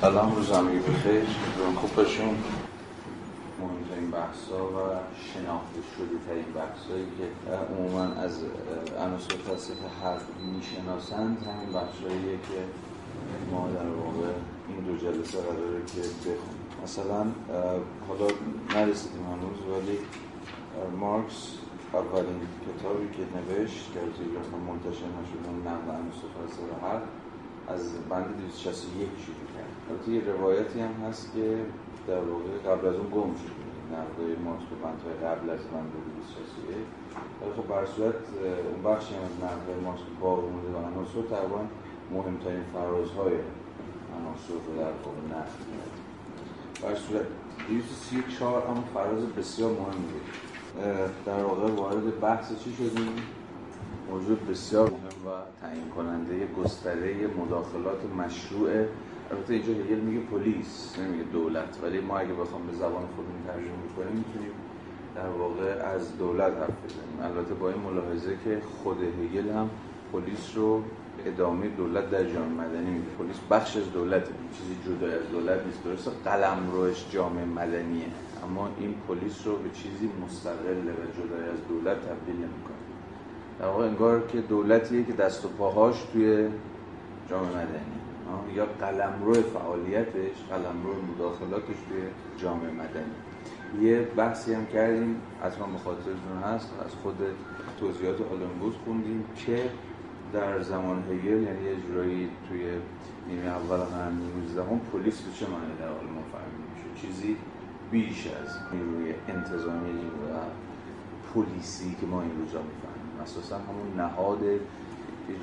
سلام روز همگی بخیر. خوب باشیم مهمترین بحثا و شناخته شده ترین بحثایی که عموما از عناصر فلسفه حرف می‌شناسند همین بحثاییه که ما در واقع این دو جلسه قراره که بخونیم. مثلا حالا نرسیدیم هنوز ولی مارکس اولین کتابی که نوشت که از منتشر نشده نقد عناصر فلسفه حرف از بند 261 شروع کرد البته یه روایتی هم هست که در واقع قبل از اون گم شد. نقدای مارکس به بندهای قبل از بند 261 ولی خب بر صورت اون بخشی هم از نقدای مارکس که باقی مونده و عناصر تقریبا مهمترین فرازهای عناصر رو در واقع نقد کرد. بر صورت 234 اما فراز بسیار بود در واقع وارد بحث چی شدیم؟ موضوع بسیار مهم و تعیین کننده گستره مداخلات مشروع. البته اینجا هگل میگه پلیس نمیگه دولت. ولی ما اگه بخوام به زبان خودمون ترجمه کنیم می‌تونیم در واقع از دولت حرف بزنیم. البته با این ملاحظه که خود هگل هم پلیس رو ادامه دولت در جامعه مدنی میگه پلیس بخش از دولته چیزی جدا از دولت نیست. درسته قلم روش جامعه مدنیه اما این پلیس رو به چیزی مستقل و جدا از دولت تبدیل نمی‌کنه. در واقع انگار که دولتیه که دست و پاهاش توی جامعه مدنی. یا قلمرو فعالیتش قلمرو مداخلاتش توی جامعه مدنی. یه بحثی هم کردیم اصلا مخاطرتون هست از خود توضیحات آلنبوز خوندیم که در زمان هگل یعنی یه جورایی توی نیمه اول قرن 19 پلیس به چه معنی در آلمان فهمیده میشه؟ چیزی بیش از نیروی انتظامی و پلیسی که ما این روزا می‌فهمیم. اساسا همون نهاد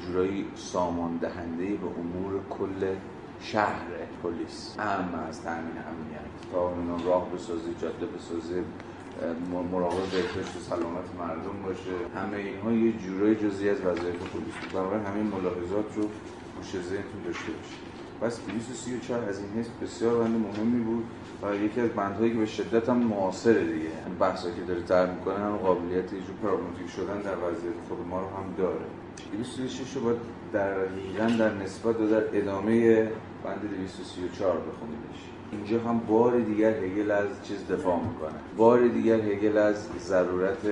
جورایی سامان دهنده به امور کل شهر پلیس. اهم از تامین امنیت. تا راه بسازه جاده بسازه مراقب بهداشت و سلامت مردم باشه. همه اینها یه جورایی جزئی از وظایف پلیس بود. بنابراین همین ملاحظات رو گوش ذهنتون داشته باشید. پس 234 از این حس بسیار بند مهمی بود. و یکی از بندهایی که به شدت هم معاصره دیگه. این بحثا که داره طرح می‌کنه هم قابلیت یه پراگماتیک شدن در وضعیت خود ما رو هم داره. 236 رو باید در دقیقا در نسبت و در ادامه بند 234 بخونیدش. اینجا هم بار دیگر هگل از چیز دفاع می‌کنه. بار دیگر هگل از ضرورت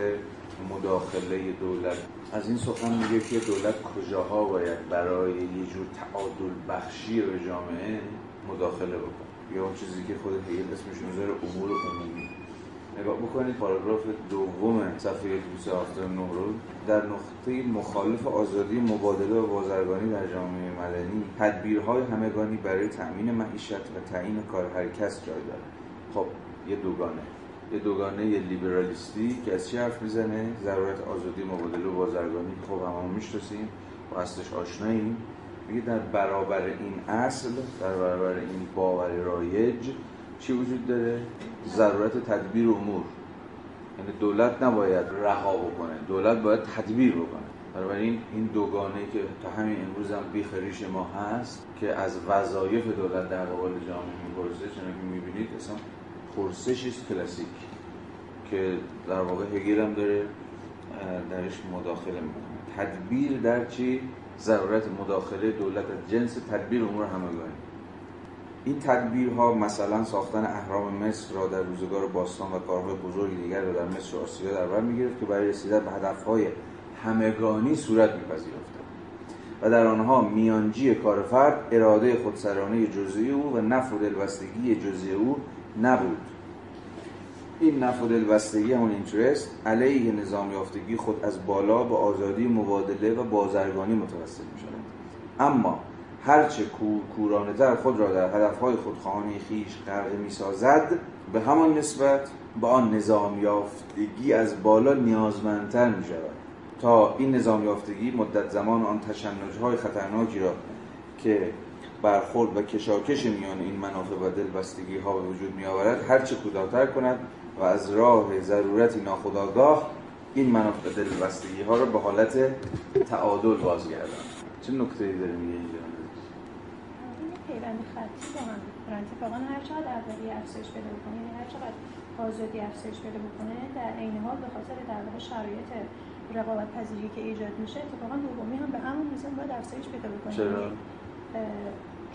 مداخله دولت. از این سخن میگه که دولت کجاها باید برای یه جور تعادل بخشی به جامعه مداخله بکنه. یا اون چیزی که خود هگل اسمش می‌ذاره امور عمومی. نگاه بکنید پاراگراف دوم صفحه 279 رو در نقطه مخالف آزادی مبادله و بازرگانی در جامعه مدنی تدبیرهای همگانی برای تأمین معیشت و تعیین کار هر کس جای داره خب یه دوگانه. یه دوگانه یه لیبرالیستی که از چی حرف می‌زنه؟ ضرورت آزادی مبادله و بازرگانی. خب همون می‌شناسیم. و اصلش آشناییم. میگه در برابر این اصل در برابر این باور رایج چی وجود داره؟ ضرورت تدبیر امور. یعنی دولت نباید رها بکنه دولت باید تدبیر بکنه. بنابراین این دوگانه که تا همین امروز هم بیخریش ما هست که از وظایف دولت در قبال جامعه می‌پرسه چون که می‌بینید اصلا پرسشی کلاسیک که در واقع هگل هم داره درش مداخله می‌کنه. تدبیر در چی؟ ضرورت مداخله دولت از جنس تدبیر امور همگانی این تدبیرها مثلا ساختن اهرام مصر را در روزگار باستان و کارهای بزرگ دیگر را در مصر و آسیا در بر می‌گرفت که برای رسیدن به هدفهای همگانی صورت میپذیرفتند و در آنها میانجی کار فرد اراده خودسرانه جزئی او و نفع دلبستگی جزئی او نبود. این نفع و دلبستگی همون اینترست علیه نظام یافتگی خود از بالا به آزادی مبادله و بازرگانی متوسل می شود اما هرچه کور کورانه تر خود را در هدفهای خودخواهانه خیش غرق می سازد به همان نسبت به آن نظام یافتگی از بالا نیازمندتر می شود تا این نظام یافتگی مدت زمان آن تشنجهای خطرناکی را که برخورد و کشاکش میان این منافع و دلبستگی ها به وجود می آورد هرچه کوتاهتر کند و از راه ضرورتی ناخودآگاه این منافع دلبستگی ها را به حالت تعادل بازگرداند چه نکته ای داره میگه اینجا پیوند خطی با هم می‌کنن اتفاقا هر چقدر اولی افزایش پیدا بکنه یعنی هر چقدر آزادی افزایش پیدا بکنه در عین حال به خاطر در واقع شرایط رقابت پذیری که ایجاد میشه اتفاقا دومی هم به همون میزان باید افزایش پیدا بکنه. چرا؟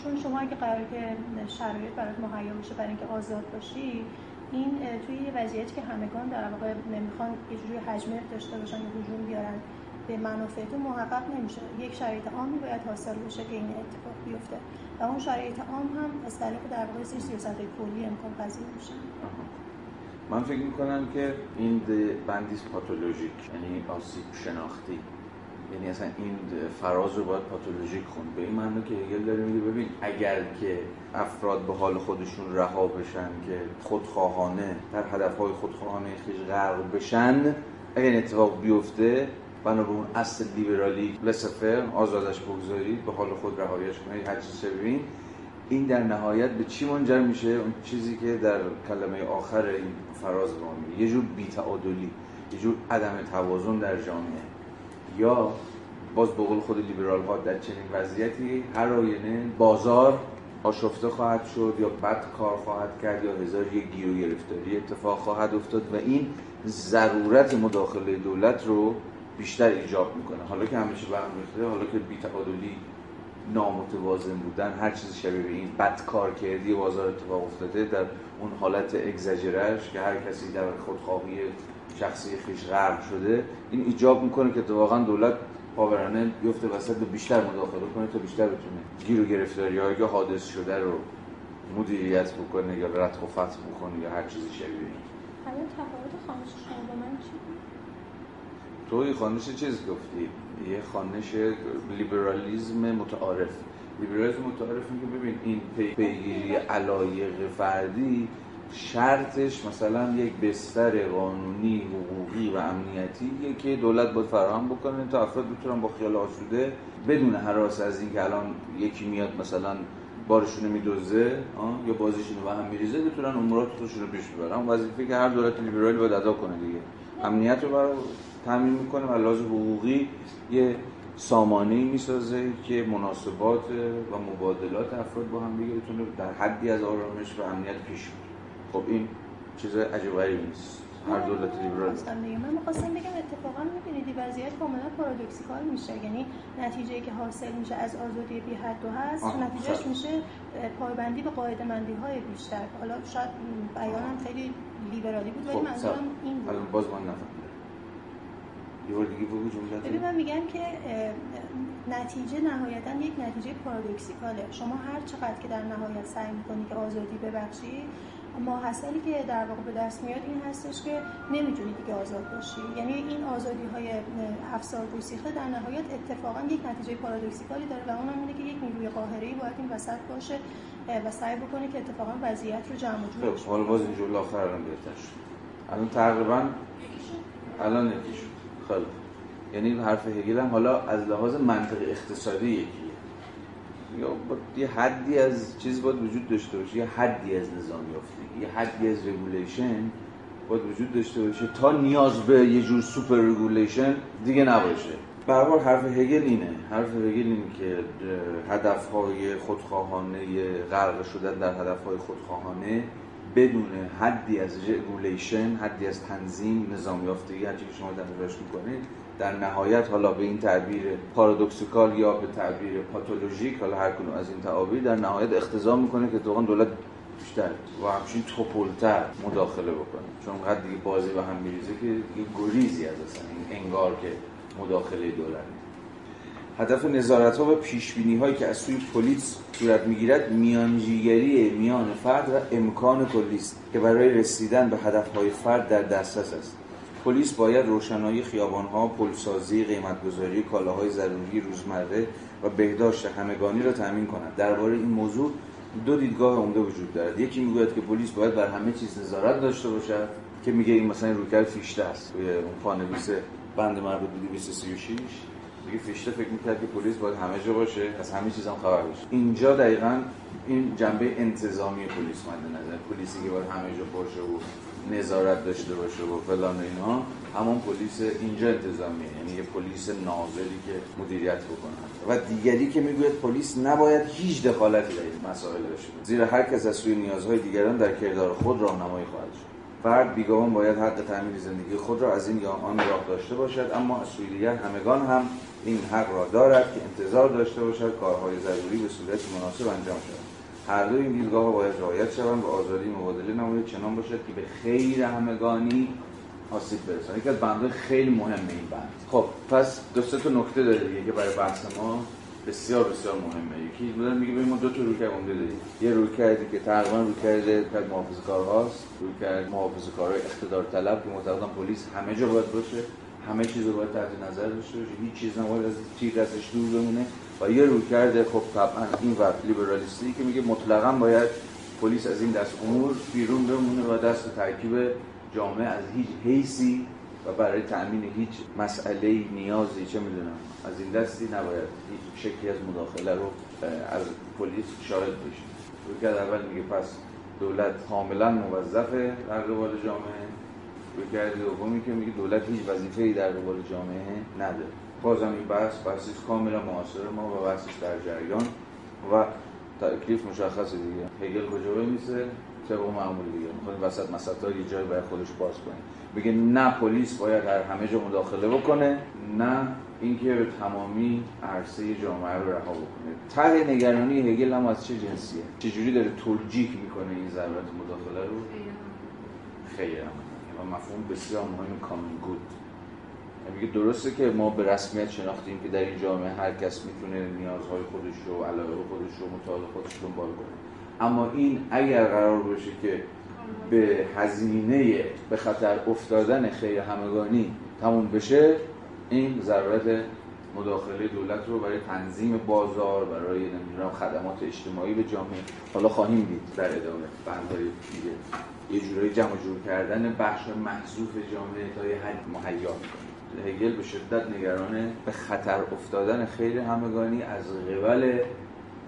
چون شما اگه قرار که شرایط برات مهیا بشه برای اینکه آزاد باشی این توی یه وضعیتی که همگان در واقع نمی‌خوان یه جوری حجمه داشته باشن یا هجوم بیارن به منافعتون محقق نمیشه. یک شرایط عامی باید حاصل بشه که این اتفاق بیفته. و اون شرایط عام هم از طریق در واقع سیاست کلی امکان پذیر میشه. من فکر می‌کنم که این بندیس پاتولوژیک یعنی آسیب شناختی یعنی اصلا این فراز رو باید پاتولوژیک خوند. به این معنی که هگل داره میگه ببین اگر که افراد به حال خودشون رها بشن که خودخواهانه در هدفهای خودخواهانه خیش غرق بشن اگر این اتفاق بیفته بنا به اون اصل لیبرالی لسفر آزادش بگذارید به حال خود رهایش کنید هر چیز ببین این در نهایت به چی منجر میشه؟ اون چیزی که در کلمه آخر این فراز ما یه جور بیتعادلی یه جور عدم توازن در جامعه. یا باز به قول خود لیبرال ها در چنین وضعیتی هر آینه بازار آشفته خواهد شد یا بد کار خواهد کرد یا هزار یک گیر و گرفتاری اتفاق خواهد افتاد و این ضرورت مداخله دولت رو بیشتر ایجاب می‌کنه. حالا که همیشه برم ریخته حالا که بیتعادلی نامتوازن بودن هر چیزی شبیه به این بد کار کردی بازار اتفاق افتاده در اون حالت اگزاجرش که هر کسی در خودخواهی شخصی خیش غرق شده این ایجاب می‌کنه که واقعا دولت پاورانه بیفته وسط و بیشتر مداخله کنه تا بیشتر بتونه گیر و گرفتاری هایی که حادث شده رو مدیریت بکنه یا رد و فتح بکنه یا هر چیزی شبیه این. الان تفاوت خانش شما با من چی توی خانش چیز گفتی؟ یه خانش لیبرالیزم متعارف. لیبرالیزم متعارف که ببین این پیگیری علایق فردی شرطش مثلا یک بستر قانونی حقوقی و امنیتی که دولت باید فراهم بکنه تا افراد بتونن با خیال آسوده بدون حراس از اینکه الان یکی میاد مثلا بارشون میدوزه یا بازیشون به هم میریزه بتونن امورات خودشون رو پیش ببرن. وظیفه که هر دولت لیبرالی باید ادا کنه دیگه. امنیت رو برای تامین می‌کنه و لحاظ حقوقی یه سامانه می‌سازه که مناسبات و مبادلات افراد با هم دیگه بتونه در حدی از آرامش و امنیت پیش بره. خب این چیز عجیب غریبی نیست. هر دولت لیبرال من می‌خواستم بگم اتفاقا می‌بینید وضعیت کاملا پارادوکسیکال میشه. یعنی نتیجه که حاصل میشه از آزادی بی حد و هست نتیجهش میشه پایبندی به قاعده مندی های بیشتر. حالا شاید بیانم خیلی لیبرالی بود ولی خب، منظورم این بود. الان باز من نفهمیدم. یه بار دیگه بگو ببین من میگم که نتیجه نهایتا یک نتیجه پارادوکسیکاله. شما هر چقدر که در نهایت سعی می‌کنی که آزادی ببخشی ماحصلی که در واقع به دست میاد این هستش که نمی‌تونی دیگه آزاد باشی. یعنی این آزادی های افسار گسیخته در نهایت اتفاقا یک نتیجه پارادوکسیکالی داره و اونم اینه که یک نیروی قاهری باید این وسط باشه و سعی بکنه که اتفاقا وضعیت رو جمع و جور خب حالا باز این جمله آخر الان بهتر شد. الان تقریبا الان یکی شد. خیلی یعنی حرف هگل هم حالا از لحاظ منطق اقتصادی یکیه یا یه حدی از چیز باید وجود داشته باشه یه حدی از نظام یافتگی یه حدی از regulation باید وجود داشته باشه تا نیاز به یه جور super regulation دیگه نباشه. برابر حرف هگل اینه حرف هگل اینه که هدفهای خودخواهانه غرق شدن در هدفهای خودخواهانه بدون حدی از رگولیشن حدی از تنظیم نظام یافتگی هرچی که شما در می‌کنید در نهایت حالا به این تعبیر پارادوکسیکال یا به تعبیر پاتولوژیک حالا هر کنون از این تعابیر در نهایت اختضا می‌کنه که دوغان دولت بیشتر و همچین توپلتر مداخله بکنه. چون قد دیگه بازی به هم میریزه که دیگه گریزی از اصلا این انگار که مداخله دولت. هدف نظارت ها و پیش بینی هایی که از سوی پلیس صورت می‌گیرد میانجیگری میان فرد و امکان کلی که برای رسیدن به هدف های فرد در دسترس است. پلیس باید روشنایی خیابانها، پلسازی، قیمتگذاری کالاهای ضروری روزمره و بهداشت همگانی را تامین کند. درباره این موضوع دو دیدگاه عمده وجود دارد. یکی می‌گوید که پلیس باید بر همه چیز نظارت داشته باشد که میگه این مثلا رویکرد فیشته است توی اون پانویس بند مربوط به 236 میگه فیشته فکر می‌کرد که پلیس باید همه جا باشه از همه چیز هم خبر باشه اینجا دقیقا این جنبه انتظامی پلیس مد نظر پلیسی که باید همه جا باشه و نظارت داشته باشه و فلان اینا همون پلیس اینجا انتظامیه یعنی یه پلیس ناظری که مدیریت بکنه. و دیگری که می‌گوید پلیس نباید هیچ دخالتی در این مسائل داشته زیرا هر کس از سوی نیازهای دیگران در کردار خود راهنمایی خواهد شد. فرد بیگمان باید حق تعمیر زندگی خود را از این یا آن راه داشته باشد اما از سوی دیگر همگان هم این حق را دارد که انتظار داشته باشد کارهای ضروری به صورت مناسب انجام شود. هر دو این دیدگاه باید رعایت شوند و آزادی مبادله نماید چنان باشد که به خیر همگانی آسیب برسونه یکی از بندهای خیلی مهمه این بند. خب پس دو سه تا نکته داره دیگه که برای بحث ما بسیار بسیار مهمه. یکی بودن میگه ببین ما دو تا رویکرد عمده داریم. یه رویکردی که تقریبا رویکرد تک محافظه کارهاست رویکرد محافظه کارهای اقتدار طلب که معتقدم پلیس همه جا باید باشه. همه چیز باید تحت نظر باشه. هیچ چیز نباید از تیر دستش دور بمونه. و یه رویکرد خب طبعا این وقت لیبرالیستی که میگه مطلقا باید پلیس از این دست امور بیرون بمونه و دست ترکیب جامعه از هیچ حیثی و برای تأمین هیچ مسئله نیازی چه می‌دونم از این دستی نباید هیچ شکلی از مداخله رو از پلیس شاهد بشیم رویکرد اول میگه پس دولت کاملا موظفه در قبال جامعه. رویکرد دومی که میگه دولت هیچ وظیفه‌ای در قبال جامعه نداره. بازم این بحث بحثی کاملا معاصر ما و بحثش در جریان و تکلیف مشخصه دیگه. هگل کجا بمیسه طبق معمول دیگه. می‌خوایم وسط مسطا یه جای باید خودش باز کنه بگه نه پلیس باید در همه جا مداخله بکنه نه اینکه به تمامی عرصه جامعه رو رها بکنه. ته نگرانی هگل هم از چه جنسیه؟ چجوری داره تلجیک می‌کنه این ضرورت مداخله رو؟ خیلی و مفهوم بسیار مهم کامن گود. میگه درسته که ما به رسمیت شناختیم که در این جامعه هر کس می‌تونه نیازهای خودش رو علاقه خودش رو مطالعه خودش دنبال کنه. اما این اگر قرار باشه که به هزینه به خطر افتادن خیر همگانی تموم بشه این ضرورت مداخله دولت رو برای تنظیم بازار برای نمی‌دونم خدمات اجتماعی به جامعه حالا خواهیم دید در ادامه بندهای دیگه. یه جورایی جمع جور کردن بخش محذوف جامعه تا یه حد مهیا می‌کنه. هگل به شدت نگرانه. به خطر افتادن خیر همگانی از قبل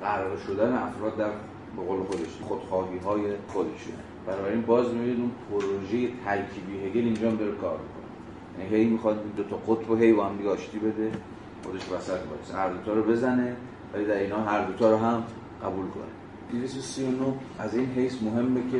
قرار شدن افراد در به قول خودش خودخواهی های خودشونه. بنابراین باز می‌بینید اون پروژه ترکیبی هگل اینجا داره کار می‌کنه. یعنی هی می‌خواد دو تا قطب و هی با هم دیگه آشتی بده خودش وسط باشه هر دوتا رو بزنه ولی در اینا هر دوتا رو هم قبول کنه. 239 از این حیث مهمه که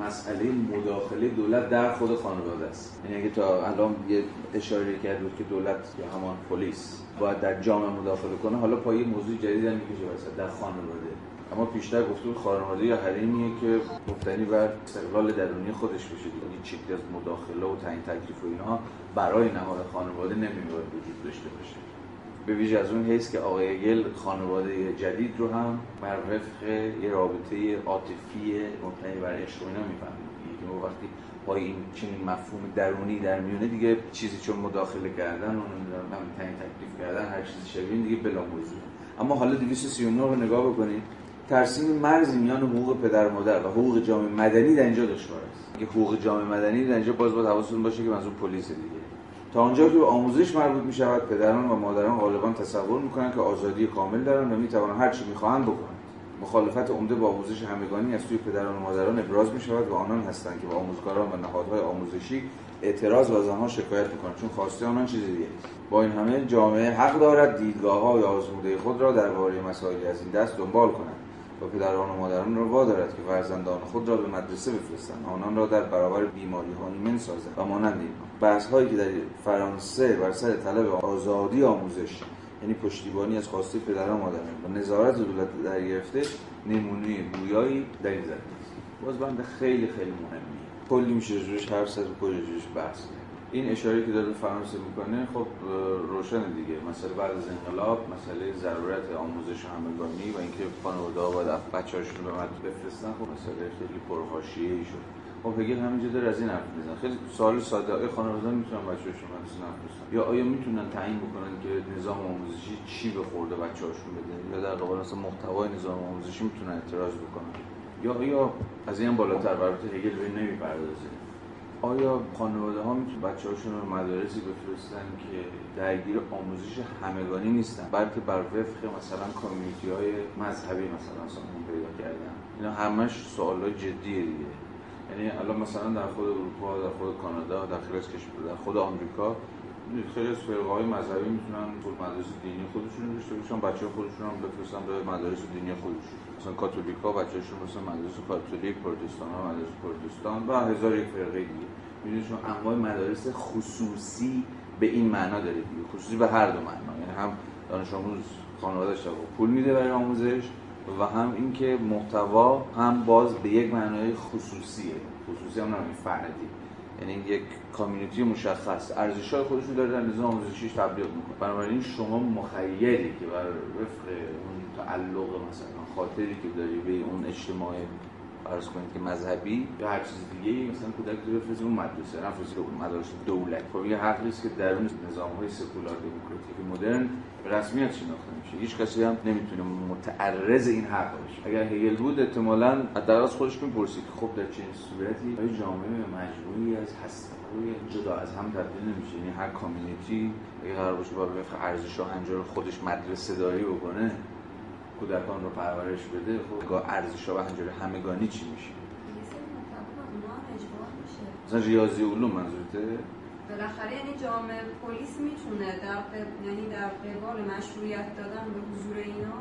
مسئله مداخله دولت در خود خانواده است. یعنی اگه تا الان یه اشاره کرد بود که دولت یا همان پلیس باید در جامعه مداخله کنه حالا پای موضوع جدید هم می‌کشه در خانواده. اما پیشتر گفتیم خانواده یا حریمیه که مبتنی بر استقلال درونی خودش بشه. دیگه چیزی از مداخله و تعیین تکلیف و اینها برای نهاد خانواده نمیباید وجود داشته باشه. به ویژه از اون حیث که آقای گل خانواده جدید رو هم بر وفق یه رابطه عاطفی مبتنی بر عشق اینا می‌فهمیم. که وقتی با این چنین مفهوم درونی در میونه دیگه چیزی چون مداخله کردن و تعیین تکلیف کردن هر چیزی شبیه دیگه بلا موضوع. اما حالا 239 رو نگاه بکنید ترسیم مرز میان حقوق پدر مادر و حقوق جامعه مدنی در اینجا دشوار است. حقوق جامعه مدنی در اینجا باز باید حواستون باشه که منظور پلیس دیگه. آنجا که به آموزش مربوط می شود پدران و مادران غالبا تصور می‌کنند که آزادی کامل دارند و می توانند هر چی می‌خواهند بکنند. مخالفت عمده با آموزش همگانی از سوی پدران و مادران ابراز می شود و آنان هستند که با آموزگاران و نهادهای آموزشی اعتراض و از آنها شکایت می‌کنند چون خواسته آنان چیز دیگه با این همه جامعه حق دارد دیدگاه های آزموده خود را درباره مسائلی از این دست دنبال کند. و پدران و مادران را وادارد که فرزندان خود را به مدرسه بفرستند. آنان را در برابر بیماری ها ایمن سازند و مانند این بحث هایی که در فرانسه بر سر طلب آزادی آموزش یعنی پشتیبانی از خواسته پدران و مادران و نظارت دولت در گرفته نمونه گویایی در این زمینه باز بند خیلی خیلی مهمیه. کلی میشه روش حرف زد و کلی روش بحث. این اشاره که داره فرانسه می‌کنه خب روشن دیگه. مثلا بعد از انقلاب مسئله ضرورت آموزش همگانی و اینکه خانواده ها باید بچه‌هاشون به بفرستن خب مسئله خیلی ای شد. خب هگل همینجا داره از این حرف می‌زنه. خیلی سوال ساده. آیا خانواده می‌تونن بچه‌هاشون مدرسه نفرستن؟ یا آیا می‌تونن تعیین بکنن که نظام آموزشی چی به خورده بچه‌هاشون بده؟ یا در قبال مثلا محتوای نظام آموزشی می‌تونن اعتراض بکنن؟ یا آیا از این بالاتر البته هگل به نمی‌پردازه. آیا خانواده ها می‌تونن بچه هاشون رو مدارسی بفرستن که درگیر آموزش همگانی نیستن بلکه بر وفق مثلا کامیونیتی های مذهبی مثلا سامون پیدا کردن؟ اینا همش سوال جدیه دیگه. یعنی الان مثلا در خود اروپا در خود کانادا در خیلی کشور در خود آمریکا خیلی از فرقه های مذهبی می‌تونن مدارس دینی خودشون داشته باشن بچه خودشون هم بفرستن به مدارس دینی خودشون. مثلا کاتولیکا بچه‌شون مثلا مدارس کاتولیک پروتستان ها مدارس پروتستان و هزار یک فرقه دیگه. می‌دونید شما انواع مدارس خصوصی به این معنا داره دیگه. خصوصی به هر دو معنا. یعنی هم دانش آموز خانواده‌اش پول میده برای آموزش و هم اینکه محتوا هم باز به یک معنای خصوصیه. خصوصی هم نمیشه فردی. یعنی یک کامیونیتی مشخص. ارزش های خودشون داره در نظام آموزشیش تبلیغ می‌کنه. بنابراین شما مخیلی که بر وفق تعلق مثلا خاطری که داری به اون اجتماع فرض کنید که مذهبی یا هر چیز دیگه مثلا کودک رو بفرستی اون مدرسه نفرستی اون مدارس دولت. خب یه حقی است که در اون نظام های سکولار دموکراتیک مدرن به رسمیت شناخته میشه. هیچ کسی هم نمی‌تونه متعرض این حق باشه. اگر هگل بود احتمالاً از خودش می‌پرسید که خب در چنین صورتی آیا جامعه مجموعی از هسته‌های جدا از هم تبدیل نمیشه؟ یعنی هر کامیونیتی اگه قرار باشه با ارزش و انجار خودش مدرسه داری بکنه کودکان رو پرورش بده خب ارزش و همجوری همگانی چی میشه؟ مثلا ریاضی علوم منظورته؟ بالاخره یعنی جامعه پلیس می‌تونه در یعنی در قبال مشروعیت دادن به حضور اینا؟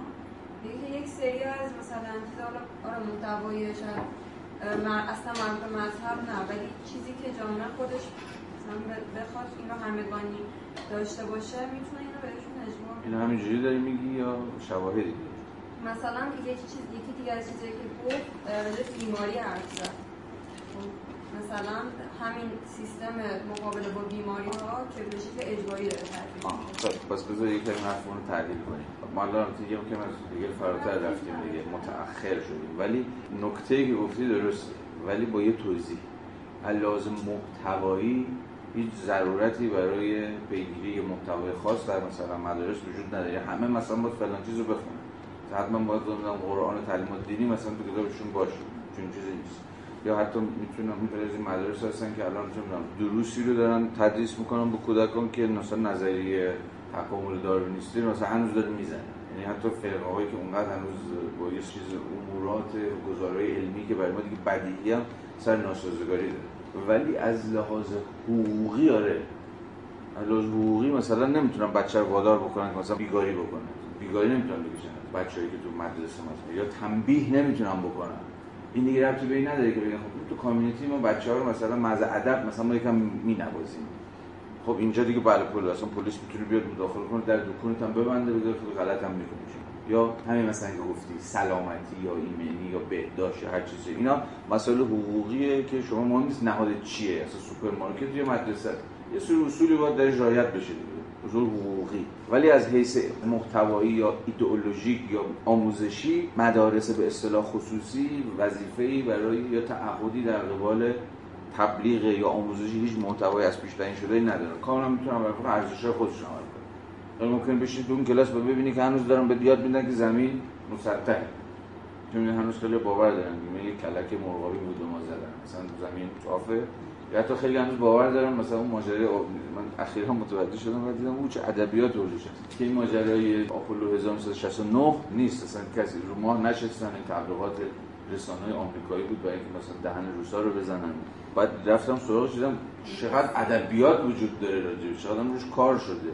که یک سری از مثلا چیز حالا آره محتوای شاید اصلا مربوط مذهب نه ولی چیزی که جامعه خودش مثلا بخواد این رو همگانی داشته باشه می‌تونه اینو بهشون اجبار اینو همینجوری داری میگی یا شواهدی؟ مثلا یکی چیز یکی دیگه از چیزایی که گفت راجع بیماری حرف زد خب، مثلا همین سیستم مقابله با بیماری ها که به شکل اجباری داره تحلیل خب، پس بذار یک کمی حرف رو تحلیل کنیم. ما الان دیگه که از دیگه فراتر رفتیم دیگه. متأخر شدیم. ولی نکته که گفتی درسته. ولی با یه توضیح. لازم محتوایی هیچ ضرورتی برای پیگیری محتوای خاص در مثلا مدارس وجود نداره. همه مثلا باید فلان چیز رو بخونن. حتما باید بودم قرآن تعلیمات دینی مثلا تو کتابشون باشه. چون چیزی نیست. یا حتی می‌تونم این مدارس هستن که الان می‌تونم دروسی رو دارن تدریس می‌کنن به کودکان که مثلا نظریه تکامل داروینیستی رو مثلا هنوز داره می‌زنن. یعنی حتی فرقه هایی که اونقدر هنوز با یه چیز امورات گزارای علمی که برای ما دیگه بدیهی هم سر ناسازگاری داره. ولی از لحاظ حقوقی آره. از لحاظ حقوقی مثلا نمی‌تونم بچه رو وادار بکنن که مثلا بیگاری بکنه بیگاری نمی‌تونم بکشن. بچه‌ای که تو مدرسه مثلا یا تنبیه نمی‌تونم بکنم این دیگه ربطی به نداره که بگم خب تو community ما بچه‌ها رو مثلا محض ادب مثلا ما یکم مینوازیم. خب اینجا دیگه بله پلیس اصلا پلیس می‌تونه بیاد مداخله کنه در دکونت هم ببنده بگه تو غلط هم می‌کنی یا همین مثلا که گفتی سلامتی یا ایمنی یا بهداشت یا هر چیزی. اینا مسائل حقوقیه که شما مهم نیست نهاد چیه. اصلا سوپرمارکت یا مدرسه. یه سری اصولی باید در رعایت بشه دیگه. اصول حقوقی. ولی از حیث محتوایی یا ایدئولوژیک یا آموزشی مدارس به اصطلاح خصوصی وظیفه‌ای برای یا تعهدی در قبال تبلیغ یا آموزشی هیچ محتوایی از پیش تعیین شده ندارن کاملا می‌تونن بر ارزش خودشون عمل کنن ممکن بشید تو اون کلاس ببینی که هنوز دارن به یاد میدن که زمین مسطحه. چون هنوز خیلی باور دارن یک کلک مرغابی بود ما زدن. مثلا زمین صافه یا حتی خیلی هنوز باور دارم مثلا اون ماجرای من اخیرا متوجه شدم و دیدم اون چه ادبیات ورزش هست که این ماجرای آپولو 1969 نیست. اصلا کسی رو ماه نشستن این تبلیغات رسانه آمریکایی بود برای اینکه مثلا دهن روسا رو بزنن. بعد رفتم سراغ دیدم چقدر ادبیات وجود داره راجعش چقدر روش کار شده.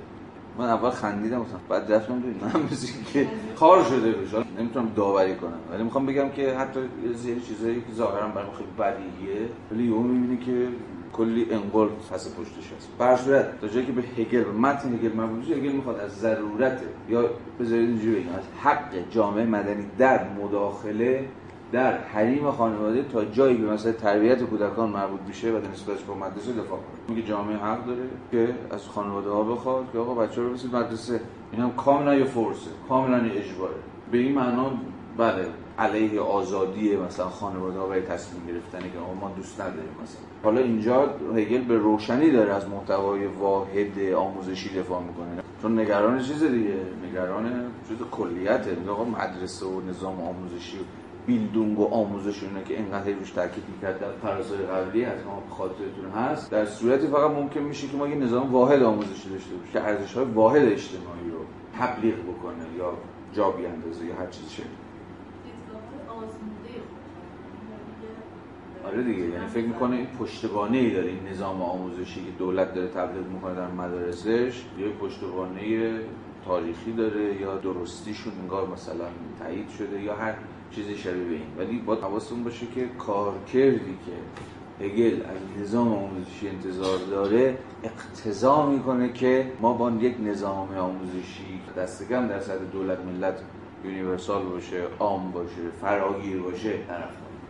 من اول خندیدم مثلا بعد رفتم ببینم من که کار شده بشه نمی‌تونم داوری کنم. ولی می‌خوام بگم که حتی سری چیزایی که ظاهرا برای خیلی بدیهیه ولی یهو می‌بینی که کلی انقل پس پشتش هست. بر صورت تا جایی که به هگل متن هگل مربوط هگل می‌خواد از ضرورت یا بذارید اینجوری از حق جامعه مدنی در مداخله در حریم خانواده تا جایی به مثلا تربیت کودکان مربوط میشه و در نسبتش با مدرسه دفاع کنه. میگه جامعه حق داره که از خانواده ها بخواد که آقا بچه رو بسید مدرسه. این هم کاملا یه فرصه کاملا یه اجباره. به این معنا بله علیه آزادی مثلا خانواده ها برای تصمیم گرفتنی که ما دوست نداریم مثلا. حالا اینجا هگل به روشنی داره از محتوای واحد آموزشی دفاع می‌کنه. چون نگران چیز دیگه نگران چیز کلیته. آقا مدرسه و نظام آموزشی بیلدونگ و آموزش اینا که اینقدر روش تاکید کرد در فرازهای قبلی از ما خاطرتون هست. در صورتی فقط ممکن میشه که ما یه نظام واحد آموزشی داشته باشیم که ارزش های واحد اجتماعی رو تبلیغ بکنه یا جا بیاندازه یا هر چیز شه. آره دیگه یعنی فکر می‌کنه این پشتوانه ای داره این نظام آموزشی که دولت داره تبلیغ می‌کنه در مدارسش یه پشتوانه تاریخی داره یا درستیشون انگار مثلا تایید شده یا هر چیزی شبیه به این. ولی با حواستون باشه که کارکردی که هگل از نظام آموزشی انتظار داره اقتضا می‌کنه که ما با یک نظام آموزشی دست کم در سطح دولت ملت universal باشه عام باشه فراگیر باشه طرف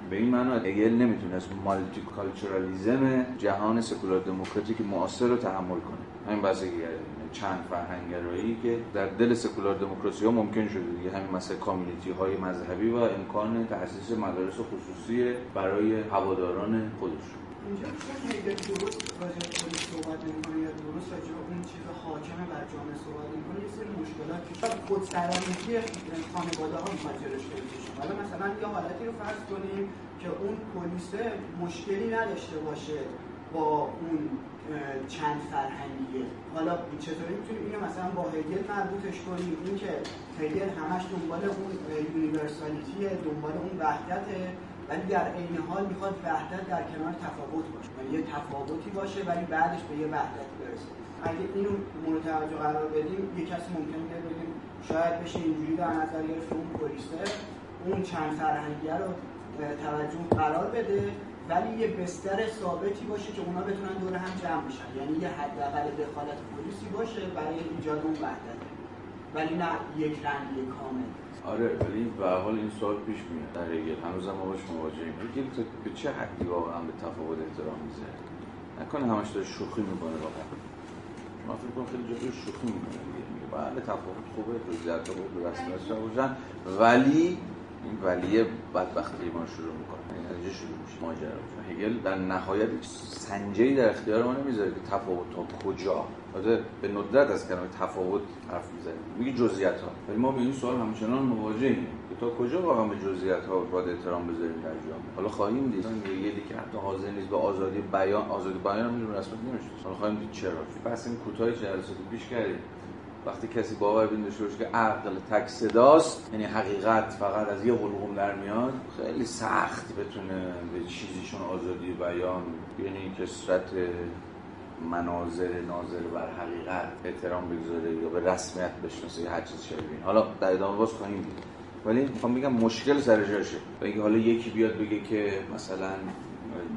به این معنا هگل نمی‌تونست multiculturalism جهان سکولار دموکراتیک معاصر رو تحمل کنه. همین بحثی که چند فرهنگرایی که در دل سکولار دموکراسی ها ممکن شده دیگه. همین مثل community های مذهبی و امکان تأسیس مدارس خصوصی برای هواداران خودش. اینجا درست راجع به صحبت نمی‌کنه یا درست راجع اون چیز حاکم بر جامعه صحبت نمی‌کنه یه مشکلات که خود سرانگی خانواده ها ماجراش حالا مثلا یه حالتی رو فرض کنیم که اون پلیس مشکلی نداشته باشه با اون چند فرهنگیه. حالا چطوری می‌تونیم اینو مثلا با هگل مربوطش کنیم این که هگل همش دنبال اون یونیورسالیتیه دنبال اون وحدته ولی در عین حال می‌خواد وحدت در کنار تفاوت باشه. یعنی یه تفاوتی باشه ولی بعدش به یه وحدت برسه. اگه اینو مورد توجه قرار بدیم یه کسی ممکنه بگیم شاید بشه اینجوری در نظر گرفت اون پلیسه اون چند فرهنگیه رو توجه قرار بده. ولی یه بستر ثابتی باشه که اونا بتونن دور هم جمع بشن. یعنی یه حداقل دخالت پلیسی باشه برای ایجاد اون وحدت. ولی نه یک رنگی کامل. آره ولی به حال این سوال پیش میاد. در هگل هنوز هم باش مواجهیم هگل به چه حدی واقعا به تفاوت احترام می‌ذاره؟ نکنه همش داره شوخی می‌کنه واقعا. من فکر کنم خیلی جایی شوخی می‌کنه دیگه. میگه بله تفاوت خوبه جزئیات خوبه به رسمیت باشن. ولی این ولیه بدبختی ما شروع از شروع میشه. ماجرا. هگل در نهایت سنجی در اختیار ما نمی‌ذاره که تفاوت تا کجا. البته به ندرت از کلمه تفاوت حرف می‌زنیم. میگه جزئیات ها ولی ما به این سوال همچنان مواجهیم. که تا کجا واقعا به جزئیات ها باید احترام بذاریم در جامعه؟ حالا خواهیم دید. یه که حتی حاضر نیست به آزادی بیان آزادی بیان هم رسمیت نمیشه حالا خواهیم دید چرا. بس این کوتاه جلسات پیش کردیم. وقتی کسی باور بین داشته که عقل تک صداست یعنی حقیقت فقط از یه حلقوم در میاد خیلی سخت بتونه به چیزیشون آزادی بیان. یعنی کسرت مناظر ناظر بر حقیقت احترام بگذاره یا به رسمیت بشناسه هر چیز شبیه حالا در ادامه باز خواهیم دید ولی می‌خوام بگم مشکل سر جاشه. اینکه حالا یکی بیاد بگه که مثلا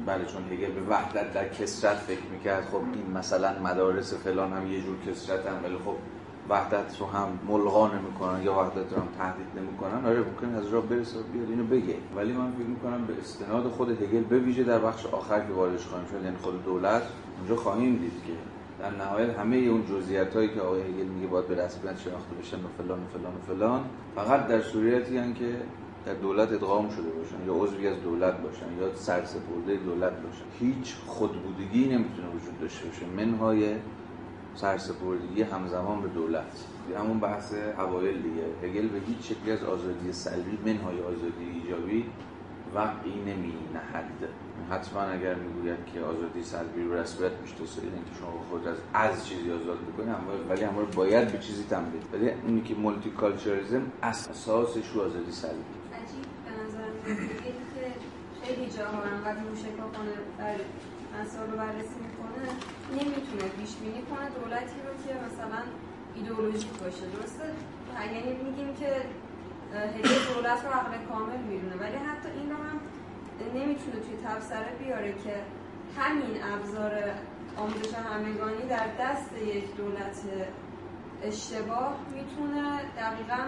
بله چون هگل به وحدت در کسرت فکر می‌کرد خب این مثلا مدارس فلان هم یه جور کسرت هم ولی خب وحدت رو هم ملغا نمی‌کنن یا وحدت رو هم تهدید نمی‌کنن آره ممکن از راه برسه بیاد اینو بگه. ولی من فکر می‌کنم به استناد خود هگل به ویژه در بخش آخر که واردش خواهیم شد یعنی خود دولت اونجا خواهیم دید که در نهایت همه اون جزئیات هایی که آقای هگل میگه باید به رسمیت شناخته بشن و فلان و فلان و فلان فقط در صورتی هن که در دولت ادغام شده باشن یا عضوی از دولت باشن یا سرسپرده دولت باشن. هیچ خودبودگی نمی‌تونه وجود داشته باشه. منهای سرسپردگی همزمان به دولت. همون بحث اوایل دیگه. هگل به هیچ شکلی از آزادی سلبی منهای آزادی ایجابی وقعی نمی نهد حتما اگر می‌گوید که آزادی سلبی رو رسمیت می‌شناسه اینکه شما خود از از چیزی آزاد بکنید ولی همواره باید به چیزی تنبیه ولی اونی که مولتی کالچرالیسم اساسش رو آزادی سلبی. عجیب. به نظر که خیلی جاها انقدر موشکافانه در مسائل رو بررسی نمی‌تونه پیش بینی کنه دولتی رو که مثلا ایدئولوژیک باشه. درسته؟ یعنی میگیم که هدیه دولت رو عقل کامل می‌دونه ولی حتی این رو هم نمی‌تونه توی تبصره بیاره که همین ابزار آموزش همگانی در دست یک دولت اشتباه می‌تونه دقیقا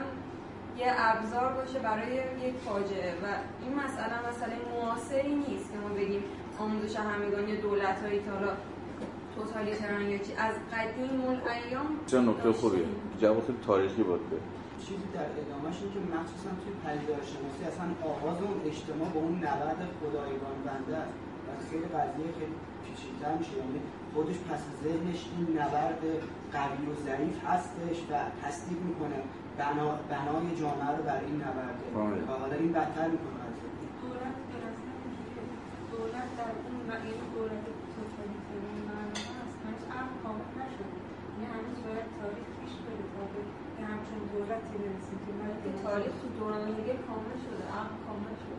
یه ابزار باشه برای یک فاجعه. و این مسئله مسئله معاصری نیست که ما بگیم آموزش همگانی دولت هایی که حالا توتالیتران یا از قدیم ایام چه نکته خوبیه؟ جواب خیلی تاریخی بود به چیزی در ادامهش این که مخصوصا توی پدیدارشناسی اصلا آغاز اون اجتماع با اون نبرد خدایگان بنده است. و خیلی قضیه خیلی پیچیده‌تر میشه. یعنی خودش پس ذهنش این نبرد قوی و ضعیف هستش و تصدیق می‌کنه بنا بنای جامعه رو بر این نبرده بله. و حالا این بدتر می‌کنه دولت دولت در اون این دولت توتالیتری معنا هست هنوز امر کامل نشده تاریخ پیش بره تا به یه همچین دولتی برسیم که ما تاریخ تو دوران هگل کامل شده عقل کامل شده.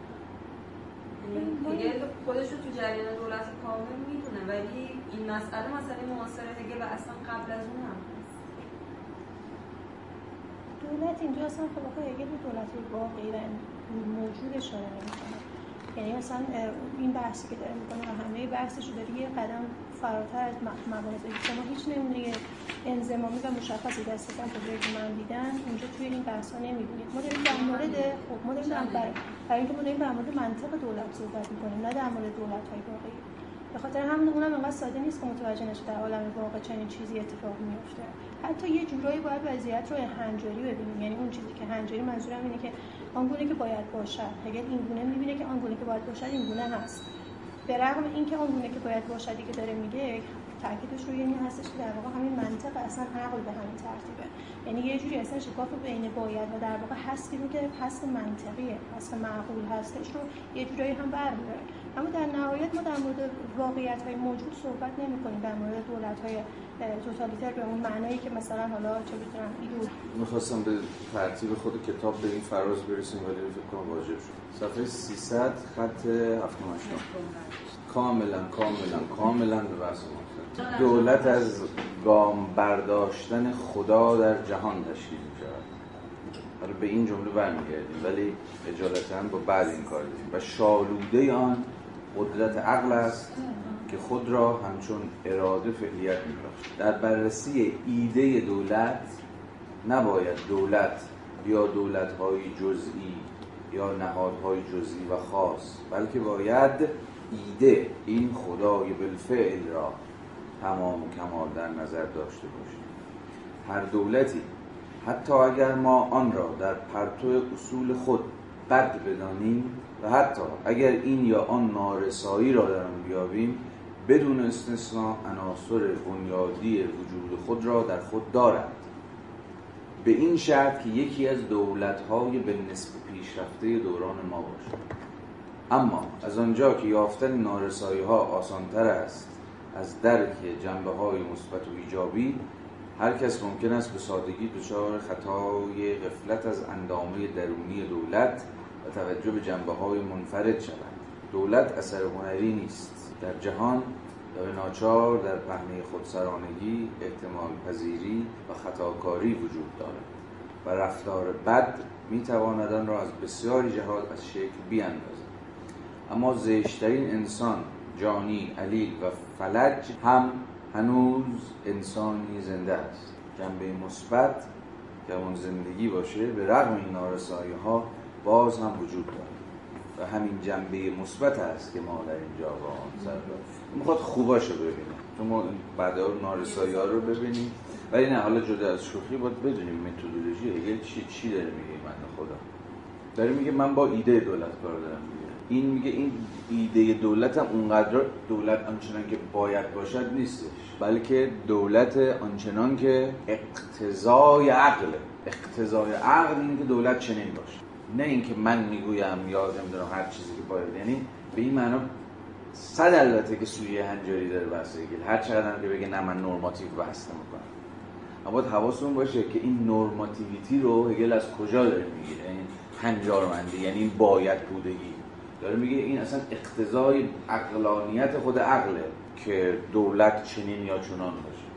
یعنی هگل خودش رو تو جریان دولت کامل می‌دونه ولی این مسئله مسئله معاصر هگل و اصلا قبل از اون هم دولت اینجا اصلا خب آقا هگل دولت واقعی موجود اشاره نمی‌کنه. یعنی مثلا این بحثی که داره می‌کنه و همه بحثش رو داره یه قدم فراتر از موارد شما هیچ نمونه انزمامی و مشخصی دست کم که من دیدن اونجا توی این بحث ها نمی‌بینید. ما داریم در مورد خب ما داریم برای اینکه ما داریم در مورد منطق دولت صحبت می‌کنیم نه در مورد دولت های واقعی. به خاطر همون اونم انقدر ساده نیست که متوجه نشه در عالم واقع چنین چیزی اتفاق میفته حتی یه جورایی باید وضعیت رو هنجاری ببینیم. یعنی اون چیزی که هنجاری منظورم اینه که آنگونه که باید باشد. اگر این گونه می‌بینه که آنگونه که باید باشد این گونه هست. به رغم اینکه آنگونه که باید باشدی که داره میگه تاکیدش روی این هستش که در واقع همین منطق اصلا عقل به همین ترتیبه. یعنی یه جوری اصلا شکاف بین باید و در واقع هستی رو که هست منطقیه هست معقول هستش رو یه جورایی هم برمیداره. اما در نهایت ما در مورد واقعیت های موجود صحبت نمی کنیم در مورد دولت های توتالیتر به اون معنایی که مثلا حالا چه ایدول می‌خواستم به ترتیب خود کتاب به این فراز برسیم ولی فکر کنم واجب شد. صفحه 300 خط 7 کاملا کاملا کاملا به بحث دولت از گام برداشتن خدا در جهان تشکیل می شود حالا به این جمله برمیگردیم ولی اجالتا با بعد این کار دیم و شالوده آن قدرت عقل است که خود را همچون اراده فعلیت می در بررسی ایده دولت نباید دولت یا دولت‌های جزئی یا نهادهای جزئی و خاص بلکه باید ایده این خدای بالفعل را تمام و کمال در نظر داشته باشیم. هر دولتی حتی اگر ما آن را در پرتو اصول خود بد بدانیم و حتی اگر این یا آن نارسایی را در آن بیابیم بدون استثناء عناصر بنیادی وجود خود را در خود دارد به این شرط که یکی از دولت‌های به نسب پیشرفته دوران ما باشد اما از آنجا که یافتن نارسایی ها آسانتر است از درک جنبه های مثبت و ایجابی هر کس ممکن است به سادگی دچار خطای غفلت از اندامه درونی دولت و توجه به جنبه های منفرد شود. دولت اثر هنری نیست. در جهان و ناچار در پهنه خودسرانگی احتمال پذیری و خطاکاری وجود دارد و رفتار بد می آن را از بسیاری جهات از شکل بیاندازد. اما زشترین انسان جانی علیل و فلج هم هنوز انسانی زنده است. جنبه مثبت که اون زندگی باشه به رغم این نارسایی ها باز هم وجود داره و همین جنبه مثبت است که ما در اینجا با آن سر می‌خواد خوباشو ببینیم تو ما بعد نارسایی ها رو ببینیم. ولی نه حالا جدا از شوخی باید بدونیم متدولوژی هگل چی چی داره میگه من خدا. داره میگه من با ایده دولت کار دارم این میگه این ایده دولت هم اونقدر دولت آنچنان که باید باشد نیستش. بلکه دولت آنچنان که اقتضای عقل. اقتضای عقل این که دولت چنین باشه. نه اینکه من می‌گویم یا نمی‌دونم هر چیزی که باید. یعنی به این معنا صد البته که سویه هنجاری داره بحثه هر چقدر که بگه نه من نورماتیو بحث می‌کنم اما باید حواستون باشه که این نورماتیویتی رو هگل از کجا داره می‌گیره؟ این هنجارمندی یعنی این باید بودگی. داره میگه این اصلا اقتضای عقلانیت خود عقله که دولت چنین یا چنان باشه.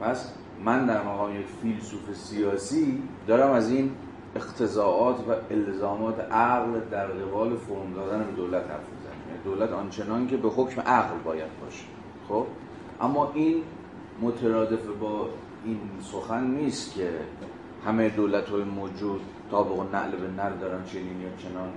پس من در مقام یک فیلسوف سیاسی دارم از این اقتضاعات و الزامات عقل در قبال فرم دادن به دولت حرف دولت آنچنان که به حکم عقل باید باشه. خب؟ اما این مترادف با این سخن نیست که همه دولت های موجود طابق نعل به نعل دارن چنین یا چنان.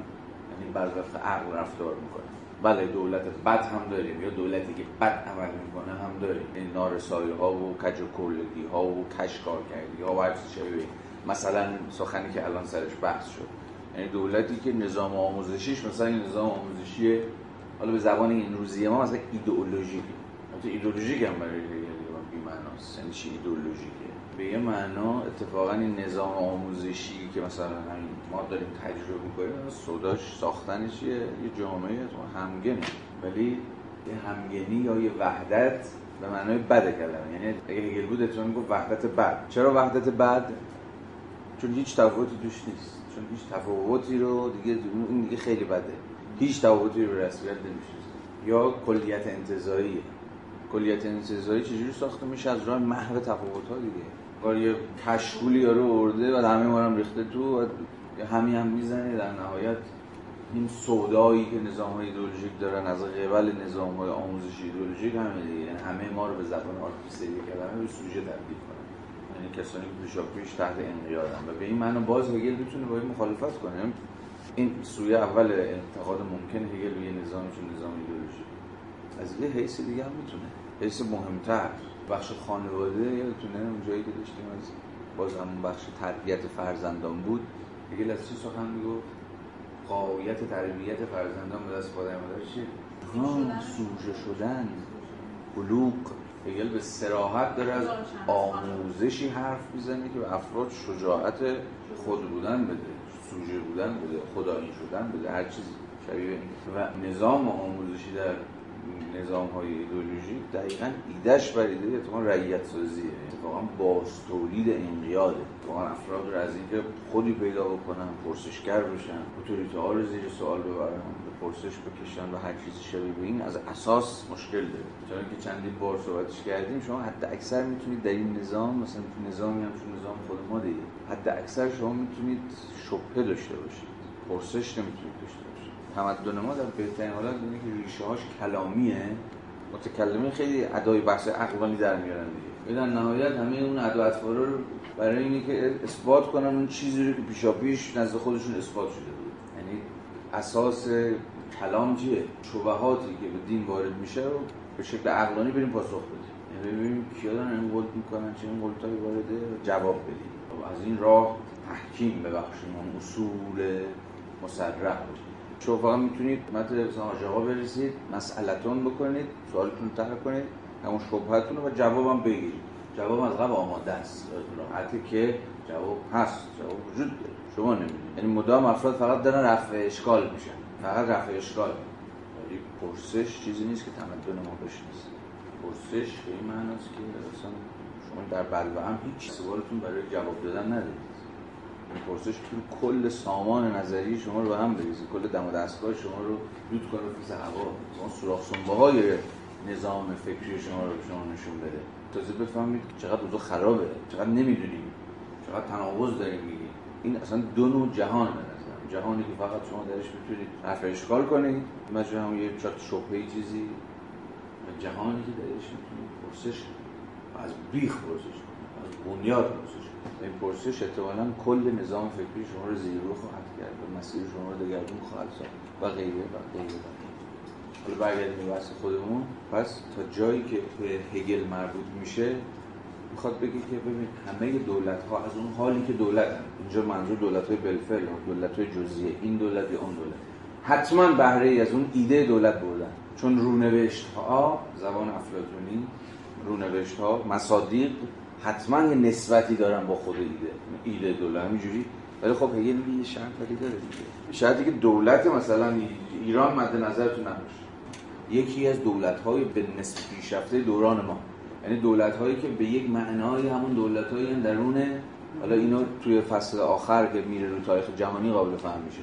یعنی بر وفق عقل رفتار می‌کنه بله دولت بد هم داریم یا دولتی که بد عمل می‌کنه هم داریم. این نارسایی ها و کج و کلگی ها و کش کار کردی ها و هر مثلا سخنی که الان سرش بحث شد. یعنی دولتی که نظام آموزشیش مثلا نظام آموزشی حالا به زبان این روزی ما مثلا ایدئولوژیک. ایدئولوژیک هم برای بی معناست یعنی چی ایدئولوژیکه؟ به یه معنا اتفاقا این نظام آموزشی که مثلا همین ما داریم تجربه می‌کنیم صداش ساختنش یه جامعه همگنه ولی یه همگنی یا یه وحدت به معنای بد کلمه. یعنی اگه هگل بود اتفاقا گفت وحدت بد. چرا وحدت بد؟ چون هیچ تفاوتی توش نیست. چون هیچ تفاوتی رو دیگه این دیگه خیلی بده. هیچ تفاوتی به رسمیت نمیشه یا کلیت انتزاعی. کلیت انتزاعی چجوری ساخته میشه؟ از راه محو تفاوت ها دیگه. کار یه کشکولی یارو ارده و همه ما هم ریخته تو و همین هم می‌زنه. در نهایت این سودایی که نظام های ایدئولوژیک دارن از قبل نظام های آموزشی ایدئولوژیک همه دیگه. یعنی همه ما رو به زبان آلتوسری کردن به سوژه تبدیل کنن. یعنی کسانی که پیشا پیش تحت انقیادن. و به این معنی باز هگل می‌تونه با این مخالفت کنه. این سوی اول انتقاد ممکن هگل به یه نظامشون نظام ایدئولوژی از یه حیث دیگه هم می‌تونه. حیث مهمتر. بخش خانواده یادتونه اون جایی که داشتیم از باز همون بخش تربیت فرزندان بود. هگل از چی سخن می‌گفت؟ قایت تربیت فرزندان به دست پادر مادر چیه؟ سوژه شدن. بلوغ. هگل به سراحت داره از آموزشی حرف می‌زنه که به افراد شجاعت خود بودن بده. سوژه بودن بده خدایی شدن بده هر چیزی شبیه و نظام آموزشی در نظام های ایدئولوژیک دقیقا ایدهش بر ایده اتفاقا رعیت سازیه اتفاقا باز تولید انقیاده. اتفاقا افراد رو از اینکه خودی پیدا بکنن پرسشگر بشن اتوریته ها رو زیر سوال ببرن. پرسش بکشن و هر چیزی شبیه به این از اساس مشکل داره. چون که چندین بار صحبتش کردیم شما حتی اکثر می‌تونید در این نظام مثلا تو نظامی هم چون نظام خود ما دیگه حتی اکثر شما می‌تونید شبهه داشته باشید. پرسش نمی‌تونید داشته تمدن ما در بهترین حالت اینه که ریشه هاش کلامیه. متکلمه خیلی ادای بحث عقلانی در میارن دیگه. در نهایت همه اون ادا اطفارا رو برای اینه که اثبات کنن اون چیزی رو که پیشا پیش نزد خودشون اثبات شده. اساس کلام چیه؟ شبهاتی که به دین وارد میشه رو به شکل عقلانی بریم پاسخ بدیم. یعنی ببینیم کیا دارن این قلط می‌کنن چه این قلطایی وارده جواب بدیم. از این راه تحکیم ببخشیم اون اصول مسرح شما فقط می‌تونید متن مثلا آقا برسید مسئلتون بکنید سوالتون طرح کنید همون شبهتون رو و جوابم بگیرید. جواب از قبل آماده است. راحتی که جواب هست جواب وجود داره. شما نمی‌دونید یعنی مدام افراد فقط دارن رفع اشکال میشن. فقط رفع اشکال. ولی پرسش چیزی نیست که تمدن ما بشناسه. پرسش به این معناست که اصلا شما در بلوه هم هیچ سوالتون برای جواب دادن ندارید. این پرسش کل سامان نظری شما رو به هم بریزه. کل دم و دستگاه شما رو دود کنه فیز هوا. شما سوراخ های نظام فکری شما رو به شما نشون بده. تازه بفهمید چقدر اوضاع خرابه. چقدر نمی‌دونیم. چقدر تناقض داریم میگیم. این اصلا دو نوع جهان به جهانی که فقط شما درش می‌تونید حرف اشکال کنید مثلا هم یه چات شبهه چیزی. و جهانی که درش می‌تونید پرسش از بیخ پرسش از بنیاد پرسش این پرسش احتمالا کل نظام فکری شما رو زیر رو خواهد کرد و مسیر شما رو دگرگون خواهد ساخت. و غیره و غیره و حالا برگردیم به بحث خودمون. پس تا جایی که به هگل مربوط میشه می‌خواد بگه که ببین همه دولت ها از اون حالی که دولت هم. اینجا منظور دولت های بلفل یا دولت های جزیه این دولت یا اون دولت. حتما بهره ای از اون ایده دولت بردن. چون رونوشت ها زبان افلاطونی رونوشت ها مصادیق حتما یه نسبتی دارن با خود ایده ایده دولت. همینجوری. ولی خب هگل میگه یه شرط ولی داره دیگه. شرطی که دولت مثلا ایران مد نظرتون نباشه. یکی از دولت های به نسب پیشرفته دوران ما. یعنی دولت هایی که به یک معنای همون دولت هایی درون حالا اینو توی فصل آخر که میره رو تاریخ جهانی قابل فهم میشه.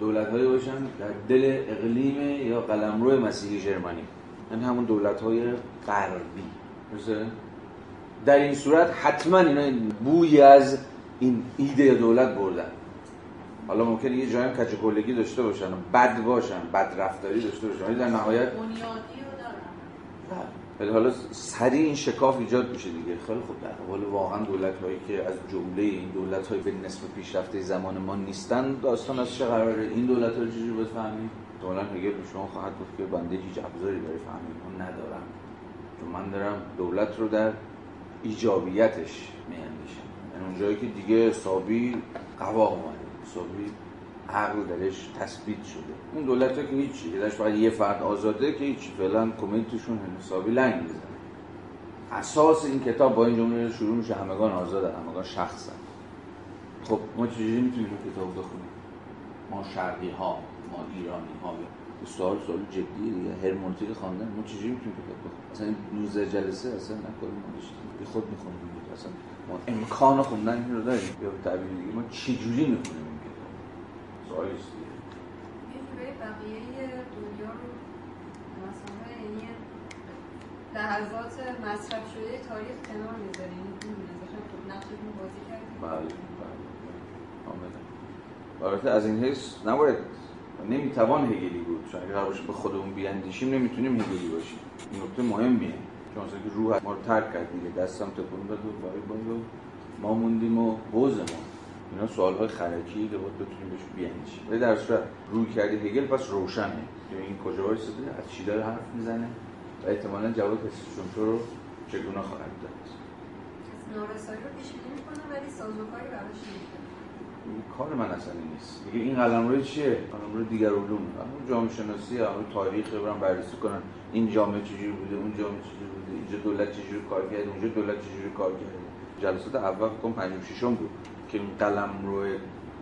دولت هایی باشن در دل اقلیم یا قلمرو مسیحی جرمنی. یعنی همون دولت های غربی در این صورت حتما اینا بوی از این ایده دولت بردن. حالا ممکنه یه جایی کچه کلگی داشته باشن بد باشن بد رفتاری داشته باشن در نهایت ولی حالا سریع این شکاف ایجاد میشه دیگه. خیلی خوب. در حال واقعا دولت هایی که از جمله این دولت های به نسب پیشرفته زمان ما نیستن داستان از چه قراره؟ این دولت ها چجوری باید فهمید دولا میگه به شما خواهد گفت که بنده هیچ ابزاری برای فهمید ندارم. چون من دارم دولت رو در ایجابیتش میاندیشم. یعنی اونجایی که دیگه حسابی قوا اومده. حسابی عقل درش تثبیت شده. اون دولت که هیچی درش فقط یه فرد آزاده که هیچ فعلا کمیتشون حسابی لنگ می‌زنه. اساس این کتاب با این جمله شروع میشه همگان آزاده همگان شخصن خب ما چجوری می‌تونیم این کتاب بخونیم؟ ما شرقی ها ما ایرانی ها سوال سوال جدی دیگه هرمونتیک خواندن ما چجوری می‌تونیم کتاب بخونیم؟ مثلا 19 جلسه اصلا نکنیم خود می‌خونیم اصلا ما امکان خوندن این رو داریم. یا تعبیر دیگه ما چجوری می‌خونیم؟ این کتاب سوالی است بقیه دنیا رو مثلا یعنی لحظات مصرف شده تاریخ کنار می‌ذاریم. این خب نقشتون بازی کردیم. بله بله کاملا البته از این حیث نباید نمی‌توان هگلی بود. چون اگر باشه به خودمون بیاندیشیم نمی‌تونیم هگلی باشیم. این نکته مهمیه. چون که روح ما رو ترک کرد دیگه. دستم تکون داد و ما موندیم و بوزمون. اینا سوال های خرکی که باید بتونیم بهش بیاندیشیم ولی در صورت روی کردی هگل پس روشنه. که این کجا وایساده؟ از چی داره حرف می‌زنه؟ و احتمالا جواب چون تو رو چگونه خواهد داد. نارسایی رو پیش بینی می‌کنه ولی سازوکاری براش کار من اصلا نیست. دیگه این قلمرو چیه؟ قلمرو دیگر علوم. همون جامعه شناسی همون تاریخ برام بررسی کنن. این جامعه چجوری بوده؟ اون جامعه چجوری بوده؟ اینجا دولت چجوری کار کرده؟ اونجا دولت چجوری کار کرده؟ جلسات اول کنم ششم بود. که این قلم رو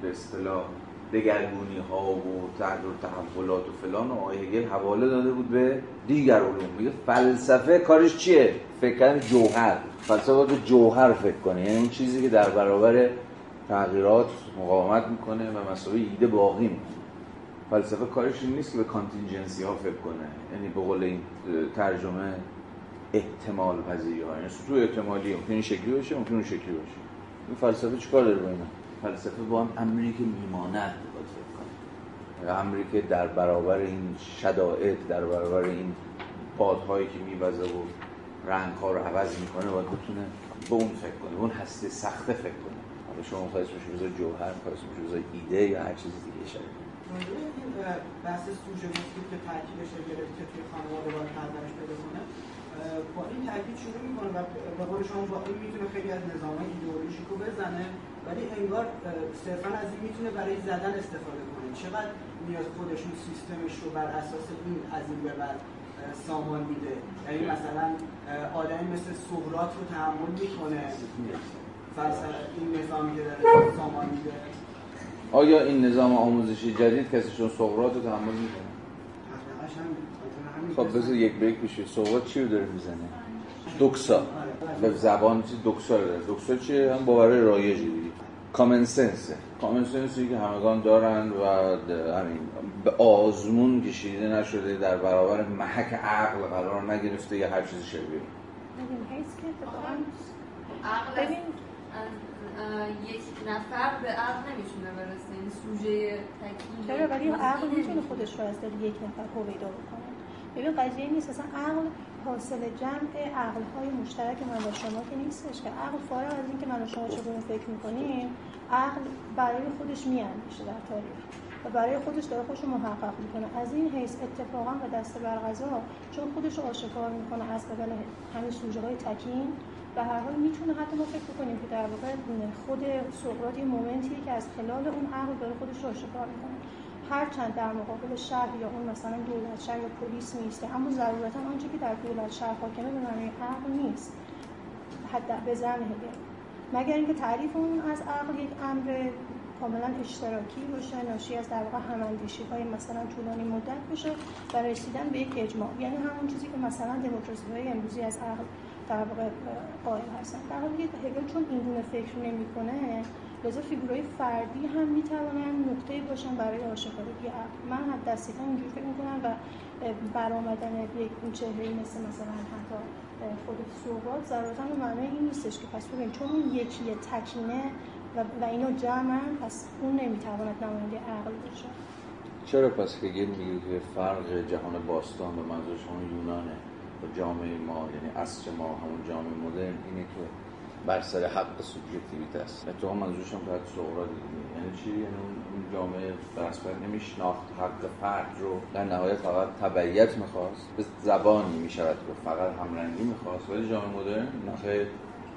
به اصطلاح دگرگونی ها و تغییر تحولات و فلان و آقای هگل حواله داده بود به دیگر علوم. میگه فلسفه کارش چیه؟ فکر جوهر. فلسفه باید جوهر فکر کنه. یعنی اون چیزی که در برابر تغییرات مقاومت می‌کنه و مسئله ایده باقی می‌کنه فلسفه کارش این نیست که به کانتینجنسی ها فکر کنه. یعنی به قول این ترجمه احتمال پذیری ها. یعنی سطوح احتمالی ممکن این شکلی باشه ممکن شکلی باشه. این فلسفه چیکار داره با اینا؟ فلسفه با هم امری که میماند کنه امری که در برابر این شدائد در برابر این بادهایی که میوزه و رنگ ها رو عوض می‌کنه باید بتونه به اون فکر کنه اون هستی سخته فکر کنه. حالا شما خواهیست میشه بذار جوهر خواهیست میشه بذار ایده یا هر چیز دیگه شده بحث سوژه گفتید که ترکیبش گرفت که توی خانواده باید پرورش پیدا کنه. با این تاکید شروع می‌کنه و به قول شما با این می‌تونه خیلی از نظام ایدئولوژیک رو بزنه ولی انگار صرفا از این می‌تونه برای زدن استفاده کنه. چقدر نیاز خودشون سیستمش رو بر اساس این از این به بعد سامان میده؟ یعنی مثلا آدمی مثل سقراط رو تحمل می‌کنه. این نظامی که داره سامان میده. آیا این نظام آموزشی جدید کسیشون سقراط رو تحمل می‌کنه؟ خب بذار یک بریک بشه سقراط چی رو داره می‌زنه؟ دوکسا به زبان چی؟ دوکسا رو داره. دوکسا چیه؟ هم باور رایجی دیگه. کامن سنسه کامن سنسی که همگان دارن و همین به آزمون کشیده نشده در برابر محک عقل قرار نگرفته یا هر چیزی شبیه. ببین یک نفر به عقل نمی‌تونه برسه. این سوژه تکیه چرا؟ ولی عقل می‌تونه خودش رو از یک نفر هویدا بکنه. ببین قضیه نیست. اصلا عقل حاصل جمع عقل های مشترک من و شما که نیستش که عقل فارغ از اینکه من و شما چگونه فکر می‌کنیم عقل برای خودش میاندیشه در تاریخ و برای خودش داره خودش محقق می‌کنه. از این حیث اتفاقا و دست برغذا چون خودش آشکار می‌کنه از قبل همین سوژه های تکین و هر حال می‌تونه حتی ما فکر کنیم که در واقع خود سقراط یه مومنتیه که از خلال اون عقل داره خودش آشکار می‌کنه. هرچند در مقابل شهر یا اون مثلا دولت شهر یا پلیس نیست اما ضرورتا آنچه که در دولت شهر حاکمه به معنی عقل نیست. حتی به زن مگر اینکه تعریف اون از عقل یک امر کاملا اشتراکی باشه ناشی از در واقع هماندیشی های مثلا طولانی مدت باشه و رسیدن به یک اجماع. یعنی همون چیزی که مثلا دموکراسی های امروزی از عقل در واقع قائل هستن. در حالی که هگل چون این فکر نمی‌کنه لذا فیگورهای فردی هم می‌توانن نقطه باشن برای آشکارگی من حد دستیفا اینجور فکر می‌کنم و برآمدن یک چهره مثل مثلا حتی خود سوقات ضرورتا به معنی این نیستش که پس ببین چون اون یکی تکینه و, و اینو جمع پس اون نمی‌تواند نماینده عقل باشه. چرا پس هگل میگه که فرق جهان باستان به منظور شما یونانه؟ و جامعه ما یعنی اصر ما همون جامعه مدرن اینه که بر سر حق سوبژکتیویت است. تو هم منظورش هم باید دیگه. یعنی چی؟ یعنی اون جامعه برسپر نمیشناخت حق فرد رو. در نهایت فقط تبعیت می‌خواست. به زبانی می‌شود که فقط همرنگی می‌خواست. ولی جامعه مدرن نخیر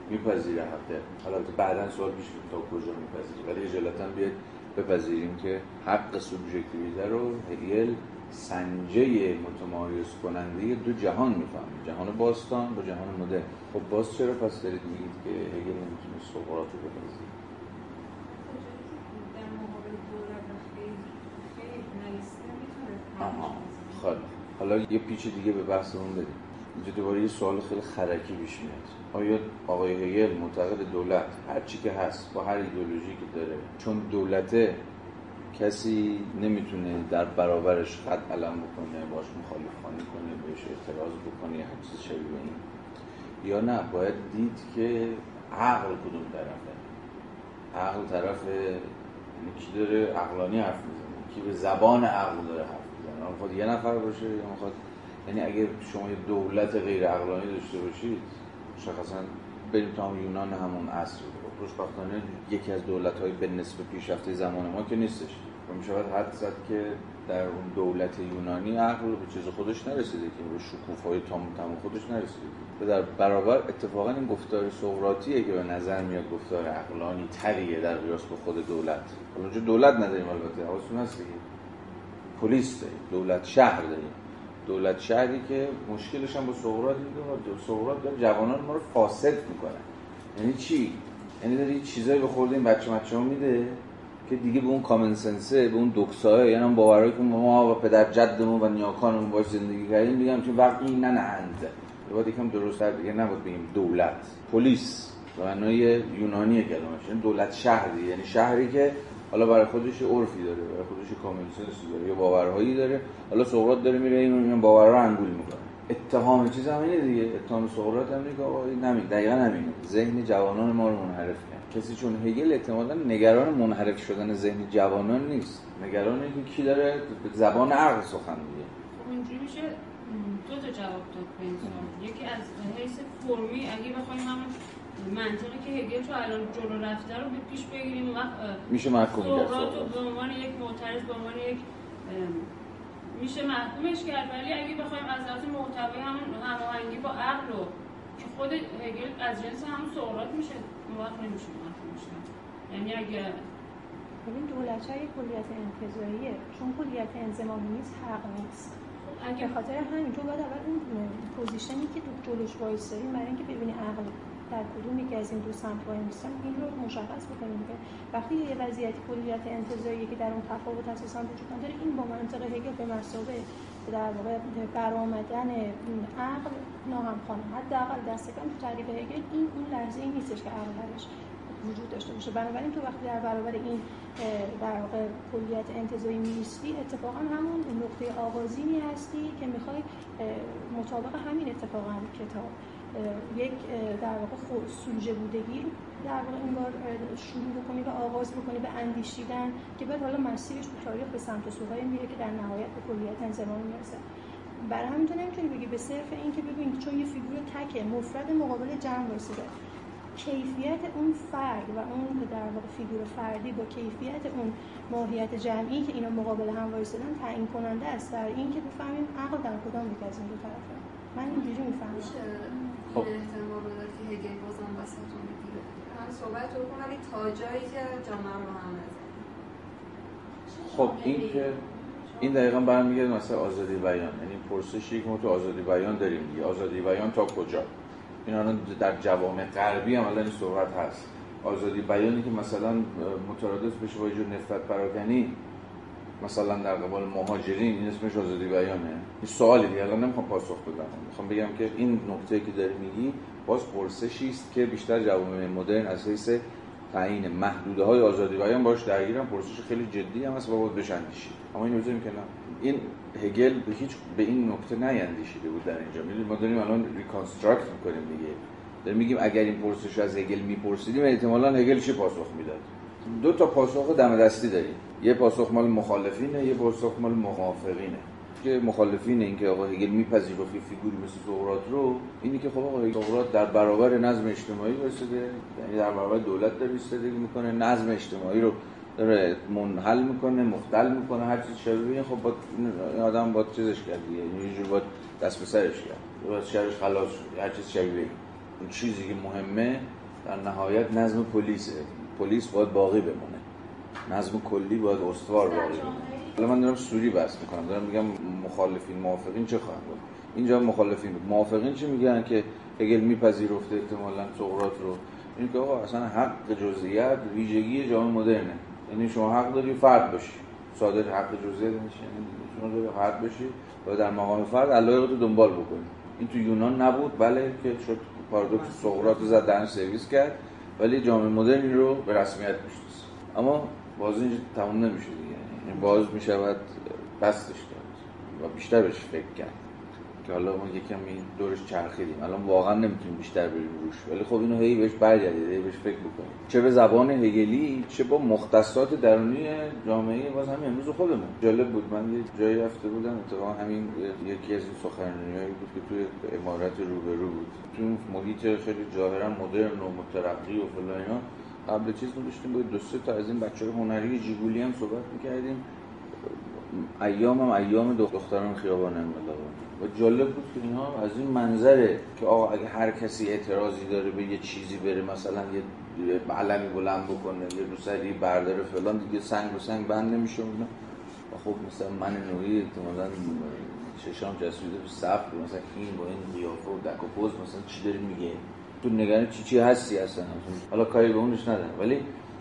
میپذیره حقه حالا بعدا سوال پیش تا کجا میپذیره؟ ولی اجالتا بیاد بپذیریم که حق سوبژکتیویته رو هگل سنجه متمایز کننده دو جهان می‌فهمه. جهان باستان با جهان مدرن. خب باز چرا پس دارید میگید که هگل نمی‌تونه سقراط رو بپذیره خب حالا یه پیچ دیگه به بحثمون بدیم اینجا دوباره یه سوال خیلی خرکی پیش میاد. آیا آقای هگل معتقد دولت هر چی که هست با هر ایدئولوژی که داره چون دولته کسی نمی‌تونه در برابرش خط علم بکنه باش مخالف خانی کنه بهش اعتراض بکنه هر چیز شبیه این؟ یا نه؟ باید دید که عقل کدوم طرفه. عقل طرف یعنی کی داره عقلانی حرف می‌زنه؟ کی به زبان عقل داره حرف می‌زنه؟ خود یه نفر باشه یا می‌خواد یعنی اگه شما یه دولت غیر عقلانی داشته باشید مشخصا بریم تا یونان همون عصر خوشبختانه یکی از دولت های به نسب پیشرفته زمان ما که نیستش. و می شود حد زد که در اون دولت یونانی عقل به چیز خودش نرسیده که به شکوف های تام تام خودش نرسیده. و در برابر اتفاقا این گفتار سقراطیه که به نظر میاد گفتار عقلانی تریه در قیاس به خود دولت. اونجا دولت نداریم البته حواستون هست دیگه. پلیس دولت شهر داریم. دولت شهری که مشکلش هم با سقراط اینه سقراط داره جوانان ما رو فاسد می‌کنه. یعنی چی؟ یعنی داری چیزایی به خورده این بچه مچه ها میده. که دیگه به اون کامن سنسه به اون دکساه یعنی هم باورایی که ما و پدر جدمون و نیاکانمون باش زندگی کردیم میگم که وقتی نه نه باید یکم درست دیگه نباید بگیم دولت پلیس. به معنای یونانی کلمش یعنی دولت شهری. یعنی شهری که حالا برای خودش عرفی داره برای خودش کامل سنسی داره یا باورهایی داره. حالا سقراط داره میره این باورها رو انگول می‌کنه. اتهام چیز هم اینه دیگه. اتهام سقراط هم که آقا نمی دقیقا همینه. ذهن جوانان ما رو منحرف کسی چون هگل احتمالا نگران منحرف شدن ذهن جوانان نیست. نگران که کی داره به زبان عقل سخن میگه. خب اینجوری میشه دو تا جواب داد به یکی از حیث فرمی اگه بخوایم همون منطقی که هگل تو الان جلو رفته رو پیش بگیریم وقت میشه محکوم کرد به عنوان یک معترض به عنوان یک میشه محکومش کرد. ولی اگه بخوایم از لحاظ محتوی همون هماهنگی با عقل رو که خود هگل از جنس همون سقراط میشه. اون وقت نمیشه یعنی اگه ببین دولت های کلیت انتظاییه چون کلیت انزمامی نیست حق نیست. خب اگه خاطر همین تو باید اول اون position ی که تو جلوش وایسایی برای اینکه ببینی عقل در کدوم یکی از این دو سمت وای میستن این رو مشخص بکنیم که وقتی یه وضعیت کلیت انتزاعی که در اون تفاوت اساسا وجود نداره این با منطق هگل به مثابه در واقع برآمدن عقل ناهمخوانه حداقل دست کم تو تعریف هگل این اون لحظه ای نیستش که عقل درش وجود داشته باشه. بنابراین تو وقتی در برابر این در واقع کلیت انتزاعی میستی اتفاقا همون نقطه آغازینی هستی که می‌خوای مطابق همین اتفاقا کتاب یک در واقع سوژه بودگی در واقع این شروع بکنی و آغاز بکنی به اندیشیدن که بعد حالا مسیرش تو تاریخ به سمت سوهای میره که در نهایت به کلیت انضمامی می‌رسه. برای همین تو نمی‌تونی بگی به صرف این که ببین چون یه فیگور تکه مفرد مقابل جمع وایسیده کیفیت اون فرد و اون در واقع فیگور فردی با کیفیت اون ماهیت جمعی که اینا مقابل هم وایسادن تعیین کننده است. در این که بفهمیم عقل در کدام یک از این دو طرفه. من اینجوری می‌فهمم. خب احتمال که هگل بازم وسط رو می‌گیره هم صحبت رو ولی تا جایی که جامعه رو هم خب این که این دقیقا برمیگرده مثلا آزادی بیان. یعنی پرسشی که ما تو آزادی بیان داریم دیگه. آزادی بیان تا کجا؟ این الان در جوامع غربی هم الان این صحبت هست. آزادی بیانی که مثلا مترادف بشه با جور نفرت پراکنی مثلا در قبال مهاجرین این اسمش آزادی بیانه. این سوالی دیگه الان نمی‌خوام پاسخ بدم. می‌خوام بگم که این نکته که داری میگی باز پرسشی است که بیشتر جوامع مدرن از حیث تعیین محدوده های آزادی بیان باش درگیرن. پرسش خیلی جدی هم هست و باید بهش اما این که این هگل به هیچ به این نکته نیندیشیده بود در اینجا. می‌دونید ما داریم الان reconstruct می‌کنیم دیگه. داریم میگیم اگر این پرسش از هگل میپرسیدیم احتمالا هگل چه پاسخ می‌داد. دو تا پاسخ دم دستی داریم. یه پاسخ مال مخالفینه یه پاسخ مال موافقینه. که مخالفین این که آقا هگل میپذیره فیگوری مثل سقراط رو اینی که خب آقا سقراط در برابر نظم اجتماعی وایساده یعنی در برابر دولت داره ایستادگی می‌کنه نظم اجتماعی رو داره منحل می‌کنه مختل می‌کنه هر چیز شبیه خب با این آدم با چیزش کرد یعنی یه جور دست به سرش کرد باید شرش خلاص شد هر چیز شبیه اون چیزی که مهمه در نهایت نظم پلیسه پلیس باید باقی بمونه نظم کلی باید استوار باقی بمونه. حالا من دارم سوری بحث می‌کنم. دارم میگم مخالفین موافقین چه خواهند بود؟ اینجا مخالفین موافقین چی میگن که هگل میپذیرفته احتمالاً سقراط رو؟ این که آقا اصلا حق جزئیات ویژگی جامعه مدرنه. یعنی شما حق داری فرد باشی. صادر حق جزئیات میشه یعنی شما داری فرد باشی و در مقام فرد علایق رو دنبال بکنی. این تو یونان نبود. بله که شد پارادوکس سقراط رو زد سرویس کرد. ولی جامعه مدرن رو به رسمیت می‌شناسه. اما بازی اینجا تموم نمیشه دیگه. باز می شود بستش داد و بیشتر بهش فکر کرد. که حالا ما یکم این دورش چرخیدیم. الان واقعا نمی‌تونیم بیشتر بریم روش. ولی خب اینو هی بهش برگردید هی بهش فکر بکنیم چه به زبان هگلی چه با مختصات درونی جامعه باز همین امروز خودمون. جالب بود. من یه جایی رفته بودم اتفاقا همین یکی از این سخنرانیایی بود که توی امارت روبرو بود. توی محیط خیلی ظاهرا مدرن و مترقی و فلان قبل چیز داشتیم با دو سه تا از این بچه هنری جیگولی هم صحبت می‌کردیم. ایام هم ایام دختران خیابان انقلاب و جالب بود که اینها از این منظره که آقا اگه هر کسی اعتراضی داره به یه چیزی بره مثلا یه علمی بلند بکنه یه روسری برداره فلان دیگه سنگ به سنگ بند نمیشه و خب مثلا من نوعی احتمالاً چشام جسوده به صف مثلا این با این قیافه و دک و پوز مثلا چی داری میگه تو نگران چی چی هستی اصلا؟ حالا کاری به اونش ندارم. ولی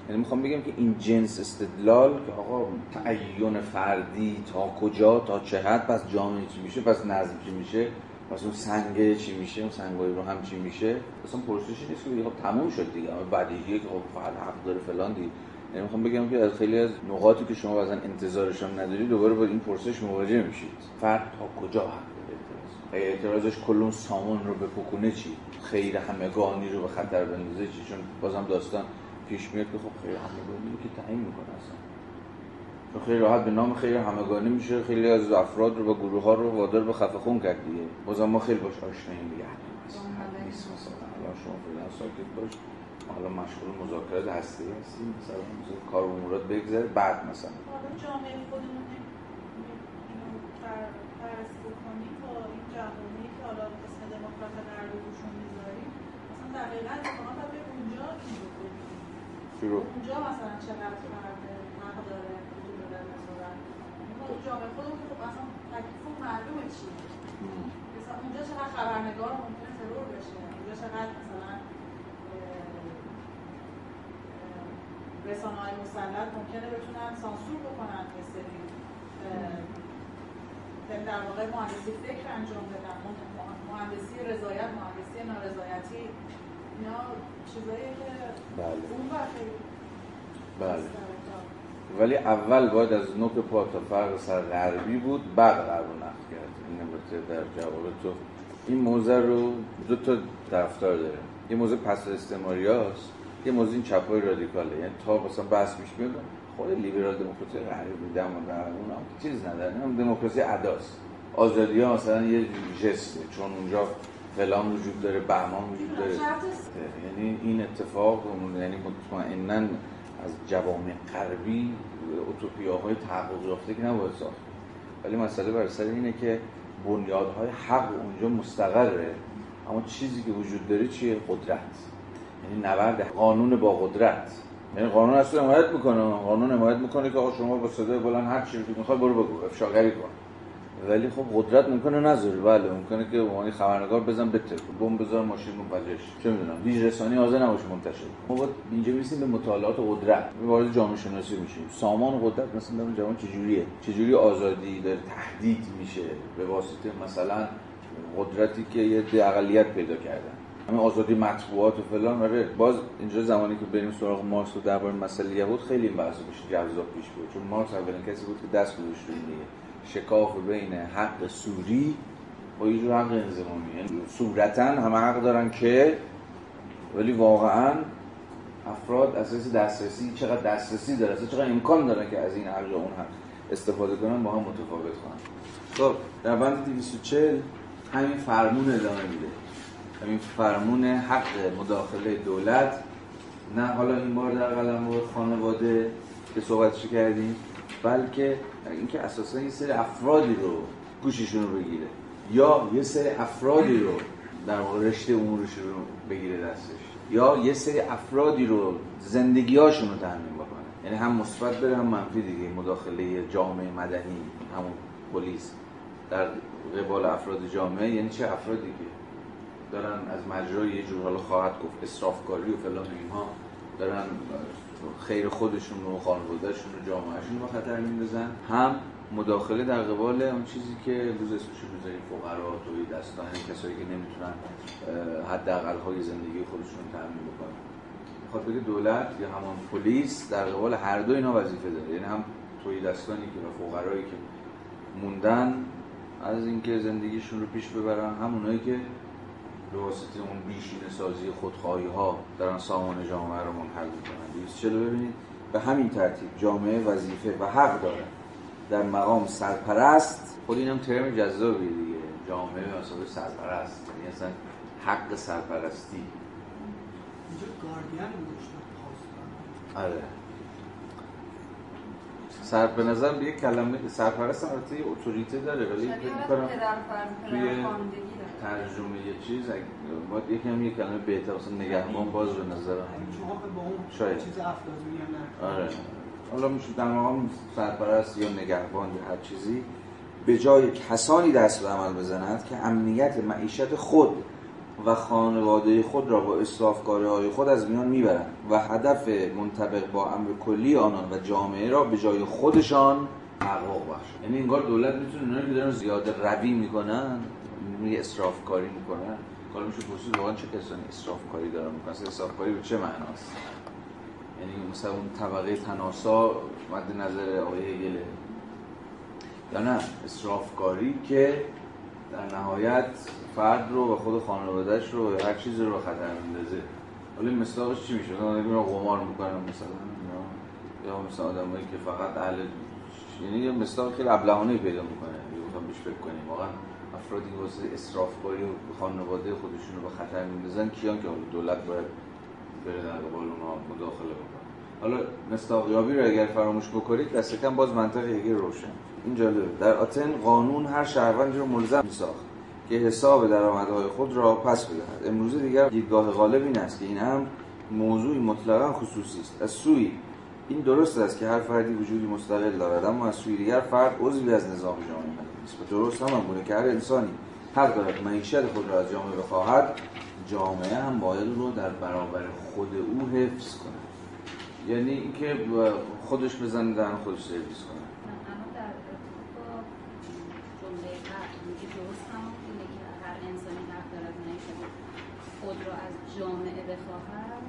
یعنی می‌خوام بگم که این جنس استدلال که آقا تعین فردی تا کجا تا چه حد پس جامعه چی میشه پس نظم چی میشه پس اون سنگه چی میشه اون سنگای رو هم چی میشه؟ اصلا پرسشی نیست که خب تموم شد دیگه. اما بدیهیه که خب فقط حق داره فلان دیگه. یعنی می‌خوام بگم که از خیلی از نقاطی که شما بعضا انتظارشون نداری دوباره با این پرسش مواجه میشید. فرد تا کجا حق اعتراضش کلون سامان رو به پکونه چی خیر همگانی رو به خطر بندازه چی؟ چون بازم داستان پیش میاد که خب خیر همگانی که تعیین می‌کنه اصلا. چون خیلی راحت به نام خیر همگانی میشه خیلی از افراد رو و گروه ها رو وادار به خفه خون کرد دیگه. بازم ما خیلی باش آشناییم دیگه. الان شما فعلا ساکت باش. حالا مشغول مذاکرات هستی هستیم مثلا کار و امورات بگذره بعد مثلا. حالا جامعه خودمون بررسی بکنیم با این جوانی که حالا اسم دموکرات غربی روشون می‌ذاریم مثلا دقیقا اتفاقا باید اونجا شروع. اونجا مثلا چقدر داره وجود داره مثلا. جامعه خودمون خب مثلا تکلیف معلومه چیه مثلا اونجا چقدر خبرنگار ممکنه ترور بشه؟ اونجا چقدر مثلا رسانه های مسلط ممکنه بتونن سانسور بکنن یه سری در واقع مهندسی فکر انجام بدن. مهندسی رضایت مهندسی نارضایتی. بله. بله. ولی اول باید از نوک پا تا فرق سر غربی بود بعد غرب رو نقد کرد. این البته در جواب تو. این موزه رو دو تا طرفدار داره. یه موزه پس استعماری هست یه موزه این چپای رادیکاله. یعنی تا مثلا بحث پیش میاد خود لیبرال دموکراسی غربی دم و اون چیز نداره. هم دموکراسی عداست آزادی ها مثلا یه جسته چون اونجا فلان وجود داره بهمان وجود داره. یعنی این اتفاق یعنی مطمئنا از جوامع غربی اوتوپیاهای تحقق یافته که نباید ساخت. ولی مسئله بر سر اینه که بنیادهای حق اونجا مستقره. اما چیزی که وجود داره چیه؟ قدرت. یعنی نبرد قانون با قدرت. یعنی قانون اصلا حمایت می‌کنه. قانون حمایت می‌کنه که آقا شما با صدای بلند هر چیزی که می‌خوای برو بگو. افشاگری کن. ولی خب قدرت ممکنه نذاری. بله ممکنه که عنوان خبرنگار بزن بتر بمب بذار ماشین منفجرش. چه می‌دونم هیچ رسانی حاضر نباشه منتشر ما باید اینجا می‌رسیم به مطالعات قدرت. وارد جامعه شناسی میشیم. سامان قدرت مثلا در جوان چجوریه چجوری آزادی داره تهدید میشه به واسطه مثلا قدرتی که یه اقلیت پیدا کردن؟ همین آزادی مطبوعات و فلان. آره باز اینجا زمانی که بریم سراغ مارکس و درباره مسئله یهود خیلی بحث بشه جذاب پیش بود چون مارکس اولین کسی بود که دست گذاشت روی شکاف بین حق سوری و یه جور حق انضمامی. یعنی صورتا همه حق دارن که ولی واقعا افراد اساس دسترسی چقدر دسترسی داره چقدر امکان داره که از این حق یا اون حق استفاده کنن با هم متفاوت کنن. خب در بند 240 همین فرمون ادامه میده. همین فرمون حق مداخله دولت. نه حالا این بار در قلم خانواده که صحبتش کردیم. بلکه اینکه اساسا یه سری افرادی رو گوششون رو بگیره. یا یه سری افرادی رو در واقع رشته امورش رو بگیره دستش. یا یه سری افرادی رو زندگیاشون رو بکنه. یعنی هم مثبت بره هم منفی دیگه. مداخله جامعه مدنی همون پلیس. در قبال افراد جامعه یعنی چه افرادی که دارن از مجرای یه جور حالا خواهد گفت اسرافکاری و فلان اینها دارن خیر خودشون و خانوادهشون و جامعهشون رو خطر میندازن. هم مداخله در قبال اون چیزی که روز اسمش بذاریم فقرا توی دستان کسایی که نمی‌تونن حداقل های زندگی خودشون تامین بکنن. بگه دولت یا همان پلیس در قبال هر دو اینا وظیفه داره. یعنی هم توی دستانی که و فقرایی که موندن از اینکه زندگیشون رو پیش ببرن همونایی که به واسطه اون بیشین سازی خودخواهی ها دارن سامان جامعه رو منحل می‌کنن چلو ببینید. به همین ترتیب جامعه وظیفه و حق داره در مقام سرپرست خود اینم ترم جذابیه دیگه. جامعه مثلا سرپرست. یعنی اصلا حق سرپرستی. اینجا گاردین آره. سر به نظر یه کلمه سرپرست البته اتوریته داره ولی فکر می‌کنم توی ترجمه یه چیز باید یکم یه کلمه بهتر مثلا نگهبان باز به نظر شما با اون شاید. چیز افلاطونی هم آره. حالا میشه در مقام سرپرست یا نگهبان یا هر چیزی به جای کسانی دست به عمل بزنند که امنیت معیشت خود و خانواده خود را با اصرافکاری های خود از میان می‌برند و هدف منطبق با امر کلی آنان و جامعه را به جای خودشان تحقق بخشند. یعنی انگار دولت می‌تونه اونایی که دارن زیاده روی می‌کنن یه اصرافکاری می‌کنن. حالا میشه پرسید واقعا چه کسانی اصرافکاری دارن می‌کنن؟ اصلا اصرافکاری به چه معناست؟ یعنی مثلا اون طبقه تناسا مد نظر آقای هگله یا نه اصرافکاری که در نهایت فرد رو و خود خانوادهش رو هر چیزی رو به خطر میندازه. حالا مصداقش چی میشه؟ آدم میرن قمار می‌کنن مثلا. یا مثلا آدمایی که فقط اهل یعنی یه مصداق خیلی ابلهانه پیدا می‌کنه. اگه بخوام بهش فکر کنیم. واقعا افرادی واسه اسرافکاری و خانواده خودشون رو به خطر میندازن کیان که دولت باید بره در قبال اونها مداخله بکنه حالا مصداقیابی رو اگر فراموش بکنید دست کم باز منطق هگل روشن. این جالبه. در آتن قانون هر شهروندی رو ملزم می‌ساخت که حساب درآمدهای خود را پس بدهد. امروزه دیگر دیدگاه غالب این است که این هم موضوعی مطلقا خصوصی است. از سوی این درست است که هر فردی وجودی مستقل دارد اما از سوی دیگر فرد عضوی از نظام جامعه درست هم گونه که هر انسانی حق دارد معیشت خود را از جامعه بخواهد جامعه هم باید رو در برابر خود او حفظ کند. یعنی اینکه خودش بزنه در خودش سرویس کنه. خود را از جامعه بخواهد.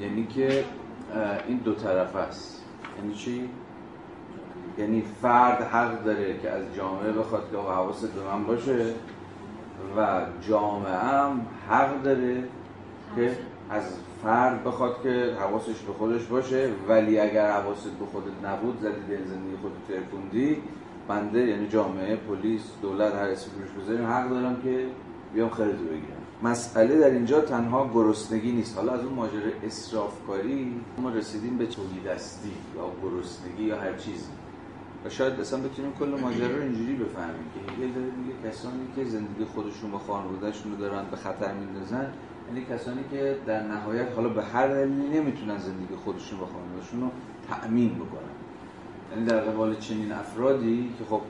یعنی که این دو طرف است. یعنی چی؟ یعنی فرد حق داره که از جامعه بخواد که آقا حواست به من باشه و جامعه هم حق داره که از فرد بخواد که حواسش به خودش باشه. ولی اگر حواست به خودت نبود زدی دل زندگی خودت ترکوندی بنده یعنی جامعه پلیس دولت هر اسمی روش بذاریم حق دارم که بیام خریدو بگیرم. مسئله در اینجا تنها گرسنگی نیست. حالا از اون ماجرای اسرافکاری ما رسیدیم به تولیدستی یا گرسنگی یا هر چیزی. و شاید اصلا بتونیم کل ماجرا رو اینجوری بفهمیم که هگل داره میگه کسانی که زندگی خودشون و خانوادهشون رو دارن به خطر میندازن یعنی کسانی که در نهایت حالا به هر دلیلی نمی‌تونن زندگی خودشون و خانوادهشون رو تأمین بکنن یعنی در قبال چنین افرادی که خب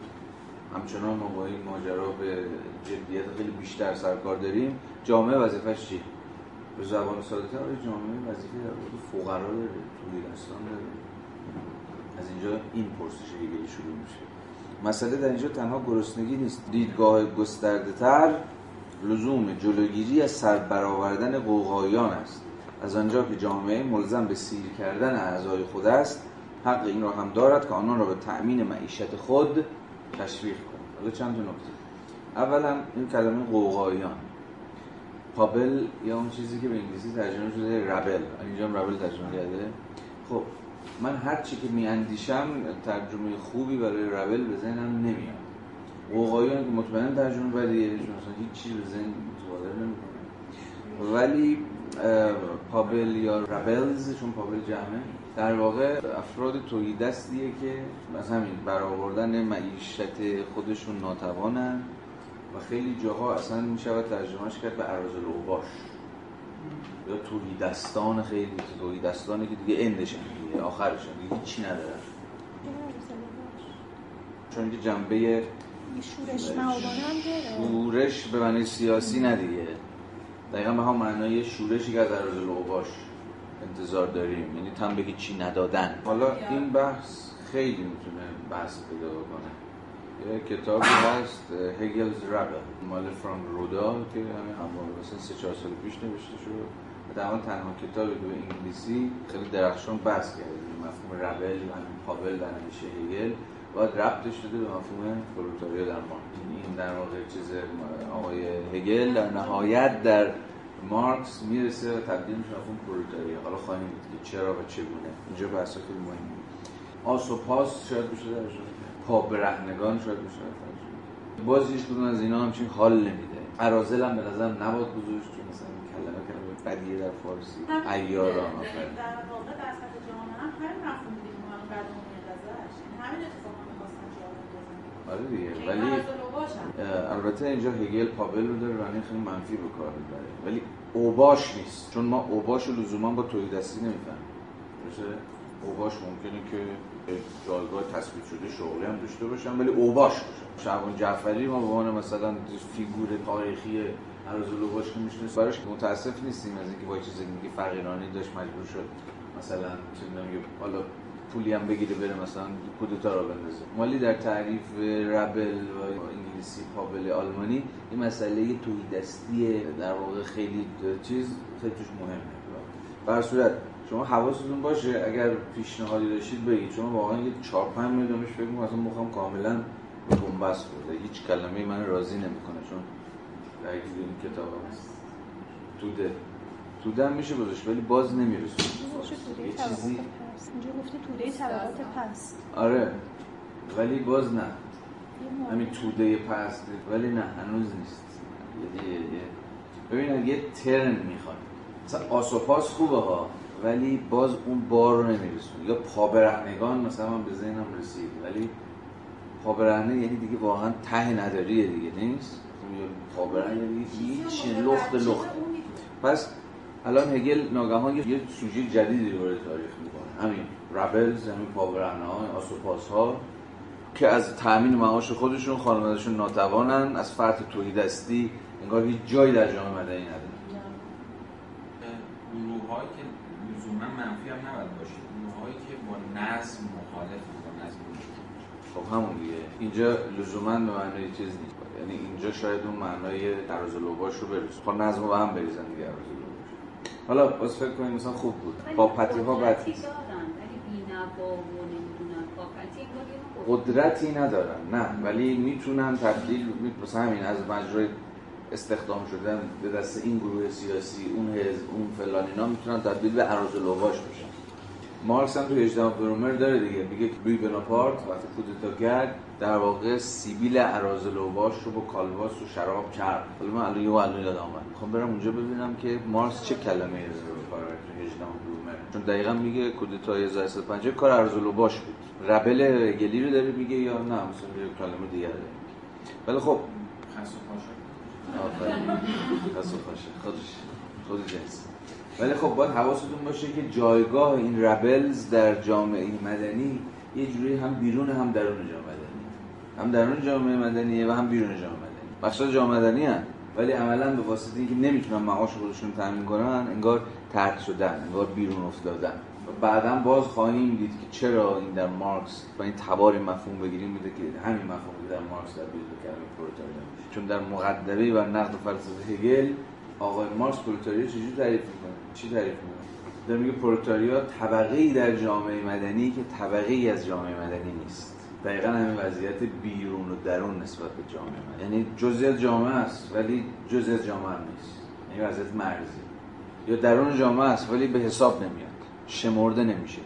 همچنان ما با این ماجرا به جدیت خیلی بیشتر سرکار داریم جامعه وظیفش چیه؟ به زبان ساده تر جامعه وظیفه در فقرا داره تولیدستان داره از اینجا این پرسش هگلی شروع میشه. مسئله در اینجا تنها گرسنگی نیست. دیدگاه گسترده تر لزوم جلوگیری از سر برآوردن قوقایان است. از آنجا که جامعه ملزم به سیر کردن اعضای خود است حق این را هم دارد که آنان را به تأمین معیشت خود تشویق کند حالا چند نکته. اولا این کلمه قوقایان. پابل یا اون چیزی که به انگلیسی ترجمه شده ربل اینجا هم ربل ترجمه کرده. خب من هر چی که میاندیشم ترجمه خوبی برای ربل به ذهنم نمیاد. قوقایان که مطمئنا ترجمه بدیه چون اصلا هیچ چیز به ذهن متبادر نمی‌کنه. ولی پابل یا ربلز چون پابل جمعه در واقع افراد توحید دستیه که مثلا همین برآوردن معیشت خودشون ناتوانن و خیلی جاها اصلا می شود ترجمهش کرد به عراض اوباش یا توحیدستان خیلی توحیدستانی که دیگه اندشن دیگه آخرشن دیگه هیچی ندارن چون که جنبه شورش هم شورش به معنی سیاسی نه دیگه. دقیقا به هم معنای شورشی که از عرض اوباش انتظار داریم. یعنی تن بگی چی ندادن. حالا این بحث خیلی می‌تونه بحث پیدا بکنه. یه کتابی هست هگلز ربل مال فرانک رودا که همین مثلا سه چهار سال پیش نوشته شد. در تنها کتابی به انگلیسی خیلی درخشان بحث کرده. مفهوم ربل و همین پاول در نوشته هگل. باید ربطش داده به مفهوم پرولتاریا در مارکس. این در واقع چیز آقای هگل در نهایت در مارکس می‌رسه و تبدیل میشه مفهوم پرولتاریا حالا خواهیم دید که چرا و چگونه. اینجا بحثا خیلی مهمه آس و پاس شاید بشه درش پا برهنگان شاید بشه باز هیچ از اینا همچین حال نمیده. ارازل هم به نظر نباد گذاشت بدیه در فارسی. ایاران آفر در واقع در سطح جامعه هم همین دیدیم ما بعد عمومیت ازش همین اتفاق هم می‌خواستن جامعه آره دیگه. ولی البته اینجا هگل پابل رو داره رانی خیلی منفی به کار می‌بره. ولی اوباش نیست. چون ما اوباش رو لزوما با توی دستی نمی‌فهمیم. اوباش ممکنه که جایگاه تثبیت شده شغلی هم داشته باشن ولی اوباش باشن شعبان جعفری ما به عنوان مثلا فیگور تاریخی ارزو اوباش که می‌شناسیم. براش متاسف نیستیم از اینکه با چیز زندگی فقیرانی داشت مجبور شد. مثلا چه حالا پولی هم بگیره بره مثلا کودتا رو بندازه. مالی در تعریف ربل و انگلیسی پابل آلمانی این مسئله توی دستی در واقع خیلی چیز خیلی توش مهمه. بر صورت شما حواستون باشه اگر پیشنهادی داشتید بگید. چون واقعا یه 4 5 میلیونش فکر کنم اصلا مخم کاملا به بنبست هیچ کلمه من راضی نمی‌کنه. چون در این کتاب هست. توده. توده هم میشه گذاشت ولی باز نمی‌رسه. یه چیزی اینجا گفته توده طبقات پست. آره. ولی باز نه. همین توده پست. ولی نه هنوز نیست. ببینید یه ترن می‌خواد. مثلا آسوپاس خوبه ها ولی باز اون بار رو نمیرسون یا پابرهنگان مثلا من به ذهنم رسید ولی پابرهنه یعنی دیگه واقعا ته نداریه دیگه نیست؟ یعنی هیچ لخت لخت. پس الان هگل ناگهان یه سوژه جدیدی رو تاریخ می‌کنه. همین رابلز همین پابرهنه ها آسوپاس ها که از تأمین معاش خودشون خانوادهشون ناتوانن از فرط توحید دستی انگار هیچ جایی در جامعه مدنی نداره گروه که لزوما منفی هم نباید باشه. گروهایی که با نظم مخالف با نظم خب همون دیگه. اینجا لزوما به معنای چیز نیست. یعنی اینجا شاید اون معنای عرض لوباش رو برسه. خب نظم رو هم بریزن دیگه عرض لوباش حالا باز فکر کنید مثلا خوب بود. با پتی ها بد قدرتی ندارن. نه. ولی می‌تونن تبدیل مثلا همین از مجرای استخدام شدن به دست این گروه سیاسی اون حزب اون فلان اینا می‌تونن تبدیل به عراض لواش بشن. مارکس هم تو 18 برومر داره دیگه. میگه لوی بناپارت وقتی کودتا کرد در واقع سیبیل عراض لواش رو با کالواس و شراب کرد حالا من الان یه الان یادم اومد. می‌خوام برم اونجا ببینم که مارکس چه کلمه ای رو تو 18 برومر چون دقیقا میگه کودتای 1905 کار عراض لواش بود. ربل گلی رو داره میگه یا نه؟ مثلا یه کلمه دیگه داره ولی خب. خاص آفرین. پس خودش خود جنس ولی خب باید حواستون باشه که جایگاه این ربلز در جامعه مدنی یه جوری هم بیرون هم درون جامعه مدنی. هم درون جامعه مدنیه و هم بیرون جامعه مدنی. بخشا جامعه مدنی هم ولی عملا به واسطه اینکه نمی‌تونن معاش خودشون تامین کنن انگار طرد شدن انگار بیرون افتادن. بعدا باز خواهیم دید که چرا این در مارکس با این تبار مفهوم بگیریم میده که همین مفهوم در مارکس در ذیل کلمه پرولتاریا چون در مقدمه و نقد فلسفه هگل آقای مارکس پرولتاریا چجوری تعریف چی تعریف می‌کنه در میگه پرولتاریا طبقه ای در جامعه مدنی که طبقه ای از جامعه مدنی نیست. دقیقا همین وضعیت بیرون و درون نسبت به جامعه مدنی. یعنی جزئی از جامعه است ولی جزئی از جامعه نیست. یعنی وضعیت مرزی. یا درون جامعه است ولی به حساب نمیاد. شمرده نمیشه.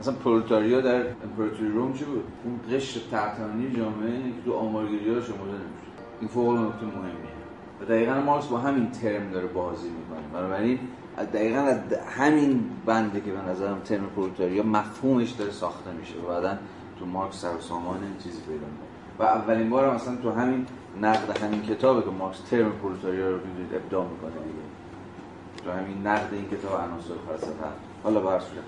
مثلا پرولتاریا در امپراتوری روم چی بود؟ اون قشر تحتانی جامعه که تو آمارگیری ها شمرده نمیشه. این فوق نکته مهمیه. و دقیقا مارکس با همین ترم داره بازی می‌کنه. بنابراین دقیقا از همین بنده که به نظرم ترم پرولتاریا مفهومش داره ساخته میشه و بعدا تو مارکس سر و سامان چیزی پیدا و اولین بار مثلا تو همین نقد همین کتابه که مارکس ترم پرولتاریا رو ابداع می‌کنه دیگه. تو همین نقد این کتاب عناصر فلسفه. حالا بر صورت.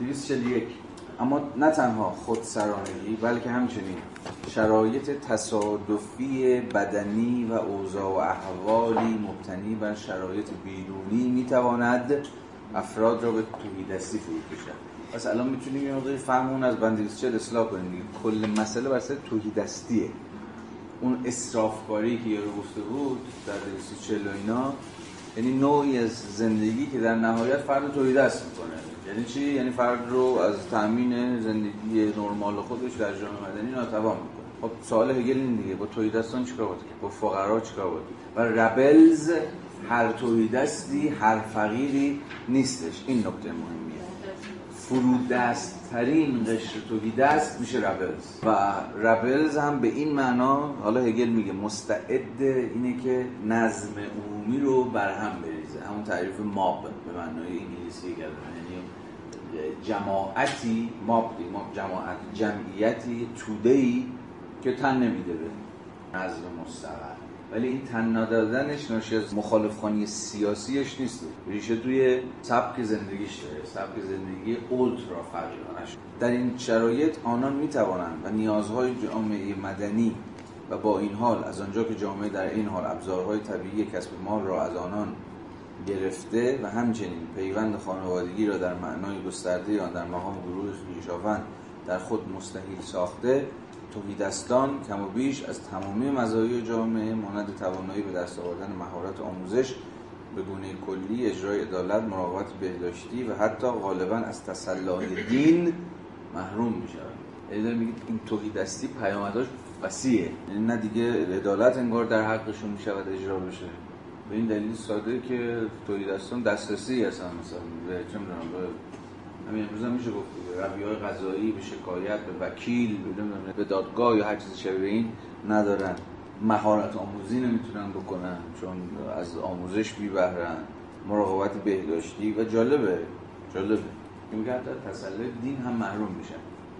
241 اما نه تنها خودسرانگی بلکه همچنین شرایط تصادفی بدنی و اوضاع و احوالی مبتنی بر شرایط بیرونی می‌تواند افراد را به توهی دستی فرو کشد. پس الان می‌تونیم یه مقداری فهمون از بند چه اصلاح کنیم کل مسئله بر سر دستیه اون اسرافکاری که یارو گفته بود در 240 اینا یعنی نوعی از زندگی که در نهایت فرد توی دست می‌کنه. یعنی چی؟ یعنی فرد رو از تامین زندگی نرمال خودش در جامعه مدنی ناتوان می‌کنه. خب سوال هگل این دیگه با توی دستان چیکار باید با فقرا چیکار باید و ربلز هر توی دستی هر فقیری نیستش. این نکته مهمیه. فرودست ترین قشر توی دست میشه ربلز. و ربلز هم به این معنا حالا هگل میگه مستعد اینه که نظم عمومی رو برهم بریزه. همون تعریف ماب به معنای انگلیسی یعنی جماعتی ماب جماعت جمعیتی تودهی که تن نمیده به نظم مستقر ولی این تن ندادنش ناشی از مخالفخانی سیاسیش نیست. ریشه توی سبک زندگیش داره. سبک زندگی اولترا فقیرانش در این شرایط آنان می توانند و نیازهای جامعه مدنی و با این حال از آنجا که جامعه در این حال ابزارهای طبیعی کسب مال را از آنان گرفته و همچنین پیوند خانوادگی را در معنای گسترده آن در مقام گروه خویشاوند در خود مستحیل ساخته توحیدستان کم و بیش از تمامی مزایای جامعه مانند توانایی به دست آوردن مهارت آموزش به گونه کلی اجرای عدالت مراقبت بهداشتی و حتی غالبا از تسلح دین محروم می شود یعنی میگید این توحیدستی پیامداش وسیعه. یعنی نه دیگه عدالت انگار در حقشون می شود اجرا بشه. به این دلیل ساده که توحیدستان دسترسی هستن مثلا. به چه به همین امروز هم میشه گفت روی های قضایی به شکایت به وکیل به دادگاه یا هر چیزی شبیه این ندارن. مهارت آموزی نمی‌تونن بکنن چون از آموزش بی بهرن مراقبت بهداشتی و جالبه جالبه. میگه حتی تسلح دین هم محروم میشن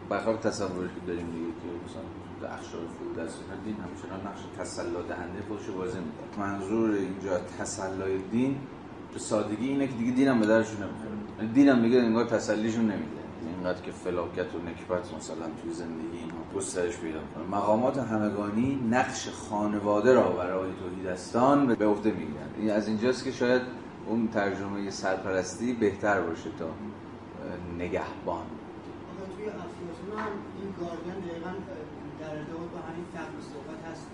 برخلاف تصوری که داریم دیگه که مثلا اخشار از دین همچنان نقش تسلا دهنده خودش بازی می‌کنه. منظور اینجا تسلح دین به سادگی اینه که دیگه دینم به درشون نمی‌خوره. یعنی دینم میگه انگار تسلیشون نمیده. اینقدر که فلاکت و نکبت مثلا توی زندگی اینا گسترش پیدا کنه مقامات همگانی نقش خانواده را برای توحیدستان به عهده می‌گیرن. این از اینجاست که شاید اون ترجمه سرپرستی بهتر باشه تا نگهبان. توی افلاطون هم این گاردین دقیقا در ارتباط با همین فهم صحبت هست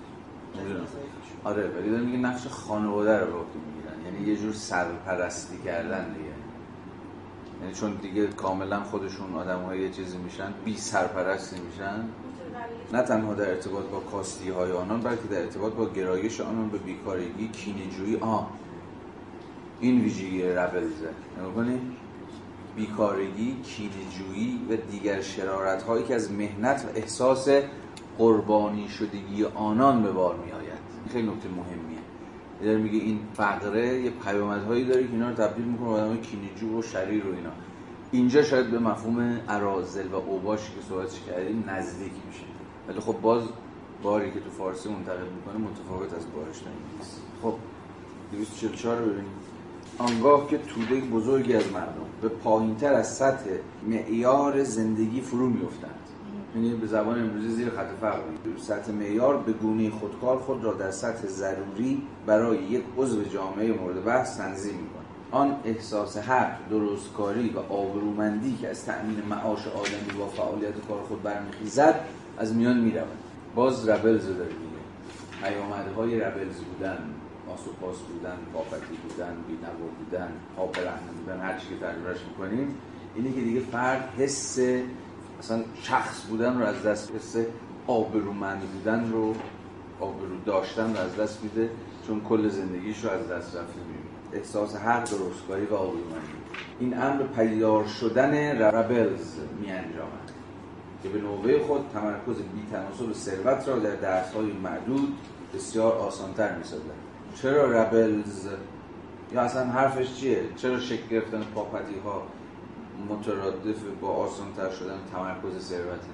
آره ولی داره میگه نقش خانواده رو به عهده می‌گیرن. یعنی یه جور سرپرستی کردن دیگه. یعنی چون دیگه کاملا خودشون آدم های یه چیزی میشن بی سرپرستی میشن. نه تنها در ارتباط با کاستی های آنان بلکه در ارتباط با گرایش آنان به بیکارگی کینجویی آ این ویژگی ربلزه نگاه بیکارگی کینجویی و دیگر شرارت هایی که از مهنت و احساس قربانی شدگی آنان به بار می آید خیلی نکته مهمیه. داره میگه این فقره یه پیامدهایی داره که اینا رو تبدیل می‌کنه آدم کینجو و شریر و اینا. اینجا شاید به مفهوم ارازل و اوباش که صحبتش کردیم نزدیک میشه. ولی خب باز باری که تو فارسی منتقل می‌کنه متفاوت از بارش نیست خب 244 رو ببینیم. آنگاه که توده بزرگی از مردم به پایینتر از سطح معیار زندگی فرو میفتند یعنی به زبان امروزی زیر خط فقر سطح معیار به گونه خودکار خود را در سطح ضروری برای یک عضو جامعه مورد بحث تنظیم می‌کنه. آن احساس حق درستکاری و آبرومندی که از تأمین معاش آدمی با فعالیت کار خود برمیخیزد از میان می‌رود. باز ربلز داره میگه های ربلز بودن پاس بودن پاپتی بودن بینوا بودن پاپرهنه بودن هر چی که ترجمهش می‌کنیم اینه که دیگه فرد حس اصلا شخص بودن رو از دست حس آبرومند بودن رو آبرو داشتن رو از دست میده چون کل زندگیش رو از دست رفته می‌بینه احساس حق درستکاری و آبرومندی. این امر پیدار شدن ربلز می انجامد که به نوبه خود تمرکز بی تناسب ثروت را در درس های معدود بسیار آسانتر می چرا ربلز یا اصلا حرفش چیه؟ چرا شکل گرفتن پاپتی ها مترادف با آسان تر شدن تمرکز ثروته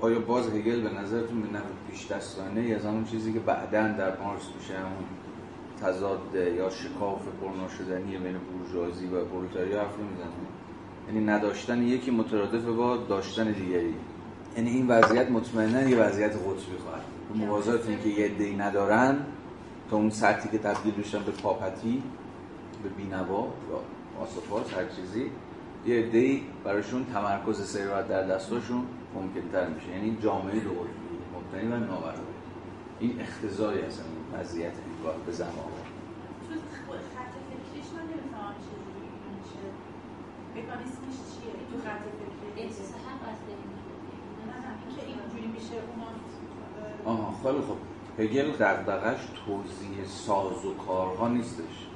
آیا باز هگل به نظرتون به نفع پیش دستانه از همون چیزی که بعدا در مارس میشه همون تضاد یا شکاف پرنا شدنی بین بورژوازی و پرولتاریا حرف می‌زنه یعنی نداشتن یکی مترادف با داشتن دیگری. یعنی این وضعیت مطمئنا یه وضعیت قطبی خواهد. موازات که یه دی ندارن تا اون سطحی که تبدیل بشن به پاپتی به بینوا یا آسفات هر چیزی یه عده‌ای براشون تمرکز ثروت در دستاشون ممکنتر میشه. یعنی جامعه دو قطبی مبتنی و این اختزایی هست این وضعیت نگاه به زمان خط فکریش من نمی‌فهمم چجوری میشه. مکانیسمش چیه؟ تو خط فکری احساس از نه اینکه اینجوری میشه اونا آها خیلی خوب. هگل دغدغش توضیح ساز و کارها نیستش.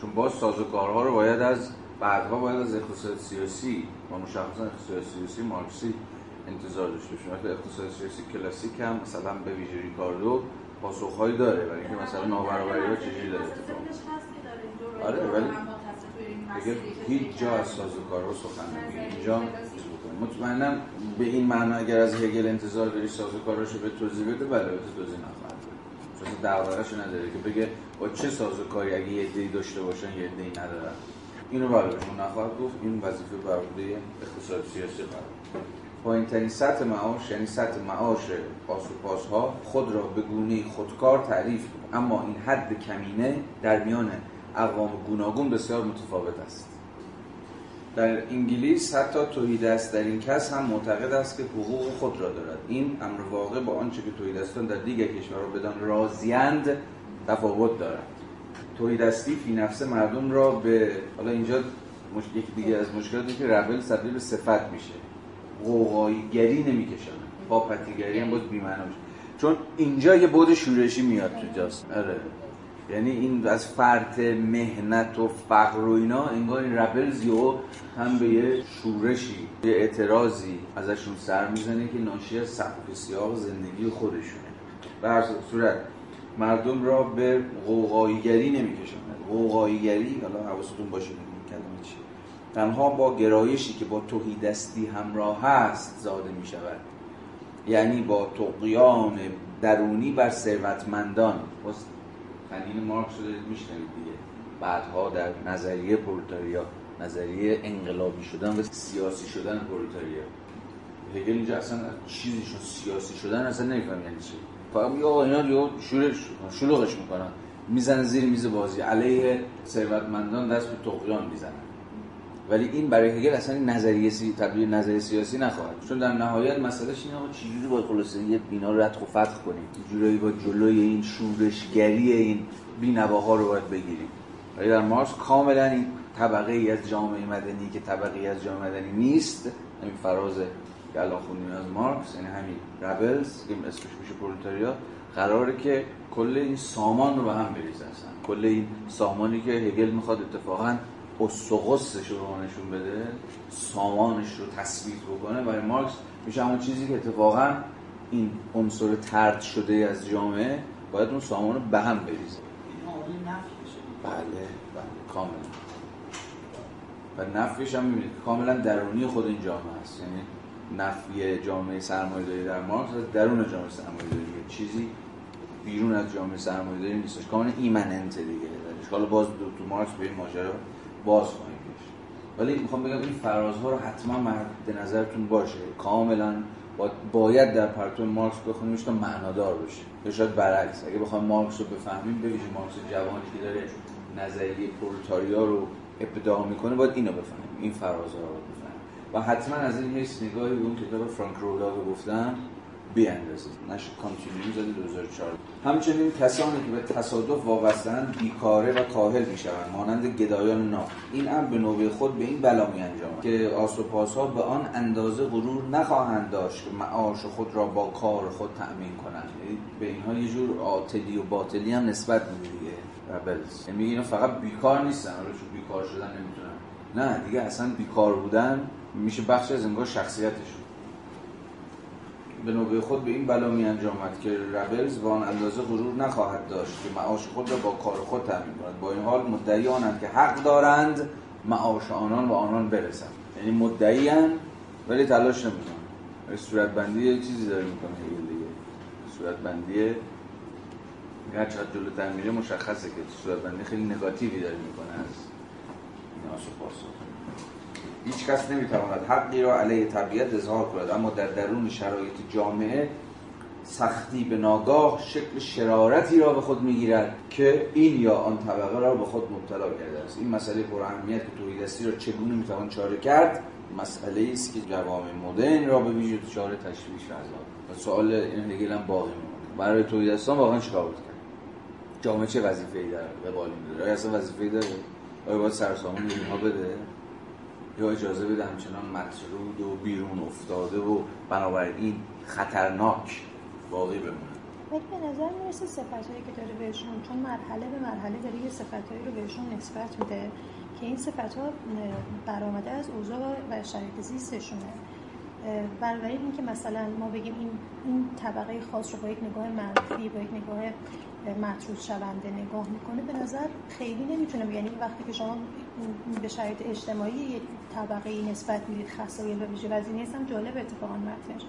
چون باز ساز و کارها رو باید از بعدها باید از اقتصاد سیاسی و مشخصا اقتصاد سیاسی مارکسی انتظار داشته باشیم اقتصاد سیاسی کلاسیک هم مثلا به ویژه ریکاردو پاسخهایی داره برای اینکه مثلا نابرابری ها چجوری داره اتفاق. آره، ولی دیگه هیچ جا از سازوکارها سخن نمیگه اینجا. مطمئنا به این معنا اگر از هگل انتظار داری سازوکاراشو به توضیح بده بله به توضیح نخواهد چون دعوارش نداره که بگه با چه سازوکاری اگه یه عده‌ای داشته باشن یه عده‌ای ندارن اینو بهشون نخواهد گفت این وظیفه بر عهده اقتصاد سیاسی قرار پایین ترین سطح معاش یعنی سطح معاش پاس ها خود را به گونه خودکار تعریف اما این حد کمینه در میان اقوام گوناگون بسیار متفاوت است. در انگلیس حتی توحیدست در این کس هم معتقد است که حقوق خود را دارد. این امر واقع با آنچه که توحیدستان در دیگر کشورها بدان راضیند تفاوت دارد. توحیدستی فی نفس مردم را به حالا اینجا مش... یکی دیگه از مشکلاتی که ربل تبدیل به صفت میشه. قوقاییگری نمی‌کشن. پاپتیگری هم باید بی‌معنا چون اینجا یه بود شورشی میاد تو جاست. آره. یعنی این از فرط مهنت و فقر و اینا انگار این ربلز یو هم به یه شورشی یه اعتراضی ازشون سر می‌زنه که ناشی از سبک سیاق زندگی خودشونه. به هر صورت مردم را به قوقاییگری نمی‌کشن قوقاییگری حالا حواستون باشه این کلمه چیه. تنها با گرایشی که با توحیدستی همراه هست زاده می شود یعنی با تقیان درونی بر ثروتمندان. باز تنین مارکس رو میشنوید دیگه. بعدها در نظریه پرولتاریا نظریه انقلابی شدن و سیاسی شدن پرولتاریا. هگل اینجا اصلا چیزیشون سیاسی شدن اصلا نمیفهم یعنی چی. فقط میگه آقا اینا یه شورش شلوغش می‌کنن. می‌زنن زیر میز بازی. علیه ثروتمندان دست به تقیان می‌زنن. ولی این برای هگل اصلا نظریه سی تبدیل نظریه سیاسی نخواهد چون در نهایت مسئلهش اینه آقا چجوری باید خلاصه یه بینا رو ردخ و فتح کنیم. جورایی با جلوی این شورشگری این بینواها رو باید بگیریم. ولی در مارکس کاملا این طبقه ای از جامعه مدنی که طبقه ای از جامعه مدنی نیست همین فراز که الان خوندیم از مارکس یعنی همین ربلز که اسمش میشه پرولتاریا قراره که کل این سامان رو به هم بریزه اصلا کل این سامانی که هگل می‌خواد اتفاقا استقصش رو نشون بده سامانش رو تثبیت بکنه. برای مارکس میشه همون چیزی که اتفاقا این عنصر ترد شده از جامعه باید اون سامان رو به هم بریزه. این بله بله کاملا. و نفیش هم می‌بینید کاملا درونی خود این جامعه است. یعنی نفی جامعه سرمایه‌داری در مارکس از درون جامعه سرمایه‌داری چیزی بیرون از جامعه سرمایه‌داری نیستش. کاملا ایمننت دیگه. درش حالا باز دو تو مارکس به این ماجرا باز خواهیم گشت ولی می‌خوام بگم این فرازها رو حتما مد نظرتون باشه. کاملا باید در پرتو مارکس بخونیمش تا معنادار بشه. یا شاید برعکس. اگه بخوام مارکس رو بفهمیم ببینیم مارکس جوانی که داره نظریه پرولتاریا رو ابداع می‌کنه باید اینو بفهمیم. این فرازها رو. و حتما از این حیث نگاهی به اون کتاب فرانک رودا رو گفتم بیاندازید. نشر کانتینیوم زده 2004 همچنین کسانی که به تصادف وابستند بیکاره و کاهل می‌شوند مانند گدایان ناپل این هم به نوبه خود به این بلا می انجامد که آس و پاسها به آن اندازه غرور نخواهند داشت که معاش خود را با کار خود تأمین کنند. یعنی به اینها یه جور عاطلی و باطلی هم نسبت میده دیگه. ربلز یعنی اینا فقط بیکار نیستن. حالا بیکار شدن نمی‌تونن. نه دیگه اصلا بیکار بودن میشه بخش از انگار شخصیتشون به نوبه خود به این بلا می انجامد که ربلز با آن اندازه غرور نخواهد داشت که معاش خود را با کار خود تامین کند. با این حال مدعی آنند که حق دارند معاش آنان و آنان برسند. یعنی مدعی ولی تلاش نمی‌کنن صورت بندی یه چیزی داره می‌کنه دیگه. صورت بندی هر چقدر جلوتر میره مشخصه که صورت بندی خیلی نگاتیوی داره می‌کنه از آسو پاسو هیچ کس نمی‌تواند حقی را علیه طبیعت اظهار کند. اما در درون شرایط جامعه سختی به ناگاه شکل شرارتی را به خود می‌گیرد که این یا آن طبقه را به خود مبتلا کرده است. این مسئله پر اهمیت که توحیدستی را چگونه می‌توان چاره کرد؟ مسئله است که جوامع مدرن را به ویژه دچار تشویش و و سوال این هگل هم باقی میمونه برای توحیدستان واقعا چیکار کرد جامعه چه وظیفه‌ای داره قبال میداره اصلا وظیفه‌ای داره؟ آیا باید سرسامون اینها بده؟ یا اجازه بده همچنان مطرود و بیرون افتاده و بنابراین خطرناک باقی بمونه. ولی به نظر می‌رسه صفت هایی که داره بهشون چون مرحله به مرحله داره یه صفت رو بهشون نسبت میده که این صفت ها برآمده از اوضاع و شرایط زیستشونه. بنابراین اینکه مثلا ما بگیم این این طبقه خاص رو با یک نگاه منفی با یک نگاه مطرود شونده نگاه می‌کنه به نظر خیلی نمی‌تونه یعنی وقتی که شما به شرایط اجتماعی طبقه نسبت می‌دید خصایل و ویژه وزینی هم جالب اتفاقا متنش.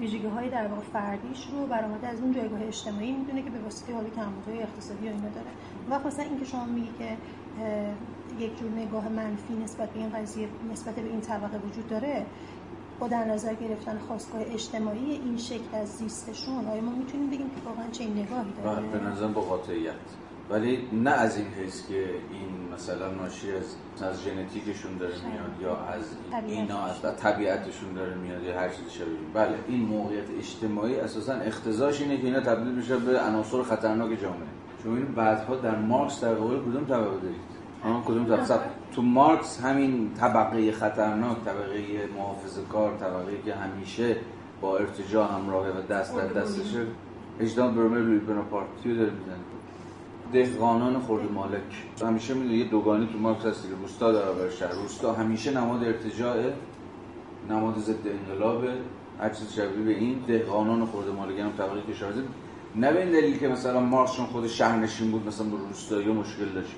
ویژگی های در واقع فردیش رو برآمده از اون جایگاه اجتماعی می‌دونه که به واسطه حال کمبودهای اقتصادی و اینا داره. و مثلا اینکه شما میگی که یک جور نگاه منفی نسبت به این قضیه نسبت به این طبقه وجود داره با در نظر گرفتن خواستگاه اجتماعی این شکل از زیستشون آیا ما می‌تونیم بگیم که واقعا چه نگاهی داره؟ به نظر با قاطعیت. ولی نه از این حیث که این مثلا ناشی از از ژنتیکشون داره میاد یا از اینا از طبیعتشون داره میاد یا هر چیزی شبیه بله این موقعیت اجتماعی اساسا اختزاش اینه که اینا تبدیل میشه به عناصر خطرناک جامعه. چون این بعدها در مارکس در قبال کدوم طبقه دارید آن کدوم طبقه؟ تو مارکس همین طبقه خطرناک طبقه محافظه کار طبقه که همیشه با ارتجاع همراهه و دست در دستشه. اجدام برمه لوی بناپارتی داره می‌زنه. دهقانان خورد مالک. همیشه می‌دونی یه دوگانی تو مارکس هست که روستا در شهر. روستا همیشه نماد ارتجاعه نماد ضد انقلابه چیز شبیه به این دهقانان خورد مالک هم طبقه کشاورزی نه به این دلیل که مثلا مارکس چون خود شهرنشین بود مثلا با روستایی مشکل داشت.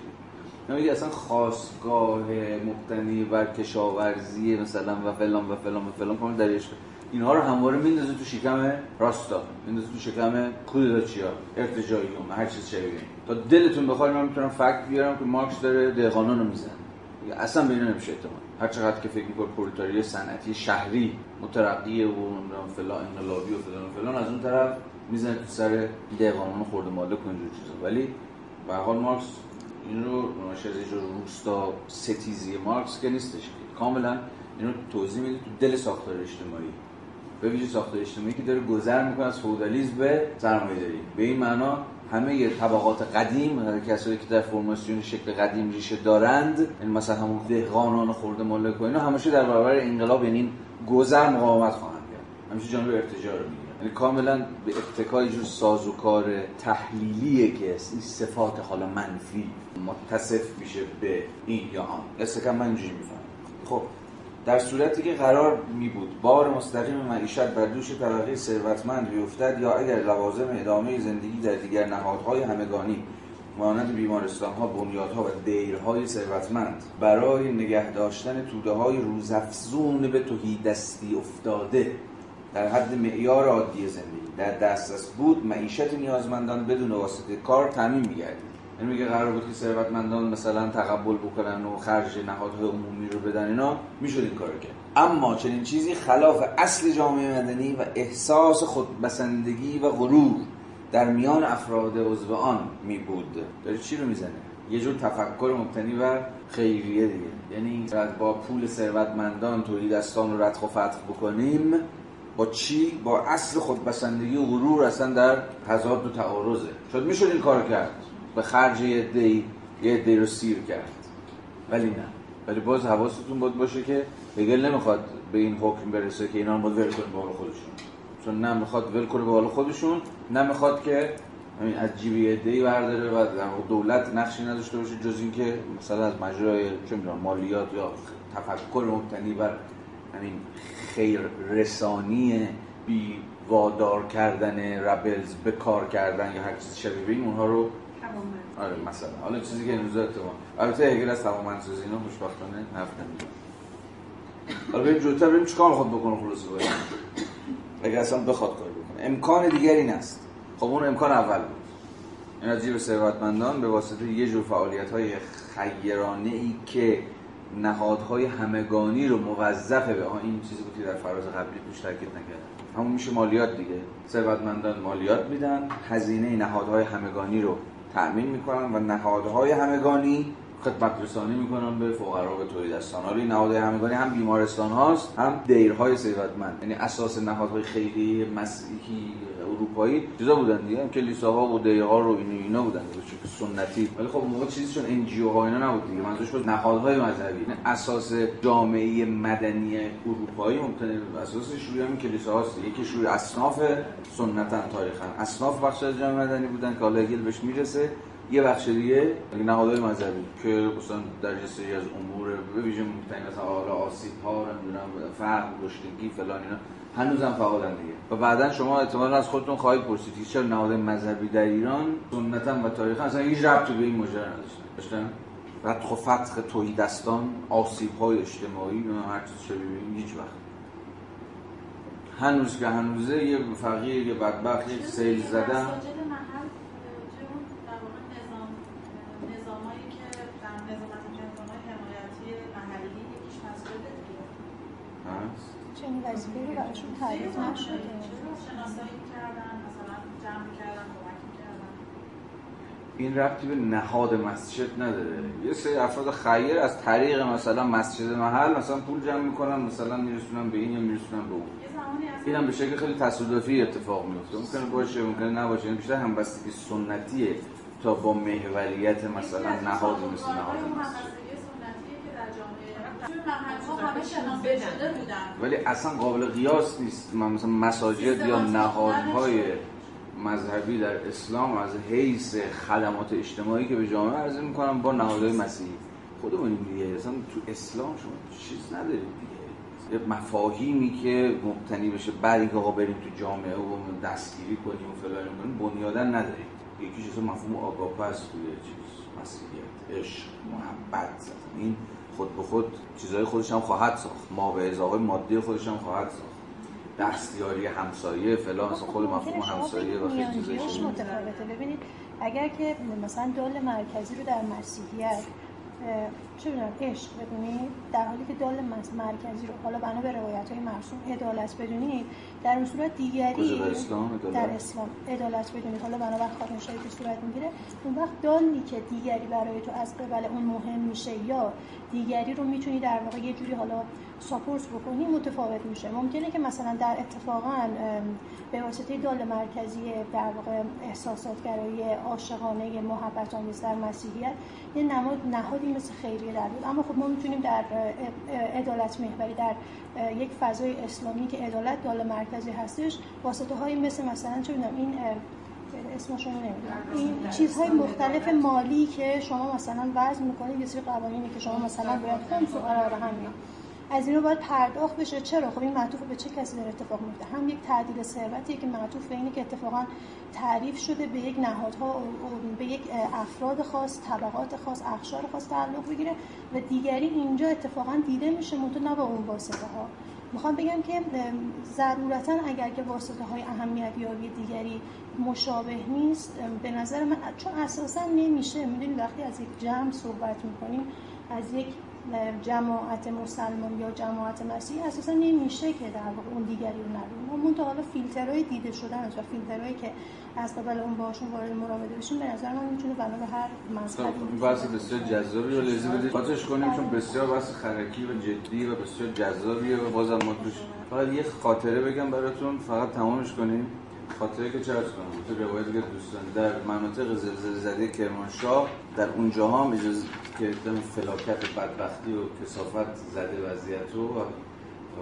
نمیگه اصلا خواستگاه مبتنی بر کشاورزی مثلا و فلان و فلان و فلان کنه درش اینها رو همواره میندازه تو شکم راستا میندازه تو شکم کودتاچیا ارتجاعیون هر چیز شبیه تا دلتون بخواد من می‌تونم فکت بیارم که مارکس داره دهقانان رو می‌زنه. اصلا به اینا نمیشه اعتماد. هر چقدر که فکر می‌کنه پرولتاری صنعتی شهری مترقی و فلان انقلابی و فلان فلان از اون طرف می‌زنه تو سر دهقانان خورده مالک و اینجور چیزا. ولی به حال مارکس این رو ناشی از یه روستا ستیزی مارکس که نیستش. کاملا اینو توضیح میده تو دل ساختار اجتماعی. به ویژه ساختار اجتماعی که داره گذر می‌کنه از فودالیسم به سرمایه‌داری. به این معنا همه طبقات قدیم کسایی که در فرماسیون شکل قدیم ریشه دارند این یعنی مثلا همون دهقانان خورده مالک و اینا همیشه در برابر انقلاب یعنی گذر مقاومت خواهند کرد. همیشه جانب ارتجاع رو می‌گیرن. یعنی کاملا به اتکای جور سازوکار تحلیلیه که این صفات حالا منفی متصف میشه به این یا آن. استکم من اینجوری میفهم خب در صورتی که قرار می بود بار مستقیم معیشت بر دوش طبقه ثروتمند بیفتد یا اگر لوازم ادامه زندگی در دیگر نهادهای همگانی مانند بیمارستان ها بنیادها و دیرهای ثروتمند برای نگه داشتن توده های روزافزون به توهی دستی افتاده در حد معیار عادی زندگی در دسترس بود معیشت نیازمندان بدون واسطه کار تعمین میگردید. یعنی میگه قرار بود که ثروتمندان مثلا تقبل بکنن و خرج نهادهای عمومی رو بدن اینا می‌شد این کارو کرد. اما چنین چیزی خلاف اصل جامعه مدنی و احساس خودبسندگی و غرور در میان افراد عضو آن می بود داره چی رو می‌زنه؟ یه جور تفکر مبتنی و خیریه دیگه. یعنی با پول ثروتمندان تولیدستان رو ردخ و فتح بکنیم با چی؟ با اصل خودبسندگی و غرور اصلا در تضاد و تعارضه. شد می‌شد این کار کرد. به خرج یه دی یه دی رو سیر کرد. ولی نه. ولی باز حواستون باید باشه که هگل نمی‌خواد به این حکم برسه که اینا باید ول کنه به حال خودشون. چون نه می‌خواد ول کنه به حال خودشون نه می‌خواد که همین از جیبی دی برداره و دولت نقشی نداشته باشه جز اینکه مثلا از مجرای چه می‌دونم مالیات یا تفکر مبتنی بر همین خیر رسانی بی وادار کردن ربلز به کار کردن یا هر چیز شبیه این اونها رو آره مثلا. حالا چیزی که امروز اتفاق البته هگل از توانمندسازی اینا خوشبختانه حرف نمی‌زنه حالا بریم جلوتر بریم چیکار می‌خواد بکنه خلاص باید اگه اصلا بخواد کار بکنه. امکان دیگر این است خب اون امکان اول بود. این از جیب ثروتمندان به واسطه یه جور فعالیت های خیرانه ای که نهادهای همگانی رو موظفه به این چیزی بود در فراز قبلی توش تاکید نکرد همون میشه مالیات دیگه. ثروتمندان مالیات میدن هزینه نهادهای همگانی رو تأمین می‌کنن و نهادهای همگانی خدمت رسانی می‌کنن به فقرا به توحیدستان حالا این نهادهای همگانی هم بیمارستان هاست هم دیرهای ثروتمند. یعنی اساس نهادهای خیلی مسیحی اروپایی چیزا بودن دیگه؟ کلیساها و دیرها رو این اینا بودن که سنتی. ولی خب موقع چیزی چون ان ها اینا نبود دیگه. منظورش بود نهادهای مذهبی. یعنی اساس جامعه مدنی اروپایی ممکنه اساسش روی همین کلیساهاست یکی روی اصناف سنتا تاریخا اصناف بخش از جامعه مدنی بودن که حالا بهش می‌رسه یه بخش دیگه نهادهای مذهبی. که مثلا در یه سری از امور به ویژه مثلا حالا آسیب ها نمی‌دونم فقر گشتگی فلان اینا هنوزم فعالن دیگه. و بعدا شما احتمالاً از خودتون خواهید پرسید که چرا نهاد مذهبی در ایران سنتا و تاریخ اصلا هیچ ربطی به این ماجرا نداشتن؟ داشتن؟ بعد خب فتح توهی دستان آسیب های اجتماعی و هر چیز ببینیم هیچ وقت. هنوز که هنوزه یه فقیر یه بدبخت یه سیل زدن. چنین وظیفه رو براشون تعریف نشده. این ربطی به نهاد مسجد نداره. یه سری افراد خیر از طریق مثلا مسجد محل مثلا پول جمع می‌کنن مثلا میرسونن به این یا میرسونن به اون. این هم به شکل خیلی تصادفی اتفاق میفته ممکنه باشه ممکنه نباشه. این بیشتر همبستگی سنتیه تا با محوریت مثلا نهادی مثل نهاد مسجد. ولی اصلا قابل قیاس نیست. من مثلا مساجد یا نهادهای مذهبی در اسلام از حیث خدمات اجتماعی که به جامعه عرضه می‌کنم با نهادهای مسیحی. خودمون دیگه اصلا تو اسلام شما چیز ندارید دیگه. مفاهیمی که مبتنی بشه بعد اینکه آقا بریم تو جامعه و دستگیری کنیم و فلان کنیم بنیادن نداریم. یکیش اصلا مفهوم آگاپه است توی چیز مسیحیت عشق محبت. این خود به خود چیزهای خودش هم خواهد ساخت. ما به ازاقای مادی خودش هم خواهد ساخت. دستیاری همسایه فلان اصلا خود مفهوم همسایه و خیلی چیزای متفاوته. ببینید اگر که مثلا دول مرکزی رو در مسیحیت چه بدونم عشق بدونید. در حالی که دال مرکزی رو حالا بنا به روایت های مرسوم عدالت بدونید. در اون صورت دیگری در اسلام عدالت. بدونید. حالا بنا به خاتم که صورت می‌گیره. اون وقت دالی که دیگری برای تو از قبل اون مهم میشه یا دیگری رو می‌تونی در واقع یه جوری حالا ساپورت بکنی متفاوت میشه. ممکنه که مثلا در اتفاقا به واسطه دال مرکزی در واقع احساسات گرایی عاشقانه محبت آمیز در مسیحیت یه نماد نهادی مثل خیریه در بود. اما خب ما می‌تونیم در عدالت محوری در یک فضای اسلامی که عدالت دال مرکزی هستش واسطه های مثل مثلا چه این اسمشون نمی‌دونم. این چیزهای مختلف مالی که شما مثلا وضع می‌کنید یه سری قوانینی که شما مثلا باید خمس و قرار همین از اینو باید پرداخت بشه. چرا؟ خب این معطوف به چه کسی داره اتفاق میفته؟ هم یک تعدیل ثروتیه که معطوف به اینه که اتفاقا تعریف شده به یک نهادها به یک افراد خاص طبقات خاص اخشار خاص تعلق بگیره و دیگری اینجا اتفاقا دیده میشه. منتها نه با اون واسطه ها می‌خوام بگم که ضرورتا اگر که واسطه های اهمیت یابی دیگری مشابه نیست به نظر من چون اساسا نمیشه. می‌دونید وقتی از یک جمع صحبت می‌کنیم از یک جماعت مسلمان یا جماعت مسیحی اساسا نمیشه که در واقع اون دیگری رو نبینیم اون تا حالا فیلترهای دیده شدن و فیلترهایی که از قبل اون باشون وارد مراوده بشیم به نظر من می‌تونه بنا به هر مذهبی این بحث بسیار جذابی رو لازم بدید. خاطرش کنیم چون بسیار بحث خرکی و جدی و بسیار جذابیه و بازم ما توش فقط یه خاطره بگم براتون فقط تمامش کنیم. خاطره که کنم تو روایت دوستان در مناطق زلزله زده کرمانشاه در اونجاها هم اجازه که فلاکت بدبختی و کسافت زده وضعیت رو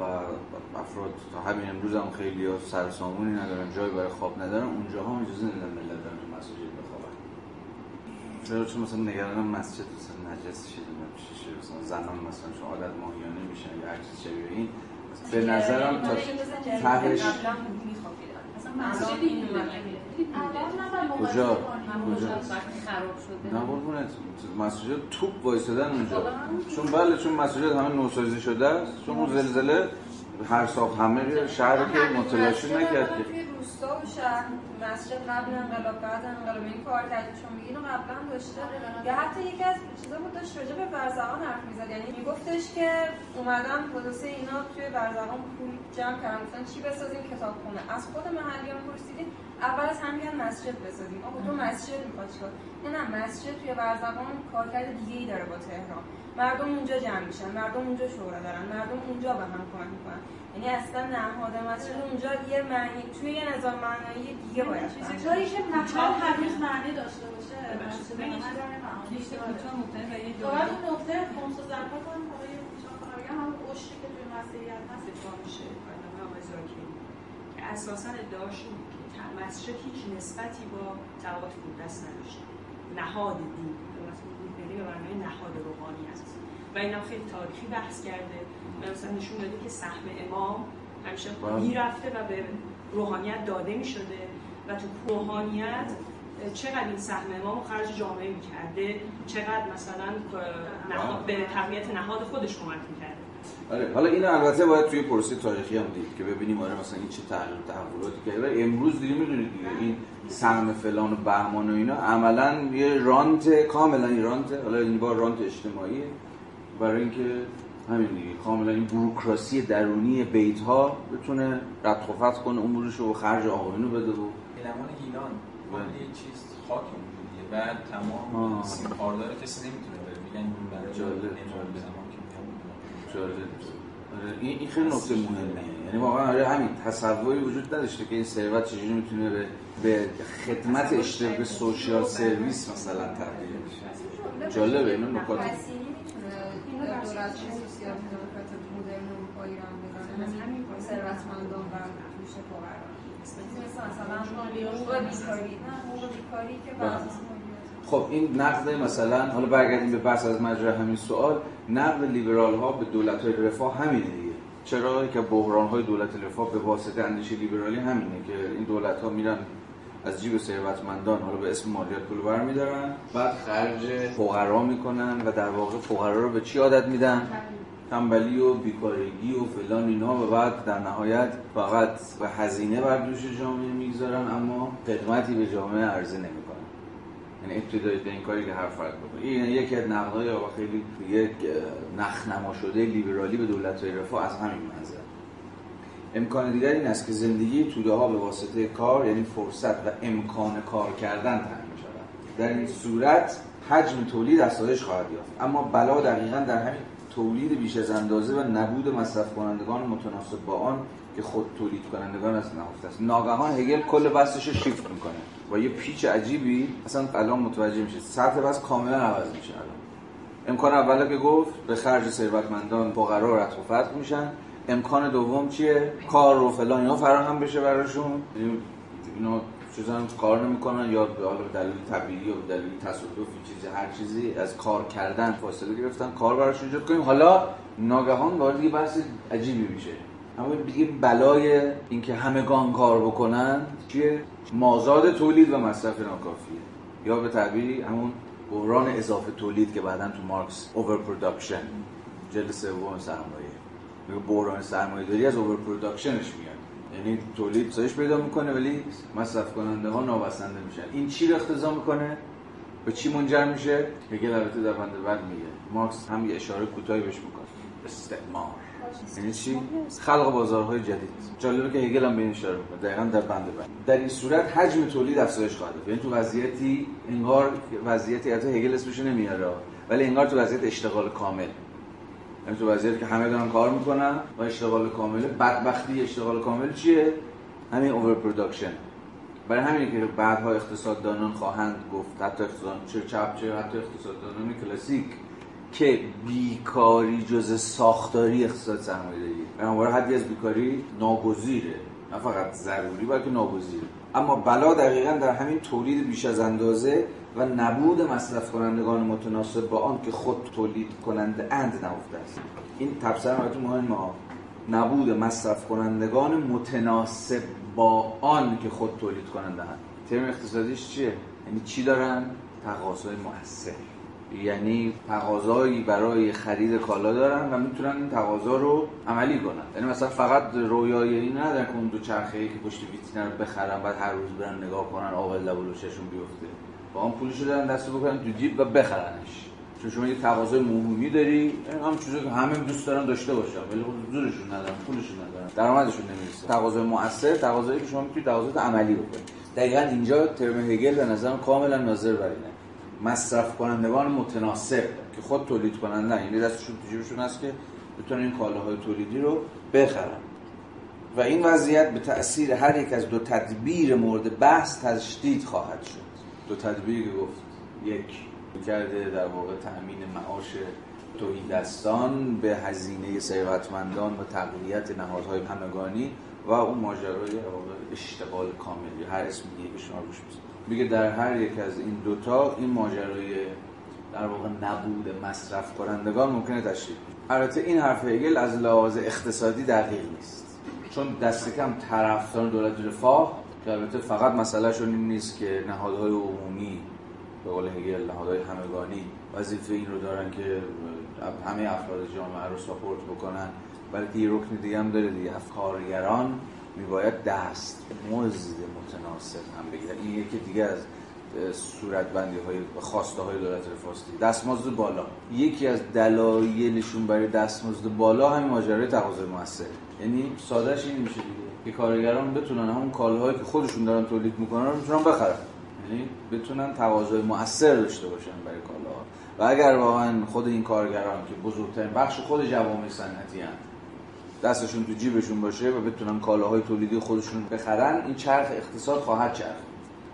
و افراد تا همین امروز هم خیلی ها سرسامونی ندارن جای برای خواب ندارن اونجا هم اجازه ندارن ملت دارن تو مساجد بخوابن. چرا؟ چون مثلا نگرانم مسجد مثلا نجس شده؟ نمیشه مثلا زنان مثلا چون عادت ماهیانه میشن یا هر چیز شبیه این. به نظرم تا تهش کجا؟ کجا؟ نه قربونت. مسجد توپ وایسادن اونجا. چون بله چون مسجد همه نوسازی شده است. چون اون زلزله هر ساخت همه شهر که متلاشی نکرد که روستا و شهر مسجد قبل انقلاب بعد انقلاب. این کار کرد چون میگه اینو قبلا داشته. یا حتی یکی از چیزا بود داشت راجع به برزقان حرف می‌زد. یعنی میگفتش که اومدن خلاصه اینا توی برزقان پول جمع کردن گفتن چی بسازیم؟ کتابخونه از خود محلیان پرسیدیم. اول از هم میگن مسجد بسازیم. آقا تو مسجد می‌خواد چیکار؟ نه نه مسجد توی برزقان کارکرد دیگه ای داره با تهران. مردم اونجا جمع میشن. مردم اونجا شورا دارن. مردم اونجا به هم کمک می‌کنن. یعنی اصلا نهاد مسجد اونجا یه معنی توی یه نظام معنایی دیگه باید جایی که نهاد هنوز معنی داشته باشه. باید اون نقطه خمس و زرپا کنم برای بگم همون عشقی که توی مسیحیت هست اتفاق میشه آقای زاکی که اساسا ادعاش این بود که مسجد هیچ نسبتی با تئاتر دست نداشته نهاد دین. به معنای نهاد روحانی است. و اینم خیلی تاریخی بحث کرده. مثلا نشون داده که سهم امام همیشه می‌رفته و به روحانیت داده می‌شده و تو روحانیت چقدر این سهم امام خرج جامعه می‌کرده؟ چقدر مثلا نهاد به تقویت نهاد خودش کمک می‌کرده؟ آره حالا این البته باید توی پروسه تاریخی هم دید که ببینیم آره مثلا این چه تغییر تحولاتی کرده. ولی امروز دیگه می‌دونید دیگه این سهم فلان و بهمان و اینا عملا یه رانت کاملا رانت. حالا این بار رانت اجتماعیه. برای اینکه همین دیگه. کاملا این بروکراسی درونی بیت ها بتونه رد و فتح کنه امورش رو خرج آقایونو بده و علمان گیلان یه چیز خاک اونجوریه بعد تمام سیم کسی نمی‌تونه بره. میگن برای جالب جالب. آره، این این خیلی نکته مهمه. یعنی واقعا آره همین تصوری وجود نداشته که این ثروت چجوری می‌تونه به به خدمت اشتراک به سوشیال سرویس مثلا تبدیل بشه. جالبه اینا نکات سوسیال دموکرات مدرن رو هم بزنه از همین ثروتمندان و پوش فقرا مثل مثلا حقوق بیکاری. نه حقوق بیکاری که بر خب این نقد مثلا حالا برگردیم به بحث از مجرا همین سوال. نقد لیبرال ها به دولت های رفاه همینه دیگه. چرا؟ که بحران های دولت رفاه به واسطه اندیشه لیبرالی همینه که این دولت ها میرن از جیب ثروتمندان حالا به اسم مالیات پول برمیدارن بعد خرج فقرا می‌کنن و در واقع فقرا رو به چی عادت میدن؟ تنبلی و بیکارگی و فلان اینا و بعد در نهایت فقط به هزینه بر دوش جامعه می‌گذارن اما خدمتی به جامعه عرضه نمی‌کنن. یعنی ابتدای این کاری که هر فرد بکنه. این یعنی یکی از نقدهای خیلی یک نخنما شده لیبرالی به دولت رفاه از همین منظر. امکان دیگر این است که زندگی توده ها به واسطه کار یعنی فرصت و امکان کار کردن تعیین شود. در این صورت حجم تولید افزایش خواهد یافت. اما بلا دقیقا در همین تولید بیش از اندازه و نبود مصرف کنندگان متناسب با آن که خود تولید کنندگان از نهفته است. ناگهان هگل کل بحثش رو شیفت می‌کنه با یه پیچ عجیبی اصلا الان متوجه میشه. سطح بس کاملا عوض میشه الان. امکان اولا که گفت به خرج ثروتمندان فقرا رد و فتح میشن. امکان دوم چیه؟ کار و فلان اینا فراهم بشه براشون. اینا چیزا کار نمی‌کنن یا به حال دلیل طبیعی به دلیل تصادفی چیزی هر چیزی از کار کردن فاصله گرفتن کار براشون ایجاد کنیم. حالا ناگهان وارد یه بحث عجیبی میشه. اما دیگه بلای اینکه همگان کار بکنن چیه مازاد تولید و مصرف ناکافیه. یا به تعبیری همون بحران اضافه تولید که بعدا تو مارکس overproduction جلد سوم سرمایه. بحران سرمایه داری از overproduction ش میاد. یعنی تولید سایش پیدا می‌کنه ولی مصرف کننده ها نابسنده میشن. این چی رو اختزا می‌کنه؟ به چی منجر میشه؟ هگل البته در بند بعد میگه. مارکس هم یه اشاره کوتاهی بهش می‌کنه. استعمار. یعنی چی؟ خلق بازارهای جدید. جالبه که هگل هم به این اشاره می‌کنه. دقیقاً در بند بعد. در این صورت حجم تولید افزایش خواهد یافت یعنی تو وضعیتی انگار وضعیتی البته هگل اسمش نمیاره. ولی انگار تو وضعیت اشتغال کامل. یعنی تو وضعیتی که همه دارن کار می‌کنن و اشتغال کامل. بدبختی اشتغال کامل چیه؟ همین overproduction برای همینه که بعدها اقتصاددانان خواهند گفت حتی اقتصاددان چه چپ چه حتی اقتصاددانان کلاسیک که بیکاری جزء ساختاری اقتصاد سرمایه‌داری. بنابراین حدی از بیکاری ناگزیره. نه فقط ضروری بلکه ناگزیره اما بلا دقیقا در همین تولید بیش از اندازه و نبود مصرف کنندگان متناسب با آن که خود تولید کننده اند نهفته است. این تبصره براتون مهمه ها. نبود مصرف کنندگان متناسب با آن که خود تولید کننده اند. ترم اقتصادیش چیه؟ یعنی چی دارن؟ تقاضای مؤثر یعنی تقاضایی برای خرید کالا دارن و می‌تونن این تقاضا رو عملی کنن. یعنی مثلا فقط رویای این ندارن که اون دو چرخه ای که پشت ویترین رو بخرن بعد هر روز برن نگاه کنن آب لبولوششون بیفته. با اون پولشو دارن دست بکنن تو جیب و بخرنش. چون شما یه تقاضای عمومی داری هم چیزی که همه دوست دارن داشته باشن ولی خب زورشون ندارن پولشون ندارن درآمدشون نمی‌رسه. تقاضای مؤثر تقاضایی که شما می‌تونید تقاضات عملی بکنید دقیقا اینجا ترم هگل به نظرم کاملا ناظر بر اینه. مصرف کنندگان متناسب که خود تولید کننده یعنی دستشون تو جیبشون هست که بتونن این کالاهای تولیدی رو بخرن. و این وضعیت به تأثیر هر یک از دو تدبیر مورد بحث تشدید خواهد شد. دو تدبیری که گفت. یک کرده در واقع تأمین معاش توحیدستان به هزینه ثروتمندان و تقویت نهادهای همگانی و اون ماجرای اشتغال کامل یا هر اسم دیگه شما روش میگه در هر یک از این دوتا این ماجرای در واقع نبود مصرف کنندگان ممکنه تشریح البته این حرف هگل از لحاظ اقتصادی دقیق نیست. چون دست کم طرفدار دولت رفاه که البته فقط مسئلهشون این نیست که نهادهای عمومی به قول هگل نهادهای همگانی وظیفه این رو دارن که همه افراد جامعه رو ساپورت بکنن بلکه یه رکن دیگه هم داره دیگه افکارگران. میباید دست مزد متناسب هم بگیرن. این یکی دیگه از صورت بندی های خواسته های دولت رفاستی دستمزد بالا. یکی از دلایلشون برای دستمزد بالا همین ماجرای تقاضای موثر. یعنی سادهش این میشه دیگه. که کارگران بتونن همون کالاهایی که خودشون دارن تولید می‌کنن رو می‌تونن بخرن. یعنی بتونن تقاضای موثر داشته باشن برای کالاها و اگر واقعا خود این کارگران که بزرگترین بخش خود جوامع صنعتی دستشون تو جیبشون باشه و بتونن کالاهای تولیدی خودشون بخرن این چرخ اقتصاد خواهد چرخ.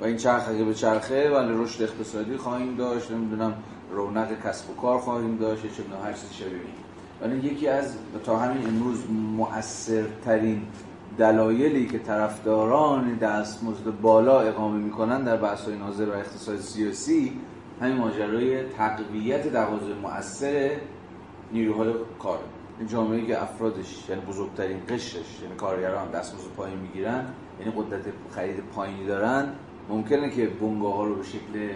و این چرخ اگه به چرخه ولی رشد اقتصادی خواهیم داشت نمی‌دونم رونق کسب و کار خواهیم داشت چه هر چیز شبیه ولی یکی از تا همین امروز مؤثرترین دلایلی که طرفداران دستمزد بالا اقامه می‌کنن در بحث های ناظر و اقتصاد سیاسی همین ماجرای تقویت تقاضای مؤثر نیروهای کار. این جامعه که افرادش یعنی بزرگترین قشرش یعنی کارگران دستمزد پایین می‌گیرن یعنی قدرت خرید پایینی دارن ممکنه که بنگاه ها رو به شکل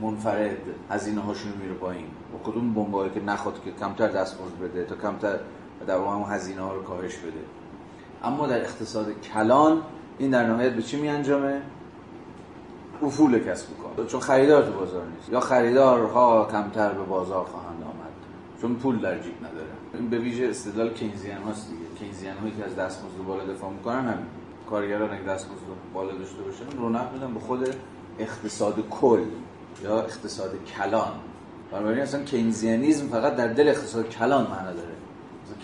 منفرد هزینه هاشون میره پایین. و کدوم بنگاهی که نخواد که کمتر دستمزد بده تا کمتر در واقع هزینه ها رو کاهش بده. اما در اقتصاد کلان این در نهایت به چی می انجامه؟ افول کسب کار چون خریدار تو بازار نیست. یا خریدارها کمتر به بازار خواهند آمد. چون پول در جیب نداره. به ویژه استدلال کینزیان هاست دیگه. کینزیان هایی که از دستمزد بالا دفاع می‌کنن همین کارگران اگه دستمزد بالا داشته باشن رونق میدن به خود اقتصاد کل یا اقتصاد کلان. بنابراین اصلا کینزیانیزم فقط در دل اقتصاد کلان معنا داره.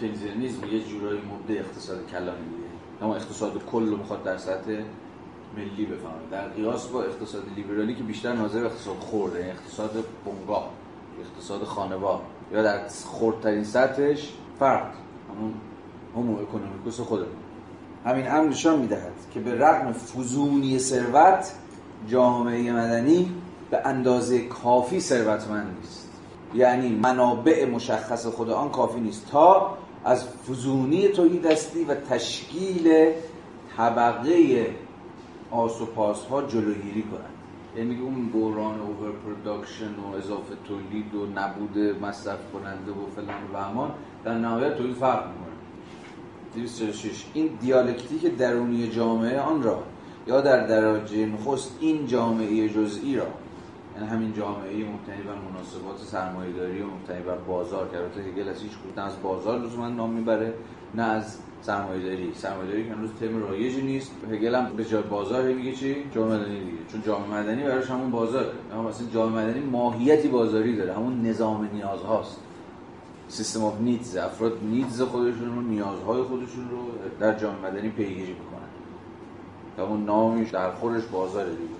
کینزیانیزم یه جورایی مبده اقتصاد کلانی دیگه اما اقتصاد کل رو می‌خواد در سطح ملی بفهمه. در قیاس با اقتصاد لیبرالی که بیشتر ناظر اقتصاد خورده یعنی اقتصاد بنگاه اقتصاد خانوار یا در خردترین سطحش فرد همون همو اکونومیکوس خودمون. همین امر نشان می‌دهد که به رغم فزونی ثروت جامعه مدنی به اندازه کافی ثروتمند نیست. یعنی منابع مشخص خود آن کافی نیست تا از فزونی تهی دستی و تشکیل طبقه آس و پاس ها جلوگیری کنند. یعنی اون بحران overproduction و اضافه تولید و نبود مصرف کننده و فلان و بهمان در نهایت تولید فقر می‌کنه. 246 این دیالکتیک درونی جامعه آن را یا در درجه نخست این جامعه جزئی را یعنی همین جامعه مبتنی بر مناسبات سرمایه‌داری و مبتنی بر بازار که البته هگل از هیچ از بازار لزوما نام می‌بره نه از سرمایه‌داری. سرمایه‌داری که امروز تم رایجی نیست. هگل هم به جای بازار میگه چی؟ جامعه مدنی دیگه. چون جامعه مدنی براش همون بازار اما مثلا جامعه مدنی ماهیتی بازاری داره. همون نظام نیازهاست. سیستم اف نیدز افراد نیدز خودشون رو نیازهای خودشون رو در جامعه مدنی پیگیری می‌کنن. همون نامش در خورش بازار دیگه.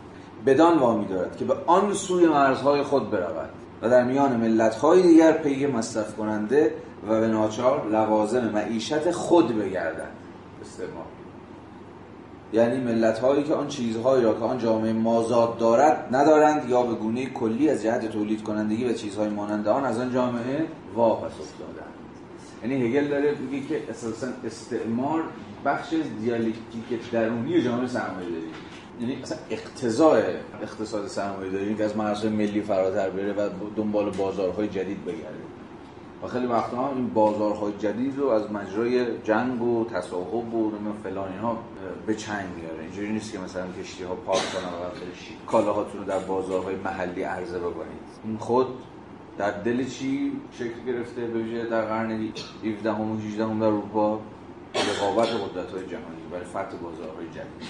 بدان وامی دارد که به آن سوی مرزهای خود برود و در میان ملت‌های دیگر پی مصرف کننده و به ناچار لوازم معیشت خود بگردند استعمال یعنی ملت هایی که آن چیزهایی را که آن جامعه مازاد دارد ندارند یا به گونه کلی از جهت تولید کنندگی و چیزهای مانند آن از آن جامعه واپس افتادند. یعنی هگل داره میگه که اساسا استعمار بخش دیالکتیک درونی جامعه سرمایه داری. یعنی اصلا اقتضاء اقتصاد سرمایه داری که از مرزهای ملی فراتر بره و دنبال بازارهای جدید بگرده. خیلی وقتا این بازارهای جدید رو از مجرای جنگ و تصاحب و فلان اینها به چنگ میاره اینجوری نیست که مثلا کشتی ها پارک کنن و کالاهاتون رو در بازارهای محلی عرضه بکنید. این خود در دل چی شکل گرفته به ویژه در قرن 17 و 18 در اروپا؟ رقابت قدرت های جهانی برای فتح بازارهای جدید.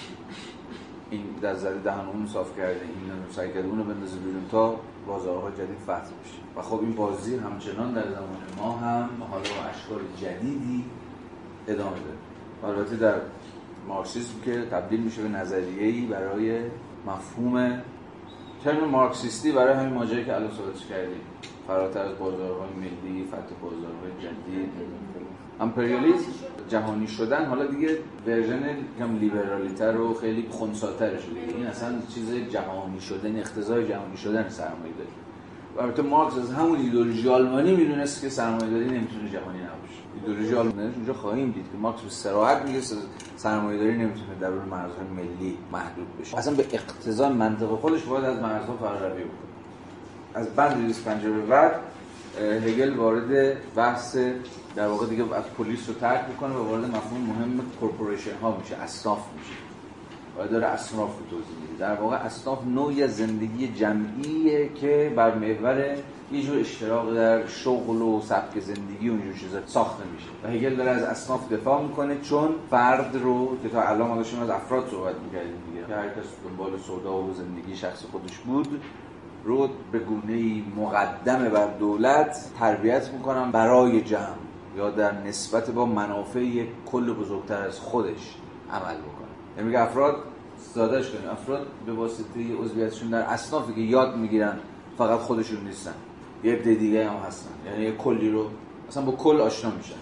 این در زده دهن اون صاف کرده این سعی کرده اونو بندازه بیرون تا بازارها جدید فتح بشه. و خب این بازی همچنان در زمان ما هم حالا اشکال جدیدی ادامه داره. البته در مارکسیسم که تبدیل میشه به نظریه‌ای برای مفهوم ترم مارکسیستی برای همین ماجرایی که الان صحبتش کردیم. فراتر از بازارهای ملی فتح بازارهای جدید امپریالیسم جهانی شدن حالا دیگه ورژن کم لیبرالیتر و خیلی خونساتر شده این اصلا چیز جهانی شدن اختزای جهانی شدن سرمایه داری. و البته مارکس از همون ایدولوژی آلمانی می‌دونست که سرمایه داری نمی‌تونه جهانی نباشه. ایدولوژی آلمانی اونجا خواهیم دید که مارکس به صراحت میگه سرمایه داری نمی‌تونه در اون مرزهای ملی محدود بشه. اصلا به اقتضای منطق خودش باید از مرزها فراروی بکنه. از بند 250 به بعد هگل وارد بحث در واقع دیگه از پلیس رو ترک می‌کنه و وارد مفهوم مهم corporation ها میشه اصناف میشه. و داره اصناف رو توضیح میده. در واقع اصناف نوعی زندگی جمعیه که بر محور یه جور اشتراک در شغل و سبک زندگی و چیزا ساخته میشه. و هگل داره از اصناف دفاع می‌کنه چون فرد رو که تا الان ما از افراد صحبت می‌کردیم دیگه که هر کس دنبال سودا و زندگی شخص خودش بود رو به گونه مقدم بر دولت تربیت می‌کنم برای جمع. یا در نسبت با منافع یک کل بزرگتر از خودش عمل بکنه. یعنی افراد سادهش کنیم افراد به واسطه عضویتشون در اصنافی که یاد می‌گیرن فقط خودشون نیستن. یه عده دیگه هم هستن. یعنی یه کلی رو اصلا با کل آشنا میشن.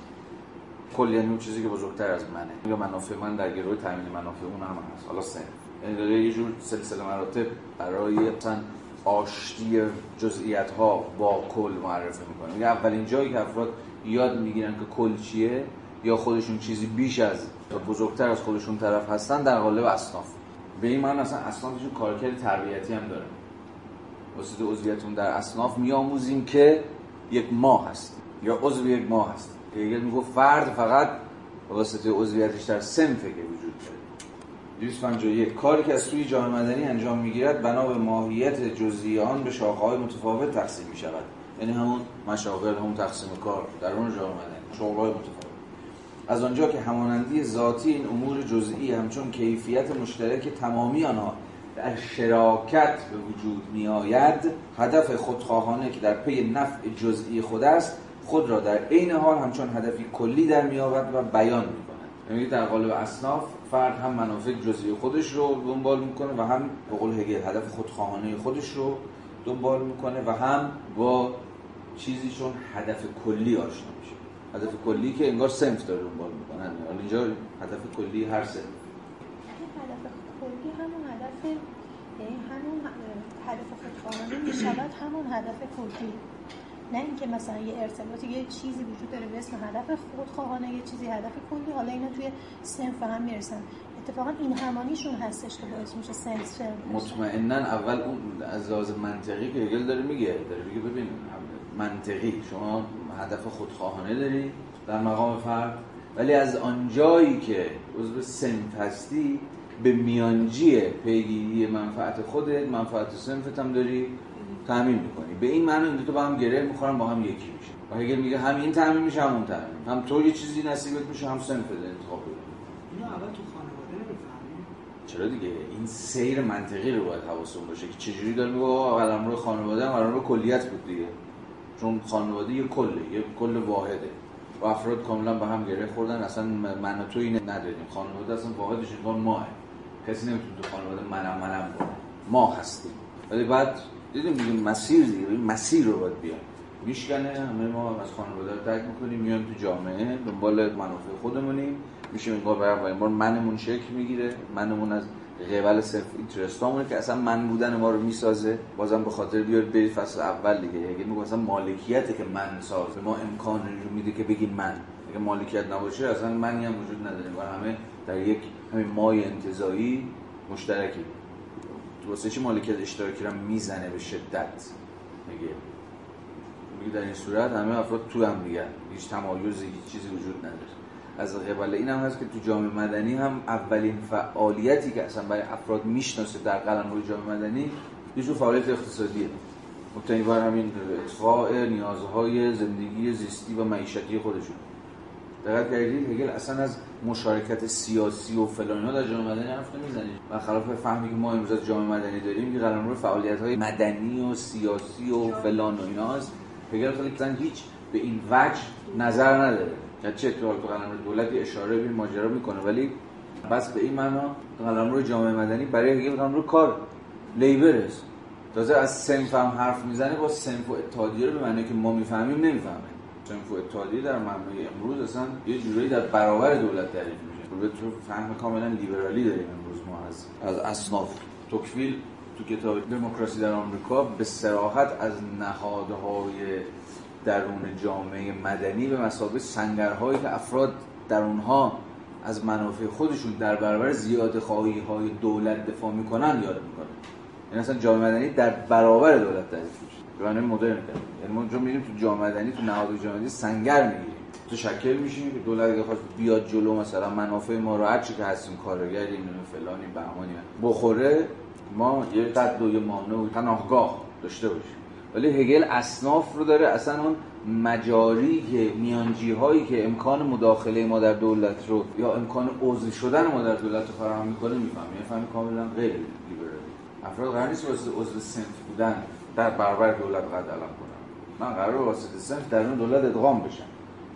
کل یعنی اون چیزی که بزرگتر از منه. میگه منافع من در گروه تامین منافع اون هم هست. حالا سن یعنی داره یه جور سلسله مراتب برای مثلا آشتی جزئیات ها با کل معرفی می‌کنه. میگه اولین جایی که افراد یاد می‌گیرن که کل چیه یا خودشون چیزی بیش از یا بزرگتر از خودشون طرف هستن در قالب اصناف. به این معنی اصلا اصنافشون کارکرد تربیتی هم داره. واسه عضویتون در اصناف میآموزیم که یک ما هست یا عضو یک ما هست. هگل میگه فرد فقط واسطه عضویتش در سنفه که وجود داره. 251 کاری که از سوی جامعه مدنی انجام می‌گیرد بنا به ماهیت جزئی به شاخه‌های متفاوت تقسیم می شود یعنی همون مشاغل همون تقسیم کار در اون جامعه مدنی شغل‌های متفاوت. از آنجا که همانندی ذاتی این امور جزئی همچون کیفیت مشترک تمامی آنها در شراکت به وجود می آید هدف خودخواهانه که در پی نفع جزئی خود است خود را در عین حال همچون هدفی کلی در می و بیان می کند یعنی در قالب اصناف فرد هم منافع جزئی خودش رو دنبال می‌کنه و هم به قول هگل هدف خودخواهانه خودش رو دنبال می‌کنه و هم با چیزی چون هدف کلی آشنا میشه. هدف کلی که انگار سنف داره دنبال می‌کنن اینجا هدف کلی هر سنف هدف کلی همون هدف یعنی همون هدف خودخواهانه می‌شود همون هدف کلی. نه اینکه مثلا یه ارتباطی یه چیزی وجود داره به اسم هدف خودخواهانه یه چیزی هدف کلی حالا اینا توی سنف هم می‌رسن. اتفاقا این همانیشون هستش که باعث میشه سنس مطمئنا اول اون از لحاظ منطقی که هگل داره میگه. داره میگه ببین منطقی. شما هدف خودخواهانه داری در مقام فرد ولی از آنجایی که عضو سنف هستی به میانجی پیگیری منفعت خودت منفعت سنفت هم داری تامین می‌کنی. به این معنی این دو تا با هم گره می‌خورن با هم یکی میشه و اگر میگه هم این تامین میشه هم اون تامین هم تو یه چیزی نصیبت میشه هم سنفت انتخاب بده. اینو اول تو خانواده نمی‌فهمی؟ چرا دیگه؟ این سیر منطقی رو باید حواسون باشه که چجوری داره میگه قلم رو خانواده هم رو کلیت بود دیگه. چون خانواده یه کله یه کل واحده. و افراد کاملا به هم گره خوردن اصلا من و تو اینه نداریم. خانواده اصلا واحدش انگار ماه. کسی نمی‌تونه تو خانواده منم منم کنه. ما هستیم. ولی بعد دیدیم دیگه مسیر دیگه مسیر رو باید بیان. میشکنه همه ما از خانواده رو ترک می‌کنیم میان تو جامعه دنبال منافع خودمونیم. میشه انگار اولین بار منمون شکل می‌گیره. منمون از قبل صرف اینترستامونه که اصلا من بودن ما رو می‌سازه. بازم به خاطر بیارید برید فصل اول دیگه. اگه میگم اصلا مالکیته که من ساز ما امکان رو میده که بگیم من. اگه مالکیت نباشه اصلا منی هم وجود نداره. و همه در یک همین مای انتظایی مشترکی. واسه چی مالکیت اشتراکی رو می‌زنه به شدت؟ میگه. میگه در این صورت همه افراد تو هم دیگه. هیچ تمایزی هیچ چیزی وجود نداره. از قبل این هم هست که تو جامعه مدنی هم اولین فعالیتی که اصلا برای افراد می‌شناسه در قلمرو جامعه مدنی یه جور فعالیت اقتصادیه. مبتنی بر همین ارتقاء نیازهای زندگی زیستی و معیشتی خودشون. دقت کردید؟ هگل اصلا از مشارکت سیاسی و فلان در جامعه مدنی حرف نمی‌زنه. و خلاف فهمی که ما امروز از جامعه مدنی داریم که قلمرو فعالیت های مدنی و سیاسی و فلان و ایناست. هگل خیلی هیچ به این وجه نظر نداره. چه تو قلمرو دولتی اشاره به ماجرا می‌کنه. ولی بس به این معنا قلمرو جامعه مدنی برای هگل قلمرو کار لیبرز. تازه از سنف هم حرف می‌زنه با سنف و اتحادیه رو به معنی که ما می‌فهمیم نمی‌فهمه. سنف و اتحادیه در معنای امروز اصلا یه جورایی در برابر دولت تعریف میشه. به تو فهم کاملا لیبرالی داریم امروز ما از از اصناف توکویل تو کتاب دموکراسی در آمریکا به سراحت از نهادهای درون جامعه مدنی به مسابقه سنگرهایی که افراد در اونها از منافع خودشون در برابر زیاد خواهی های دولت دفاع می‌کنن یاد می‌کنه یعنی اصلا جامعه مدنی در برابر دولت تعریف میشه. به مدرن یعنی ما میریم تو جامعه مدنی تو نهاد جامعه مدنی سنگر می‌گیریم. تو شکل میشیم که دولت اگه خواست بیاد جلو مثلا منافع ما رو هرچی که هستیم کارگر این فلانی بهمانی بخوره ما یه قد و یه مانع پناهگاه داشته باشیم. ولی هگل اصناف رو داره اصلا اون مجاری که میانجی هایی که امکان مداخله ما در دولت رو یا امکان عضو شدن ما در دولت رو فراهم می‌کنه میفهم یعنی کاملا غیر لیبرال افراد قرار نیست واسه عضو سنف بودن در برابر دولت قد علم کنن. من قرار واسه سنف در اون دولت ادغام بشن